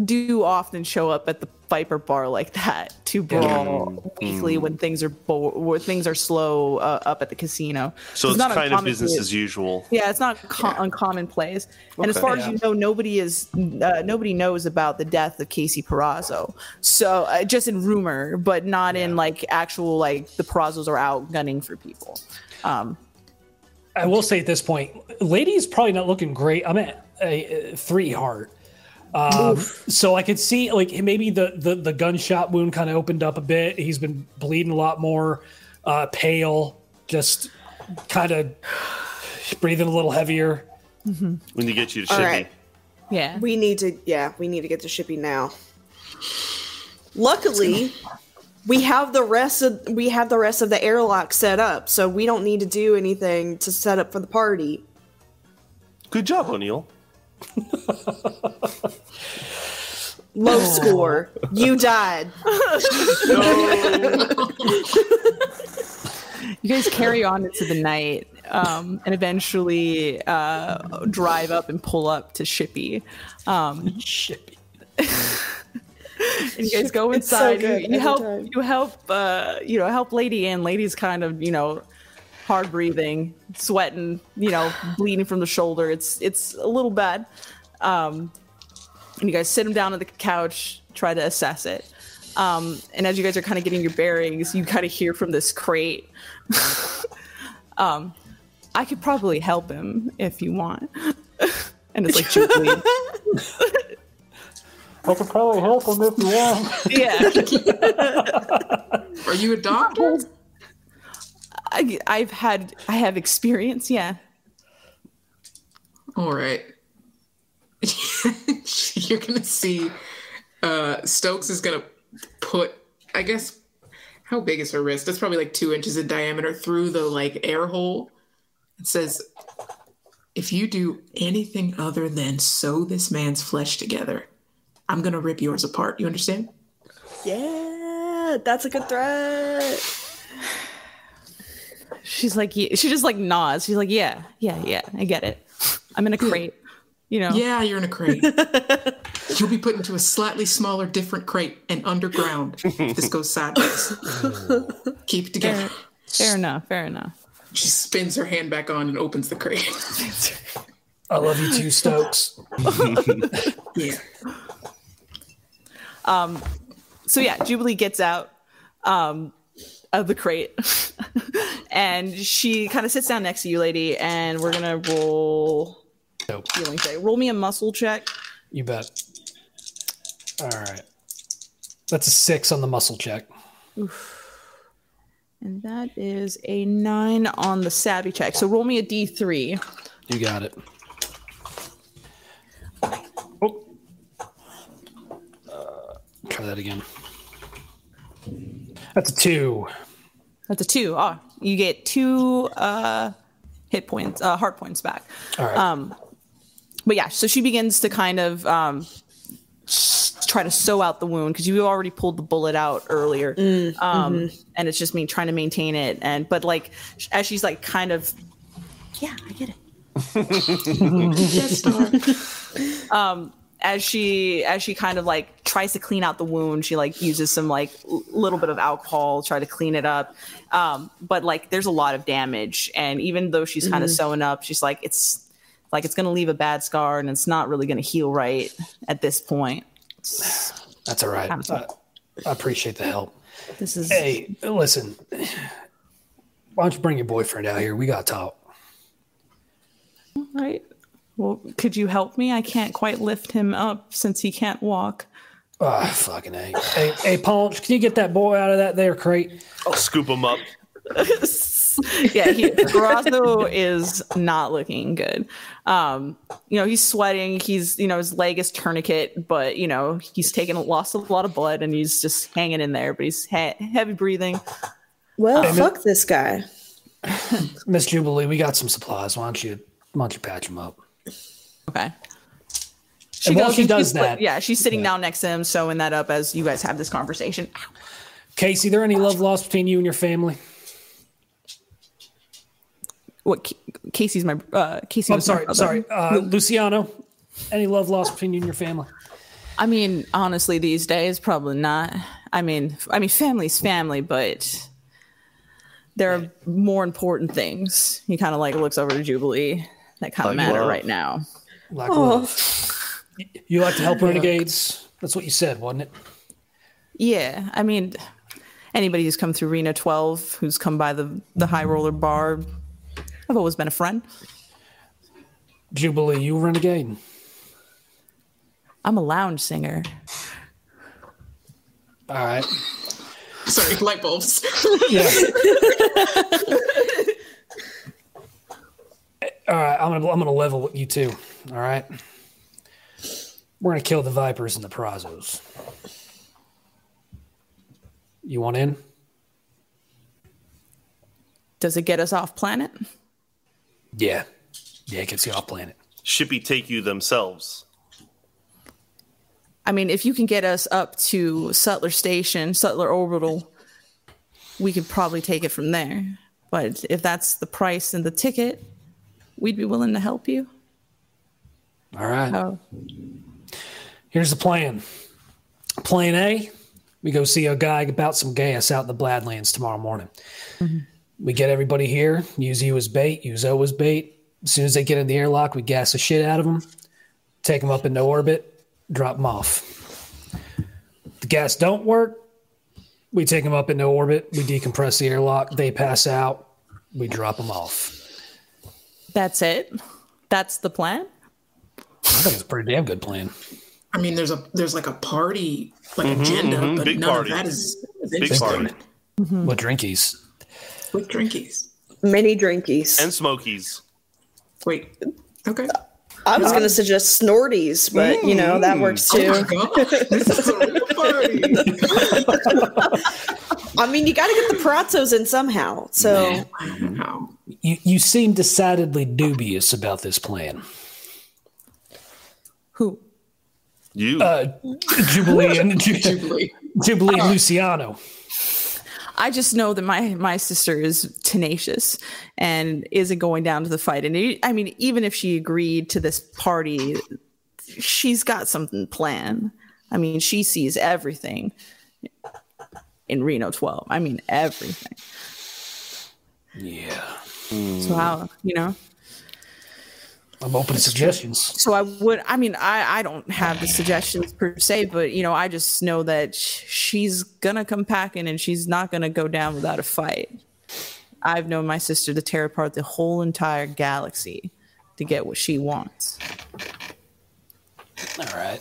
do often show up at the Viper Bar like that to brawl weekly when things are bo- when things are slow uh, up at the casino. So it's, not kind of uncommon business to- as usual. Yeah, it's not co- uncommon plays. And as Okay. far as you know, nobody is uh, nobody knows about the death of Casey Perazzo. So uh, just in rumor, but not in like actual like the Perazzos are out gunning for people. Um, I will say at this point, lady is probably not looking great. I'm at a, a three heart. Um, so I could see like maybe the the, the gunshot wound kind of opened up a bit. He's been bleeding a lot more, uh, pale, just kind of breathing a little heavier. We need to get you to All ship right. yeah. We need to. Yeah, we need to get to shipping now. Luckily, we have the rest of we have the rest of the airlock set up, so we don't need to do anything to set up for the party. Good job, O'Neill. Low score. You died. you guys carry on into the night um, and eventually uh, drive up and pull up to Shippy. Um, Shit. and you guys go It's so inside. you, you help. time. You help. Uh, you know, help Lady in. Lady's kind of you know hard breathing, sweating. You know, bleeding from the shoulder. It's it's a little bad. Um, and you guys sit him down on the couch, try to assess it. Um, and as you guys are kind of getting your bearings, you kind of hear from this crate. *laughs* um, I could probably help him if you want. *laughs* and it's like Jubilee. *laughs* I could probably help him if you want. yeah. Are you a doctor? I, I've had I have experience. Yeah. All right. *laughs* You're gonna see. Uh, Stokes is gonna put. I guess. How big is her wrist? That's probably like two inches in diameter through the like air hole. It says, "If you do anything other than sew this man's flesh together, I'm gonna rip yours apart." You understand? Yeah, that's a good threat. She's like yeah. she just like nods. She's like yeah, yeah, yeah. I get it. I'm in a crate. You know. Yeah, you're in a crate. *laughs* You'll be put into a slightly smaller, different crate and underground if this goes sideways. *laughs* Keep it together. Fair enough. Fair enough. She spins her hand back on and opens the crate. I love you too, Stokes. *laughs* yeah. Um, So yeah, Jubilee gets out um, of the crate, *laughs* and she kind of sits down next to you, lady. And we're gonna roll Nope. healing check. Roll me a muscle check. You bet. All right. That's a six on the muscle check. And that is a nine on the savvy check. So roll me a d3. You got it. Oh. Uh, try that again. That's a two. That's a two. Oh, you get two uh, hit points, uh, heart points back. All right. Um, but yeah, so she begins to kind of um, try to sew out the wound because you already pulled the bullet out earlier, um, and it's just me trying to maintain it. And but like as she's like kind of, yeah, I get it. *laughs* Yes, star. *laughs* As she as she kind of like tries to clean out the wound, she like uses some like l- little bit of alcohol, try to clean it up. Um, but like there's a lot of damage, and even though she's kind of sewing up, she's like it's like it's gonna leave a bad scar, and it's not really gonna heal right at this point. That's all right. I, I appreciate the help. This is Hey, listen. Why don't you bring your boyfriend out here? We got to talk. right. Well, could you help me? I can't quite lift him up since he can't walk. Ah, fucking A. Hey, hey, Paunch, can you get that boy out of that there crate? I'll scoop him up. *laughs* yeah, he, Perazzo is not looking good. Um, you know, he's sweating. He's, you know, his leg is tourniquet, but you know, he's taken lost a lot of blood and he's just hanging in there. But he's he- heavy breathing. Well, fuck this guy. *laughs* Miss Jubilee, we got some supplies. Why don't you, why don't you patch him up? Okay. And while goes she does she's put- that- yeah, she's sitting down next to him, sewing that up as you guys have this conversation. Casey, there any love lost between you and your family? What Casey's my uh, Casey? I'm was my sorry, sorry. Uh, Luciano, any love lost between you and your family? I mean, honestly, these days, probably not. I mean, I mean, family's family, but there are more important things. He kind of like looks over to Jubilee that kind of matter love. right now. Like Oh. You like to help renegades? That's what you said, wasn't it? Yeah, I mean, anybody who's come through Reno 12, who's come by the the High Roller Bar, I've always been a friend. Jubilee, you renegade? I'm a lounge singer. All right. Sorry, light bulbs. Yeah. *laughs* All right, I'm gonna I'm gonna level with you too. All right. We're gonna kill the vipers and the Perazzos. You want in? Does it get us off planet? Yeah. Yeah, it gets you off planet. Shippy take you themselves. I mean, if you can get us up to Sutler Station, Sutler Orbital, we could probably take it from there. But if that's the price and the ticket, we'd be willing to help you. All right. Oh, Here's the plan. Plan A, we go see a guy about some gas out in the Bladlands tomorrow morning. Mm-hmm. We get everybody here, use you as bait, use O as bait. As soon as they get in the airlock, we gas the shit out of them, take them up into orbit, drop them off. The gas don't work, we take them up into orbit, we decompress the airlock, they pass out, we drop them off. that's it. That's the plan. I think it's a pretty damn good plan. I mean, there's a there's like a party like mm-hmm, agenda, mhm, but big none party. of that is, is Big interesting party. Mm-hmm. With drinkies. with drinkies. Many drinkies. And smokies. Wait, okay. I was going to suggest Snorties, but you know that mm. works Oh too. my god, this is a real party. *laughs* I mean, you got to get the Perazzos in somehow. So Wow. You, you seem decidedly dubious about this plan. Who? You. Uh, Jubilee and *laughs* Jubilee. Jubilee and Luciano. I just know that my my sister is tenacious and isn't going down to the fight. And it, I mean, even if she agreed to this party, she's got something planned. I mean, she sees everything in Reno 12. I mean, everything. Yeah, So how you know? I'm open to suggestions. So I would. I mean, I I don't have the suggestions per se, but you know, I just know that she's gonna come packing and she's not gonna go down without a fight. I've known my sister to tear apart the whole entire galaxy to get what she wants. All right.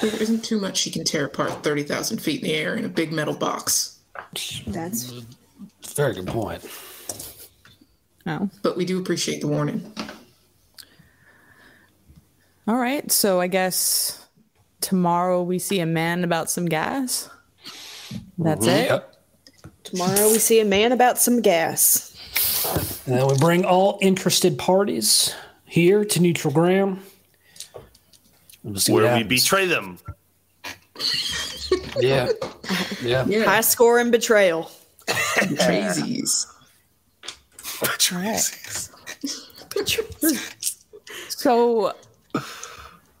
There isn't too much she can tear apart 30,000 feet in the air in a big metal box. That's Very good point. No. But we do appreciate the warning. All right. So I guess tomorrow we see a man about some gas. That's it. Yep. tomorrow. We see a man about some gas. And then we bring all interested parties here to neutral ground. We'll Where we betray them. Yeah. Yeah. *laughs* Yeah. High score and betrayal. Crazies. So,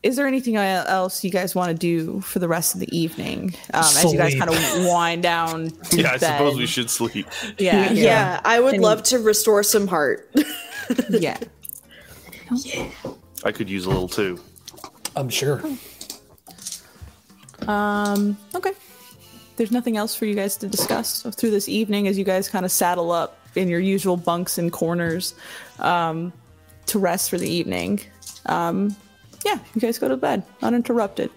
is there anything else you guys want to do for the rest of the evening um, as you guys kind of wind down? To Yeah, I bed? suppose we should sleep. Yeah, Yeah, I would love to restore some heart. yeah. *laughs* yeah. I could use a little too. I'm sure. Um. Okay. There's nothing else for you guys to discuss through this evening as you guys kind of saddle up in your usual bunks and corners um, to rest for the evening. Um, yeah, you guys go to bed uninterrupted.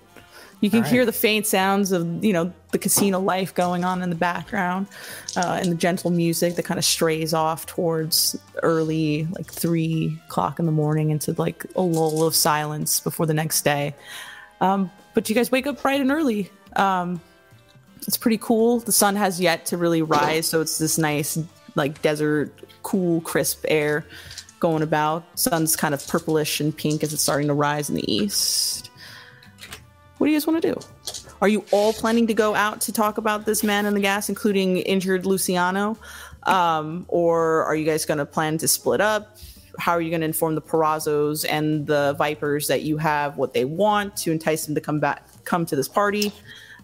You can hear the faint sounds of you know the casino life going on in the background, uh, and the gentle music that kind of strays off towards early, like three o'clock in the morning, into like a lull of silence before the next day. Um, but you guys wake up bright and early. Um, it's pretty cool. The sun has yet to really rise, so it's this nice, like desert, cool, crisp air going about. Sun's kind of purplish and pink as it's starting to rise in the east. What do you guys want to do? Are you all planning to go out to talk about this man in the gas, including injured Luciano? Um, or are you guys going to plan to split up? How are you going to inform the Perazzos and the Vipers that you have what they want to entice them to come back, come to this party?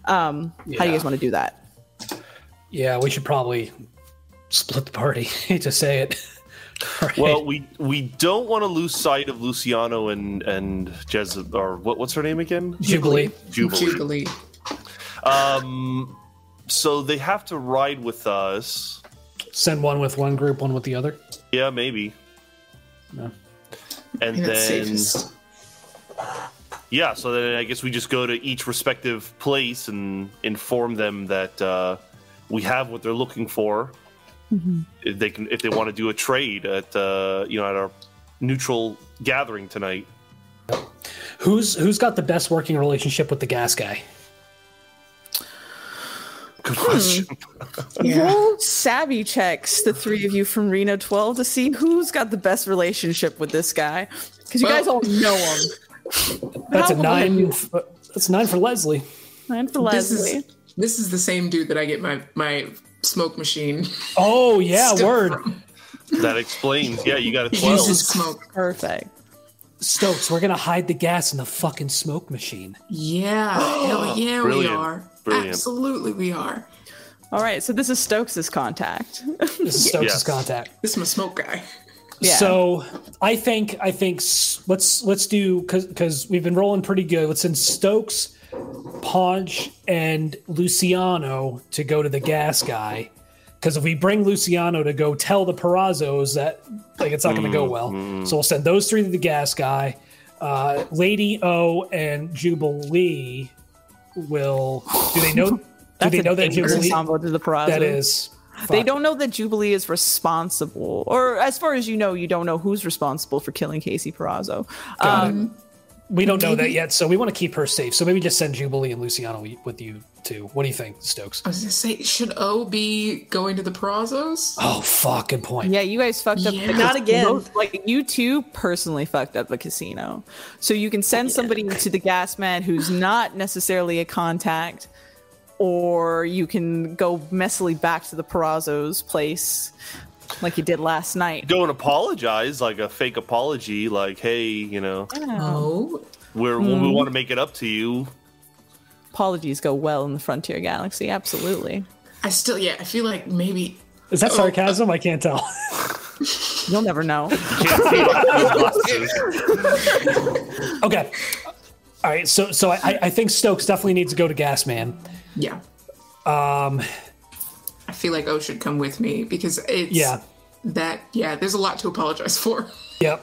Um, How do you guys want to do that? Yeah, we should probably split the party. Hate *laughs* to say it. *laughs* Right. Well, we we don't want to lose sight of Luciano and and Jez or what what's her name again? Jubilee. Jubilee. Jubilee. Um, so they have to ride with us. Send one with one group, one with the other. Yeah, maybe. No. And And then yeah, so then I guess we just go to each respective place and inform them that uh, we have what they're looking for. If they can, if they want to do a trade at uh, you know at our neutral gathering tonight. Who's who's got the best working relationship with the gas guy? Good question. Roll savvy checks, the three of you from Reno 12, to see who's got the best relationship with this guy. Because you guys all know him. That's a nine. f- That's nine for Leslie. And for Leslie. This is this is the same dude that I get my my smoke machine. Oh *laughs* yeah, word. from. that explains. Yeah, you got a twelve. uses smoke. Perfect. Stokes, we're gonna hide the gas in the fucking smoke machine. Yeah, hell *gasps* yeah, we are. Brilliant. Absolutely, we are. All right, so this is Stokes's contact. This is *laughs* Stokes's Yes. contact. This is my smoke guy. Yeah. So I think I think let's let's do because because we've been rolling pretty good. Let's send Stokes, Ponch, and Luciano to go to the gas guy. Because if we bring Luciano to go tell the Perazzos that like it's not going to go well, so we'll send those three to the gas guy. Uh, Lady O and Jubilee will. Do they know? *laughs* do they know that dangerous Jubilee? combo to the Peraza. That is. They don't know that Jubilee is responsible, or as far as you know, you don't know who's responsible for killing Casey Perazzo. Um, it. We don't know that yet, so we want to keep her safe. So maybe just send Jubilee and Luciano with you too. What do you think, Stokes? I was gonna say, should O be going to the Perazzos? Oh, fucking point. Yeah, you guys fucked up. Yeah. the Not again. casino. Like you two personally fucked up the casino. So you can send somebody to the gas man who's not necessarily a contact, or you can go messily back to the Perazzo's place, like you did last night. Don't apologize like a fake apology, like hey, you know, Oh, we're we want to make it up to you. Apologies go well in the Frontier Galaxy. Absolutely. I still, yeah, I feel like maybe. Is that sarcasm? I can't tell. *laughs* You'll never know. Can't see it. Glasses. *laughs* okay. All right. So, so I, I think Stokes definitely needs to go to Gas Man. Yeah. Um, I feel like O should come with me because it's Yeah. that. Yeah, there's a lot to apologize for. *laughs* Yep.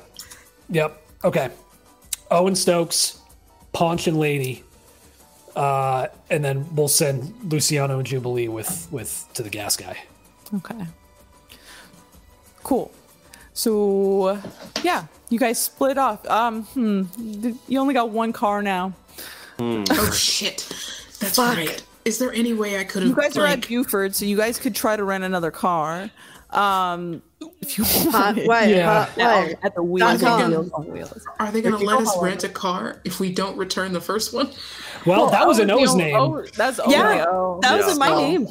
Yep. Okay. Owen Stokes, Ponch and Lady. Uh, and then we'll send Luciano and Jubilee with with to the gas guy. Okay. Cool. So, yeah, you guys split off. Um, hmm, you only got one car now. Oh shit. That's Fuck. right. Is there any way I could have You guys are at Buford, so you guys could try to rent another car. Um, if you Uh, want. why? Yeah. Uh, Yeah, why? at the wheels, on wheels, on wheels. are they gonna let us rent a car if we don't return the first one? Well, that was an O's name. Oh, that's oh, Yeah, that was Yeah. in my Oh. name.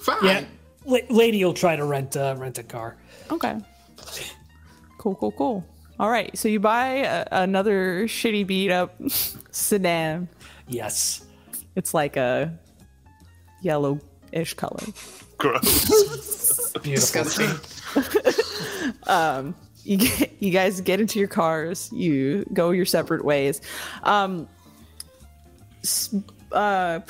Fine. Yeah, La- lady will try to rent uh, rent a car. Okay. Cool, cool, cool. All right, so you buy a, another shitty beat up *laughs* sedan. Yes. It's like a yellow-ish color. Gross. *laughs* Beautiful. *laughs* um, you get, you guys get into your cars you go your separate ways um uh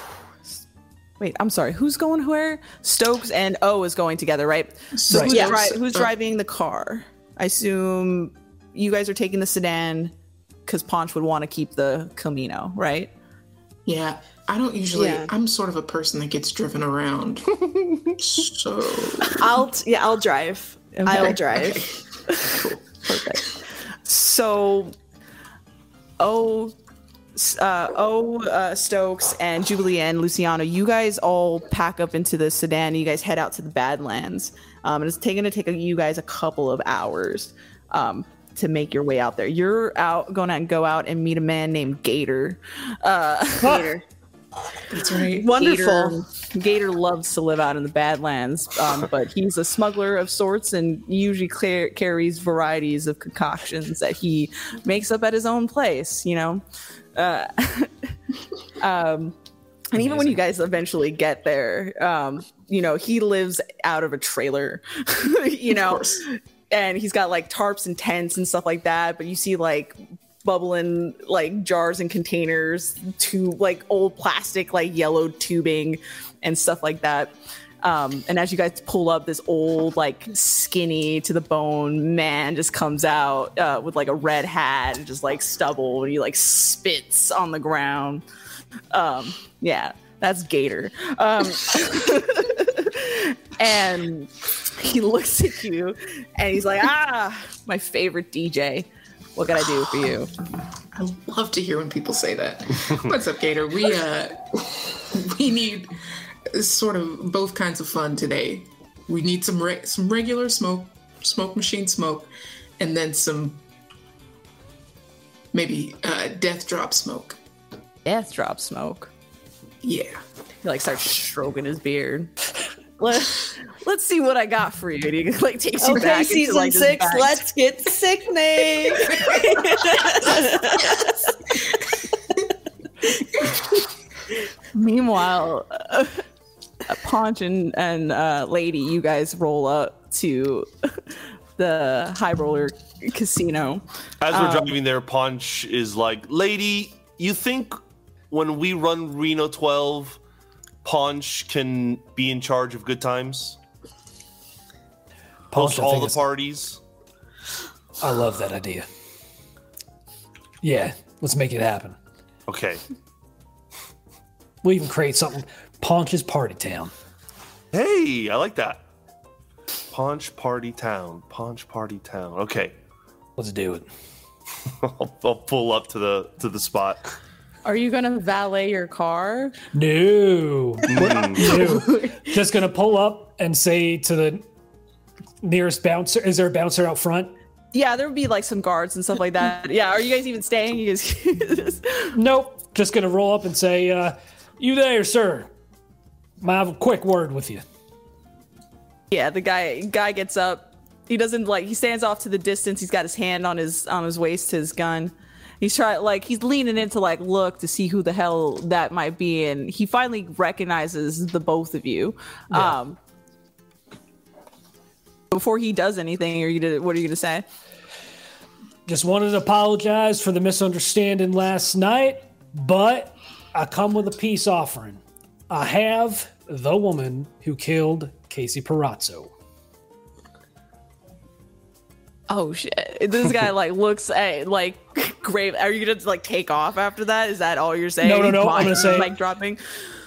wait i'm sorry who's going where stokes and o is going together right so Right. who's, Yeah. dri- who's Uh, driving the car i assume you guys are taking the sedan because Ponch would want to keep the camino right Yeah. I don't usually Yeah. I'm sort of a person that gets driven around. so *laughs* I'll t- yeah, I'll drive. I'll drive. Perfect. So, O, uh, O, uh, Stokes, and Jubilee and Luciano, you guys all pack up into the sedan. You guys head out to the Badlands. Um, and it's taking to take a, you guys a couple of hours um, to make your way out there. You're out going to go out and meet a man named Gator. Uh, Later. *laughs* *laughs* that's right. Wonderful. Gator, Gator loves to live out in the Badlands, um, but he's a smuggler of sorts and usually clear, carries varieties of concoctions that he makes up at his own place, you know? Uh, *laughs* um, and even when you guys eventually get there, um, you know, he lives out of a trailer, *laughs* you know? and he's got like tarps and tents and stuff like that but you see like bubbling like jars and containers to like old plastic like yellow tubing and stuff like that. Um, and as you guys pull up this old like skinny to the bone man just comes out uh, with like a red hat and just like stubble and he like spits on the ground. Um, yeah that's gator. Um, *laughs* and he looks at you and he's like, ah, my favorite DJ. What can I do for you? *sighs* I love to hear when people say that. What's up, Gator? We uh *laughs* we need sort of both kinds of fun today. We need some re- some regular smoke, smoke machine smoke, and then some maybe uh, death drop smoke. Death drop smoke. Yeah. He like starts stroking his beard. *laughs* Let, let's see what I got for you. And he like takes you Okay, back into, season like, this six. back- Let's get sick, sickening. *laughs* Meanwhile, uh, Ponch and, and uh, Lady, you guys roll up to the High Roller Casino. As we're driving there, Punch is like, "Lady, you think when we run Reno 12, Punch can be in charge of good times, I, all the parties?" I love that idea. Yeah, let's make it happen. Okay. We'll even create something. Ponch's Party Town. Hey, I like that. Punch Party Town. Punch Party Town. Okay. Let's do it. *laughs* I'll, I'll pull up to the to the spot. Are you gonna valet your car? No. Mm. no. Just gonna pull up and say to the nearest bouncer, is there a bouncer out front? Yeah, there would be like some guards and stuff like that. Yeah, are you guys even staying? You guys *laughs* Nope. Just gonna roll up and say, uh, you there, sir. I have a quick word with you. Yeah, the guy guy gets up. He doesn't like he stands off to the distance. He's got his hand on his on his waist his gun. He's trying like he's leaning in to like look to see who the hell that might be, and he finally recognizes the both of you. Yeah. Um before he does anything, are you gonna what are you gonna say? Just wanted to apologize for the misunderstanding last night, but I come with a peace offering. I have the woman who killed Casey Perazzo. Oh shit. This guy *laughs* like looks at like grave. Are you gonna like take off after that? Is that all you're saying? No, no, no, I'm gonna say- like dropping.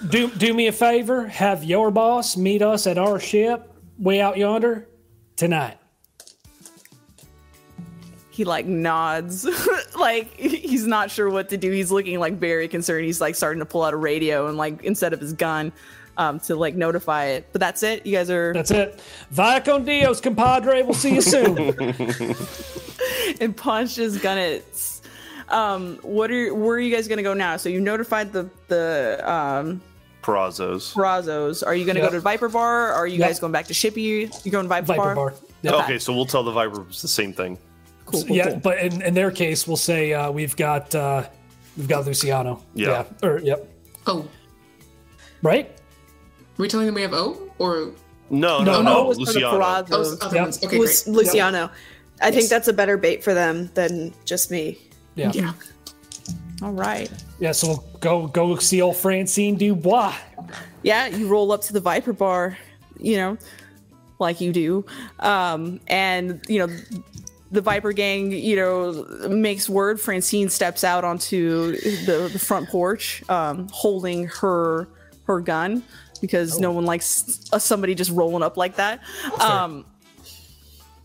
Do do me a favor. Have your boss meet us at our ship way out yonder tonight. He like nods, *laughs* like he's not sure what to do. He's looking like very concerned. He's like starting to pull out a radio and like instead of his gun, um, to like notify it. But that's it. You guys are That's it. Via con Dios, compadre. We'll see you soon. *laughs* *laughs* and punch his gun it's um what are where are you guys gonna go now so you notified the the um Perazzo's. Brazos. Are you gonna Yep. go to Viper Bar? Are you Yep. guys going back to Shippy? You're going to Viper, Viper Bar? bar. Yep. Okay, so we'll tell the Vipers the same thing. Cool, cool, yeah, cool. but in, in their case, we'll say uh, we've got uh, we've got Luciano. Yeah. Or yep. Oh, Right. Are we telling them we have O or No, No, no, no, no, it was for the Luciano. oh, other Yep. ones? Okay, Lu- great. Luciano. I think Yes. that's a better bait for them than just me. Yeah. Yeah. All right. Yeah. So we'll go go see old Francine Dubois. Yeah, you roll up to the Viper Bar, you know, like you do, um, and you know. The Viper gang, you know, makes word. Francine steps out onto the, the front porch, um, holding her her gun because no one likes uh, somebody just rolling up like that. Um,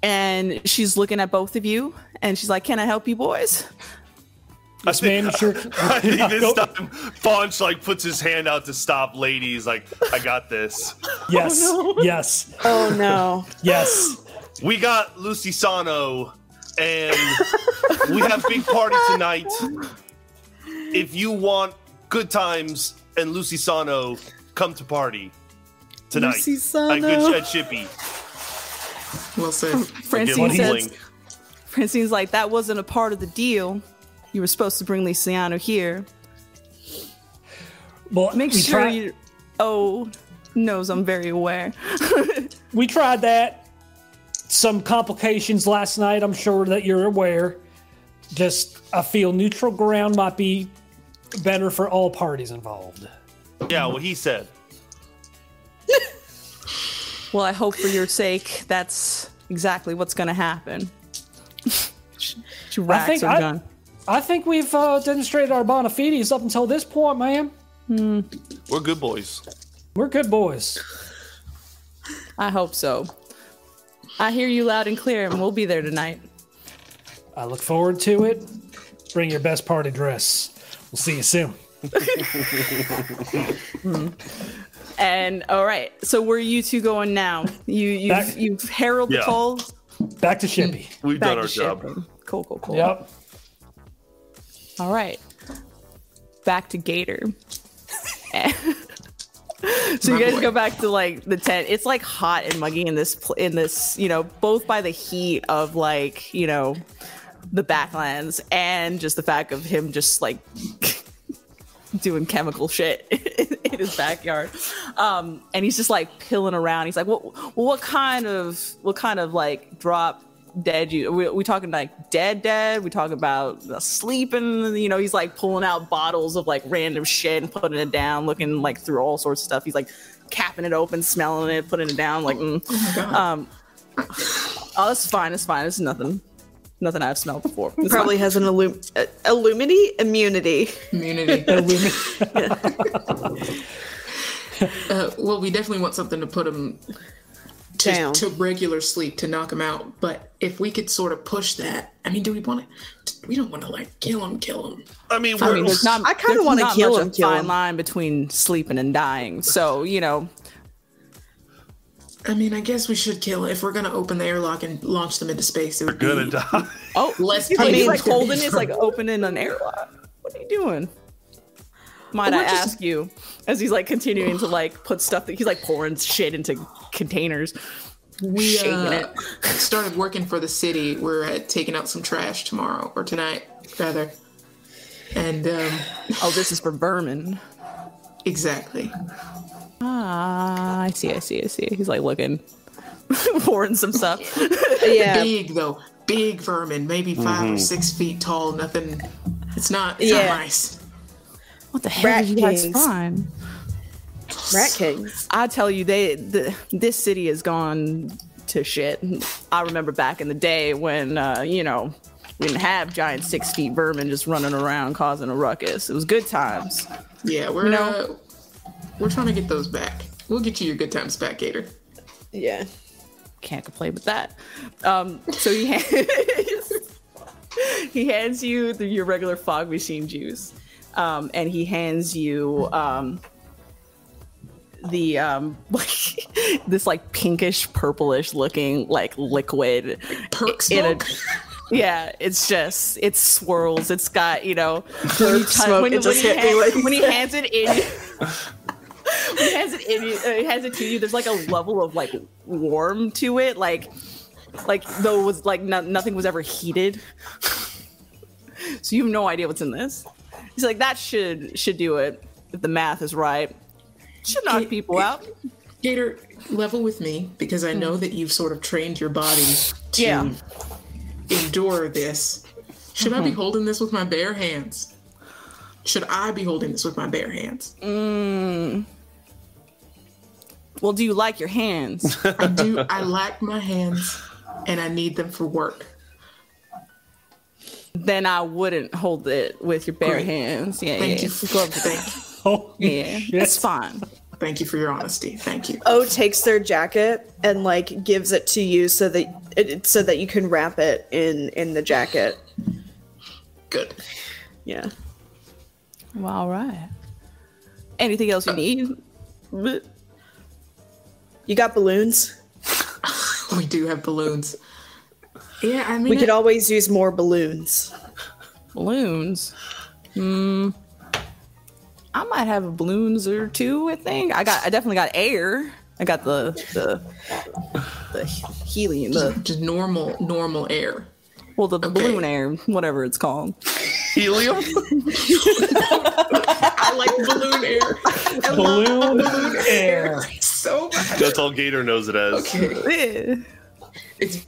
and she's looking at both of you, and she's like, "Can I help you, boys?" Yes, ma'am. *laughs* Sure. *laughs* I think *laughs* this time Faunch like puts his hand out to stop ladies. Like, I got this. Yes. Yes. Oh no. Yes. We got Lucy Sano, and we have big party tonight. If you want good times and Lucy Sano, come to party tonight. Lucy At Sano. good at Shippy. Well said. Francine says. Francine's like, that wasn't a part of the deal. You were supposed to bring Luciano here. Well, Make we sure tried- you. Oh, knows I'm very aware. *laughs* we tried that. Some complications last night. I'm sure that you're aware. Just I feel neutral ground might be better for all parties involved. Yeah, what he said. Well, I hope for your sake that's exactly what's going to happen. she racks think her I- gun. I think we've uh, demonstrated our bona fides up until this point, man. We're good boys. We're good boys. I hope so. I hear you loud and clear, and we'll be there tonight. I look forward to it. Bring your best party dress. We'll see you soon. *laughs* And all right, so where are you two going now? You you've, Back- you've heralded Yeah. the call. Back to Shippy. We've Back done our job. Cool, cool, cool. Yep. All right. Back to Gator. *laughs* so you guys boy. go back to like the tent. It's like hot and muggy in this pl- in this, you know, both by the heat of like, you know, the Badlands and just the fact of him just like *laughs* doing chemical shit *laughs* in his backyard. Um and he's just like pilling around. He's like, "What what kind of what kind of like drop dead you we, we talking like dead dead we talking about sleeping you know he's like pulling out bottles of like random shit and putting it down looking like through all sorts of stuff he's like capping it open smelling it putting it down like mm. Oh um oh it's fine it's fine it's nothing nothing i've smelled before It's *laughs* Probably has an illum- uh, illumity immunity. Community. *laughs* Uh, well, we definitely want something to put him to, Down. to regular sleep to knock him out. But if we could sort of push that, I mean, do we want to? We don't want to like kill him, kill him. I mean, I we're, mean, there's not. I kinda there's wanna not kill much him, a kill fine him. line between sleeping and dying. So you know, I mean, I guess we should kill him if we're gonna open the airlock and launch them into space. It would gonna be die. *laughs* oh, less he's like, he's painful like *laughs* to be holding. He's like opening an airlock. What are you doing? Might We're I just- ask you? As he's like continuing to like put stuff that he's like pouring shit into containers, we uh, it. started working for the city. We're uh, taking out some trash tomorrow or tonight, rather. And um, Oh, this is for vermin. *laughs* exactly. Ah, I see, I see, I see. He's like looking, *laughs* pouring some stuff. *laughs* Yeah. Big though, big vermin, maybe 5 or six feet tall. Nothing. It's not. It's Yeah. not nice. What the hell Rat did you guys kings. find? Rat kings. I tell you, they the, this city has gone to shit. I remember back in the day when uh, you know we didn't have giant six feet vermin just running around causing a ruckus. It was good times. Yeah, we're You know- uh, we're trying to get those back. We'll get you your good times back, Gator. Yeah. Can't complain with that. Um, so he hands, *laughs* he hands you the, your regular fog machine juice, um, and he hands you um, the um, *laughs* this like pinkish purplish looking like liquid Perk in a smoke. *laughs* yeah it's just it swirls it's got you know when, you Perk smoke, when, it when just he me hand- when he hands it in when he hands it in uh, hands it to you there's like a level of like warm to it like like though it was like no, nothing was ever heated so you have no idea what's in this he's like that should should do it if the math is right should knock It- people out Gator, level with me because I know that you've sort of trained your body to Yeah. endure this. Should I be Mm-hmm. holding this with my bare hands? Should I be holding this with my bare hands? Mm. well do you like your hands *laughs* I do. I like my hands, and I need them for work. then I wouldn't hold it with your bare Great. hands. Yeah, Thank yeah. you. For, Gloves. thank, Oh, *laughs* Yeah, it's fine. thank you for your honesty. Thank you. O takes their jacket and like gives it to you so that it, so that you can wrap it in in the jacket. Good. Yeah. Well, all right. Anything else you need? You got balloons? *laughs* We do have balloons. Yeah, I mean, We could it- always use more balloons. Balloons. Hmm. I might have balloons or two. I think I got. I definitely got air. I got the the the helium. The just normal, normal air. Well, the, the Okay. balloon air, whatever it's called. Helium? *laughs* I like balloon air. I love balloon balloon air. so much. That's all Gator knows it as. Okay, it's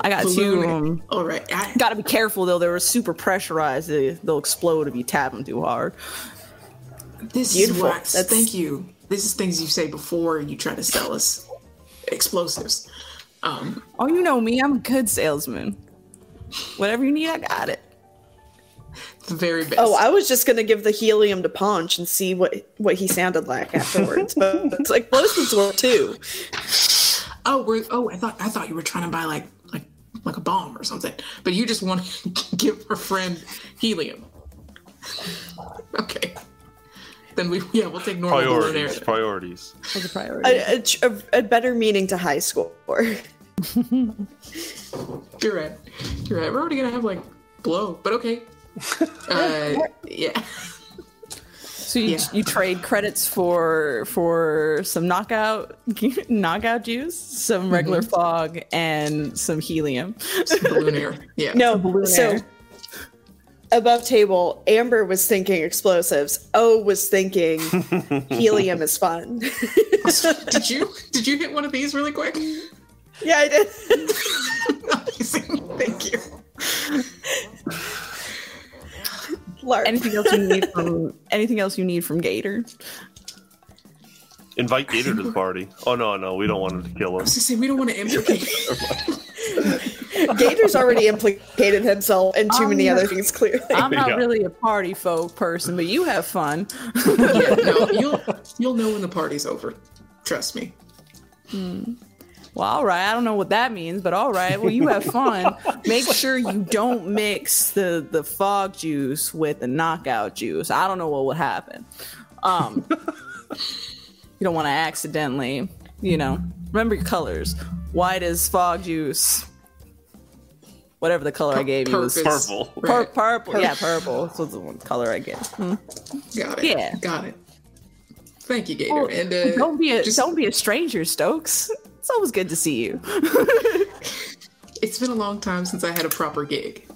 I got balloon. two. Um, All right, I, Got to be careful though. They were super pressurized. They, they'll explode if you tap them too hard. this Beautiful. is what. That's- Thank you. This is things you say before you try to sell us explosives. Um, Oh, you know me. I'm a good salesman. Whatever you need, I got it. the very best. Oh, I was just gonna give the helium to Punch and see what what he sounded like afterwards. but *laughs* it's like explosives were too. oh, we're, oh, I thought I thought you were trying to buy like like like a bomb or something, but you just want to *laughs* give our friend helium. Okay. Then we yeah we'll take normal air. Priorities. Priorities. As a priority. A, a, a, a better meaning to high score. *laughs* You're right. You're right. We're already gonna have like blow, but okay. *laughs* Uh, yeah. so you, yeah. you trade credits for for some knockout *laughs* knockout juice, some regular fog, and some helium. balloon air. Yeah. No, balloon so air. above table, Amber was thinking explosives. O was thinking helium is fun. Did you did you hit one of these really quick? Yeah, I did. Amazing. Thank you. Lark. Anything else you need from anything else you need from Gator? Invite Gator to the party. Oh no, no, we don't want him to kill I was us. gonna say we don't want to implicate. *laughs* Gator's already implicated himself in too I'm many other not- things. Clearly, I'm not Yeah. really a party folk person, but you have fun. yeah, no, *laughs* you'll you'll know when the party's over. Trust me. Hmm. Well, all right. I don't know what that means, but all right. Well, you have *laughs* fun. Make sure you don't mix the the fog juice with the knockout juice. I don't know what would happen. Um, *laughs* you don't want to accidentally, you know. Remember your colors. White is fog juice. Whatever the color I gave you was Purpose. Purple. pur- Right. purple. Yeah, purple. So the one color I gave. Hmm. Got it. Yeah. Got it. Thank you, Gator. Well, and uh, don't be a just- don't be a stranger, Stokes. It's always good to see you. *laughs* It's been a long time since I had a proper gig.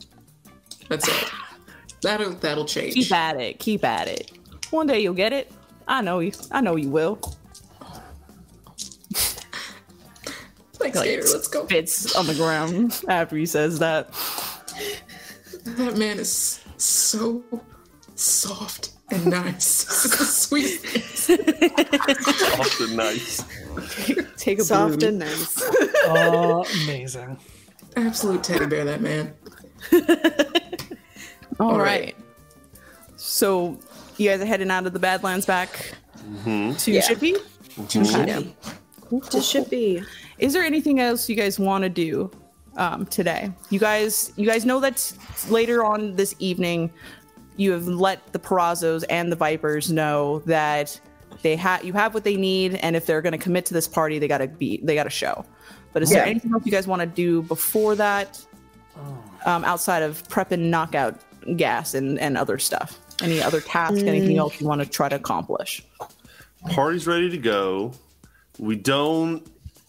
That's it. *sighs* That'll that'll change. Keep at it. Keep at it. One day you'll get it. I know you. I know you will. *laughs* Thanks, Like, Gator. Let's go. Spits on the ground after he says that. That man is so soft and nice. *laughs* Sweet. is the sweetest thing. Often nice. Take a Soft blue. and nice. *laughs* amazing. Absolute teddy bear, that man. *laughs* All All right. right. So you guys are heading out of the Badlands back to Yeah. Shippy? Yeah. To Shippy. Is there anything else you guys want to do um, today? You guys, you guys know that later on this evening, you have let the Perazzos and the Vipers know that they have you have what they need, and if they're going to commit to this party, they got to be they got to show. But is there anything else you guys want to do before that, um, outside of prep and knockout gas and and other stuff? Any other task? Anything else you want to try to accomplish? Party's ready to go. We don't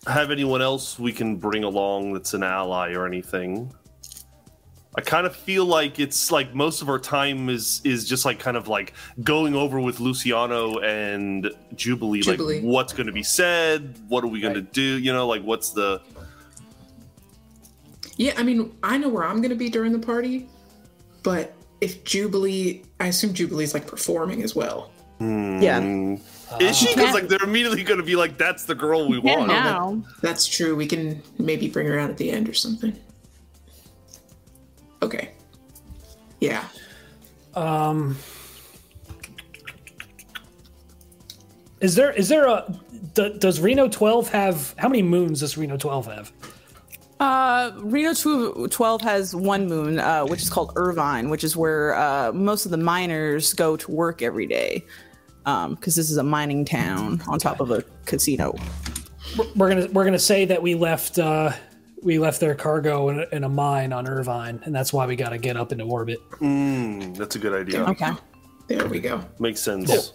have anyone else we can bring along that's an ally or anything. I kind of feel like it's like most of our time is is just like kind of like going over with Luciano and Jubilee, Jubilee. like what's going to be said, what are we going to do, you know, like what's the Yeah, I mean, I know where I'm going to be during the party, but if Jubilee, I assume Jubilee's like performing as well. Hmm. Yeah. is she? Because like they're immediately going to be like, that's the girl we want. now, That's true. We can maybe bring her out at the end or something. Okay. Yeah. Um, is there is there a d- does Reno 12 have how many moons does Reno 12 have? Uh, Reno 12 has one moon, uh, which is called Irvine, which is where uh, most of the miners go to work every day. Because this is a mining town on top of a casino. We're gonna we're gonna say that we left uh, we left their cargo in a, in a mine on Irvine, and that's why we got to get up into orbit. Mm, that's a good idea. Okay. There we go. Makes sense.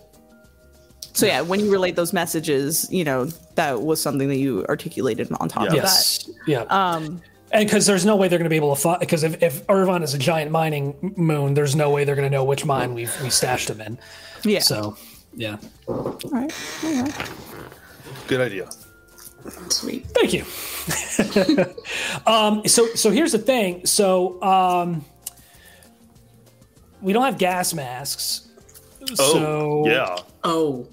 So, yeah, when you relate those messages, you know, that was something that you articulated on top Yeah. of Yes, yeah. Um, and because there's no way they're going to be able to find because if, if Irvine is a giant mining moon, there's no way they're going to know which mine we we stashed them in. Yeah. So yeah, All right. All right. Good idea. Sweet. Thank you. *laughs* um, so so here's the thing. So um, we don't have gas masks. Oh, so yeah. Oh,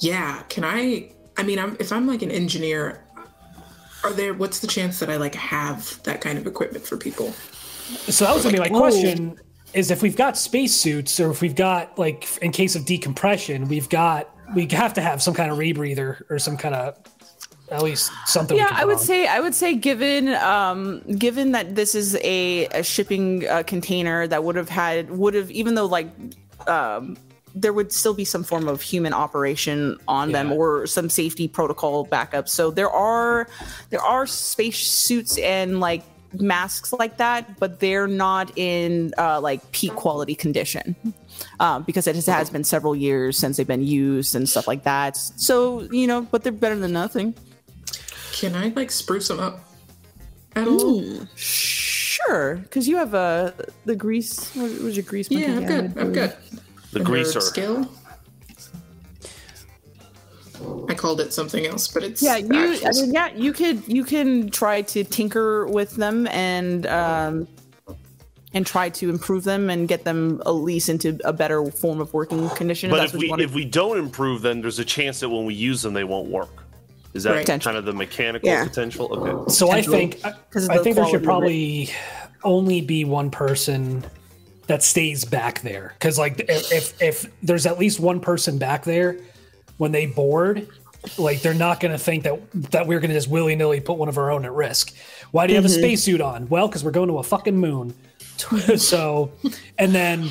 yeah. Can I? I mean, I'm, if I'm like an engineer, are there? What's the chance that I like have that kind of equipment for people? So that was gonna be my question: is if we've got spacesuits or if we've got like in case of decompression, we've got we have to have some kind of rebreather or some kind of at least something. we yeah i would on. say i would say given um given that this is a, a shipping uh, container that would have had would have even though like um there would still be some form of human operation on them or some safety protocol backup so there are there are space suits and like masks like that but they're not in uh, like peak quality condition um, because it has, has been several years since they've been used and stuff like that so you know but they're better than nothing Can I like spruce them up at all? Sure, because you have uh, the grease. What was your grease? Yeah, I'm good. I'm good. The Nerd greaser. skill. I called it something else, but it's Yeah, you. I mean, yeah, you could. You can try to tinker with them and um, and try to improve them and get them at least into a better form of working condition. But that's if we you want if we don't improve, then there's a chance that when we use them, they won't work. Is that Right. kind of the mechanical Yeah. potential? Okay. So I think I, because I think there should quality probably only be one person that stays back there because like if, if if there's at least one person back there when they board like they're not going to think that that we're going to just willy-nilly put one of our own at risk why do you have a mm-hmm. spacesuit on well because we're going to a fucking moon *laughs* so and then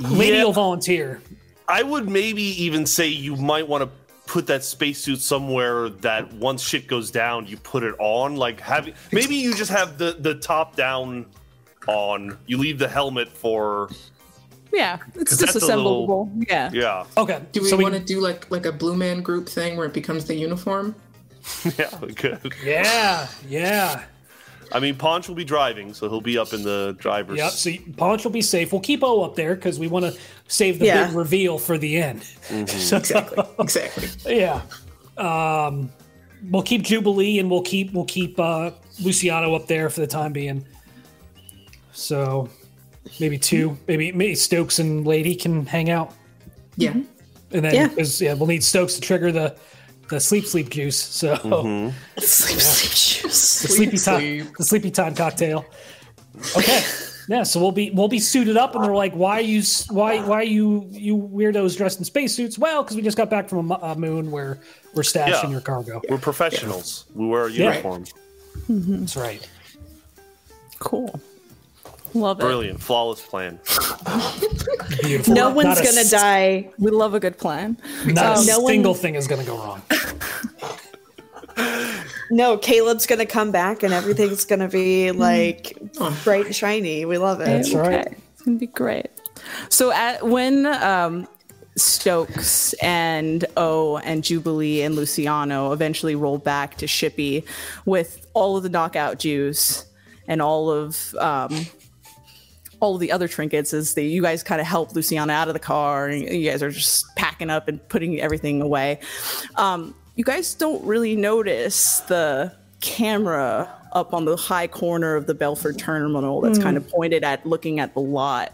lady Yeah. will volunteer I would maybe even say you might want to put that spacesuit somewhere that once shit goes down, you put it on. Like having maybe you just have the the top down on. You leave the helmet for Yeah, it's disassemblable. a disassembleable. yeah. yeah okay Do we so want to do like like a blue man group thing where it becomes the uniform? *laughs* yeah good. yeah yeah I mean, Ponch will be driving, so he'll be up in the driver's. Yep. So Ponch will be safe. We'll keep O up there because we want to save the Yeah. big reveal for the end. *laughs* So, Exactly. exactly. yeah. Um, we'll keep Jubilee and we'll keep we'll keep uh, Luciano up there for the time being. So maybe two, maybe maybe Stokes and Lady can hang out, Yeah. and then Yeah. 'cause, yeah, we'll need Stokes to trigger the the sleep sleep juice. So mm-hmm. *laughs* Sleep, sleep juice. the sleepy time the sleepy time cocktail. Okay. Yeah, so we'll be we'll be suited up, and they're like, "Why are you why why are you you weirdos dressed in spacesuits?" Well, because we just got back from a, a moon where we're stashing Yeah. your cargo. We're professionals. We wear a Yeah. uniform. Mm-hmm. That's right. Cool. Love it. Brilliant, flawless plan. Beautiful. *laughs* No Not one's a gonna s- die. We love a good plan. Not a Um, no one- single thing is gonna go wrong. *laughs* No, Caleb's gonna come back and everything's gonna be like bright and shiny. We love it. That's right. It's gonna be great. So at when um, Stokes and O and Jubilee and Luciano eventually roll back to Shippy with all of the knockout juice and all of um, all of the other trinkets is that you guys kind of help Luciano out of the car and you guys are just packing up and putting everything away. Um, you guys don't really notice the camera up on the high corner of the Belford terminal that's kind of pointed at looking at the lot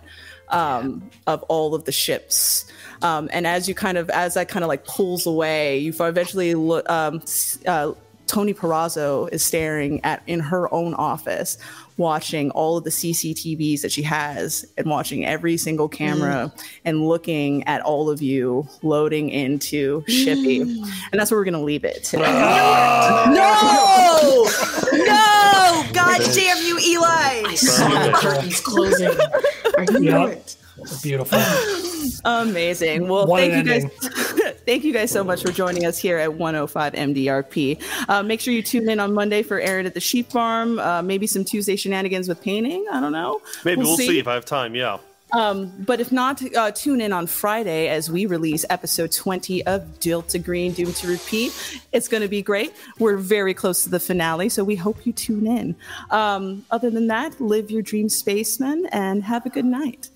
um, of all of the ships. Um, and as you kind of as that kind of like pulls away, you eventually look. Um, uh, Tony Perazzo is staring at in her own office, watching all of the CCTVs that she has, and watching every single camera, mm. and looking at all of you loading into Shippy, mm. and that's where we're gonna leave it today. No! no! God damn you, Eli! I saw the curtains closing. I knew Yep. it. Beautiful. *gasps* Amazing. Well, What thank an you guys. Thank you guys so much for joining us here at 105 MDRP. Uh, make sure you tune in on Monday for Aaron at the Sheep Farm. Uh, maybe some Tuesday shenanigans with painting. I don't know. Maybe we'll, see. if I have time. Yeah. But if not, uh, tune in on Friday as we release episode 20 of Delta Green Doom to Repeat. It's going to be great. We're very close to the finale, so we hope you tune in. Um, other than that, live your dream, spaceman, and have a good night.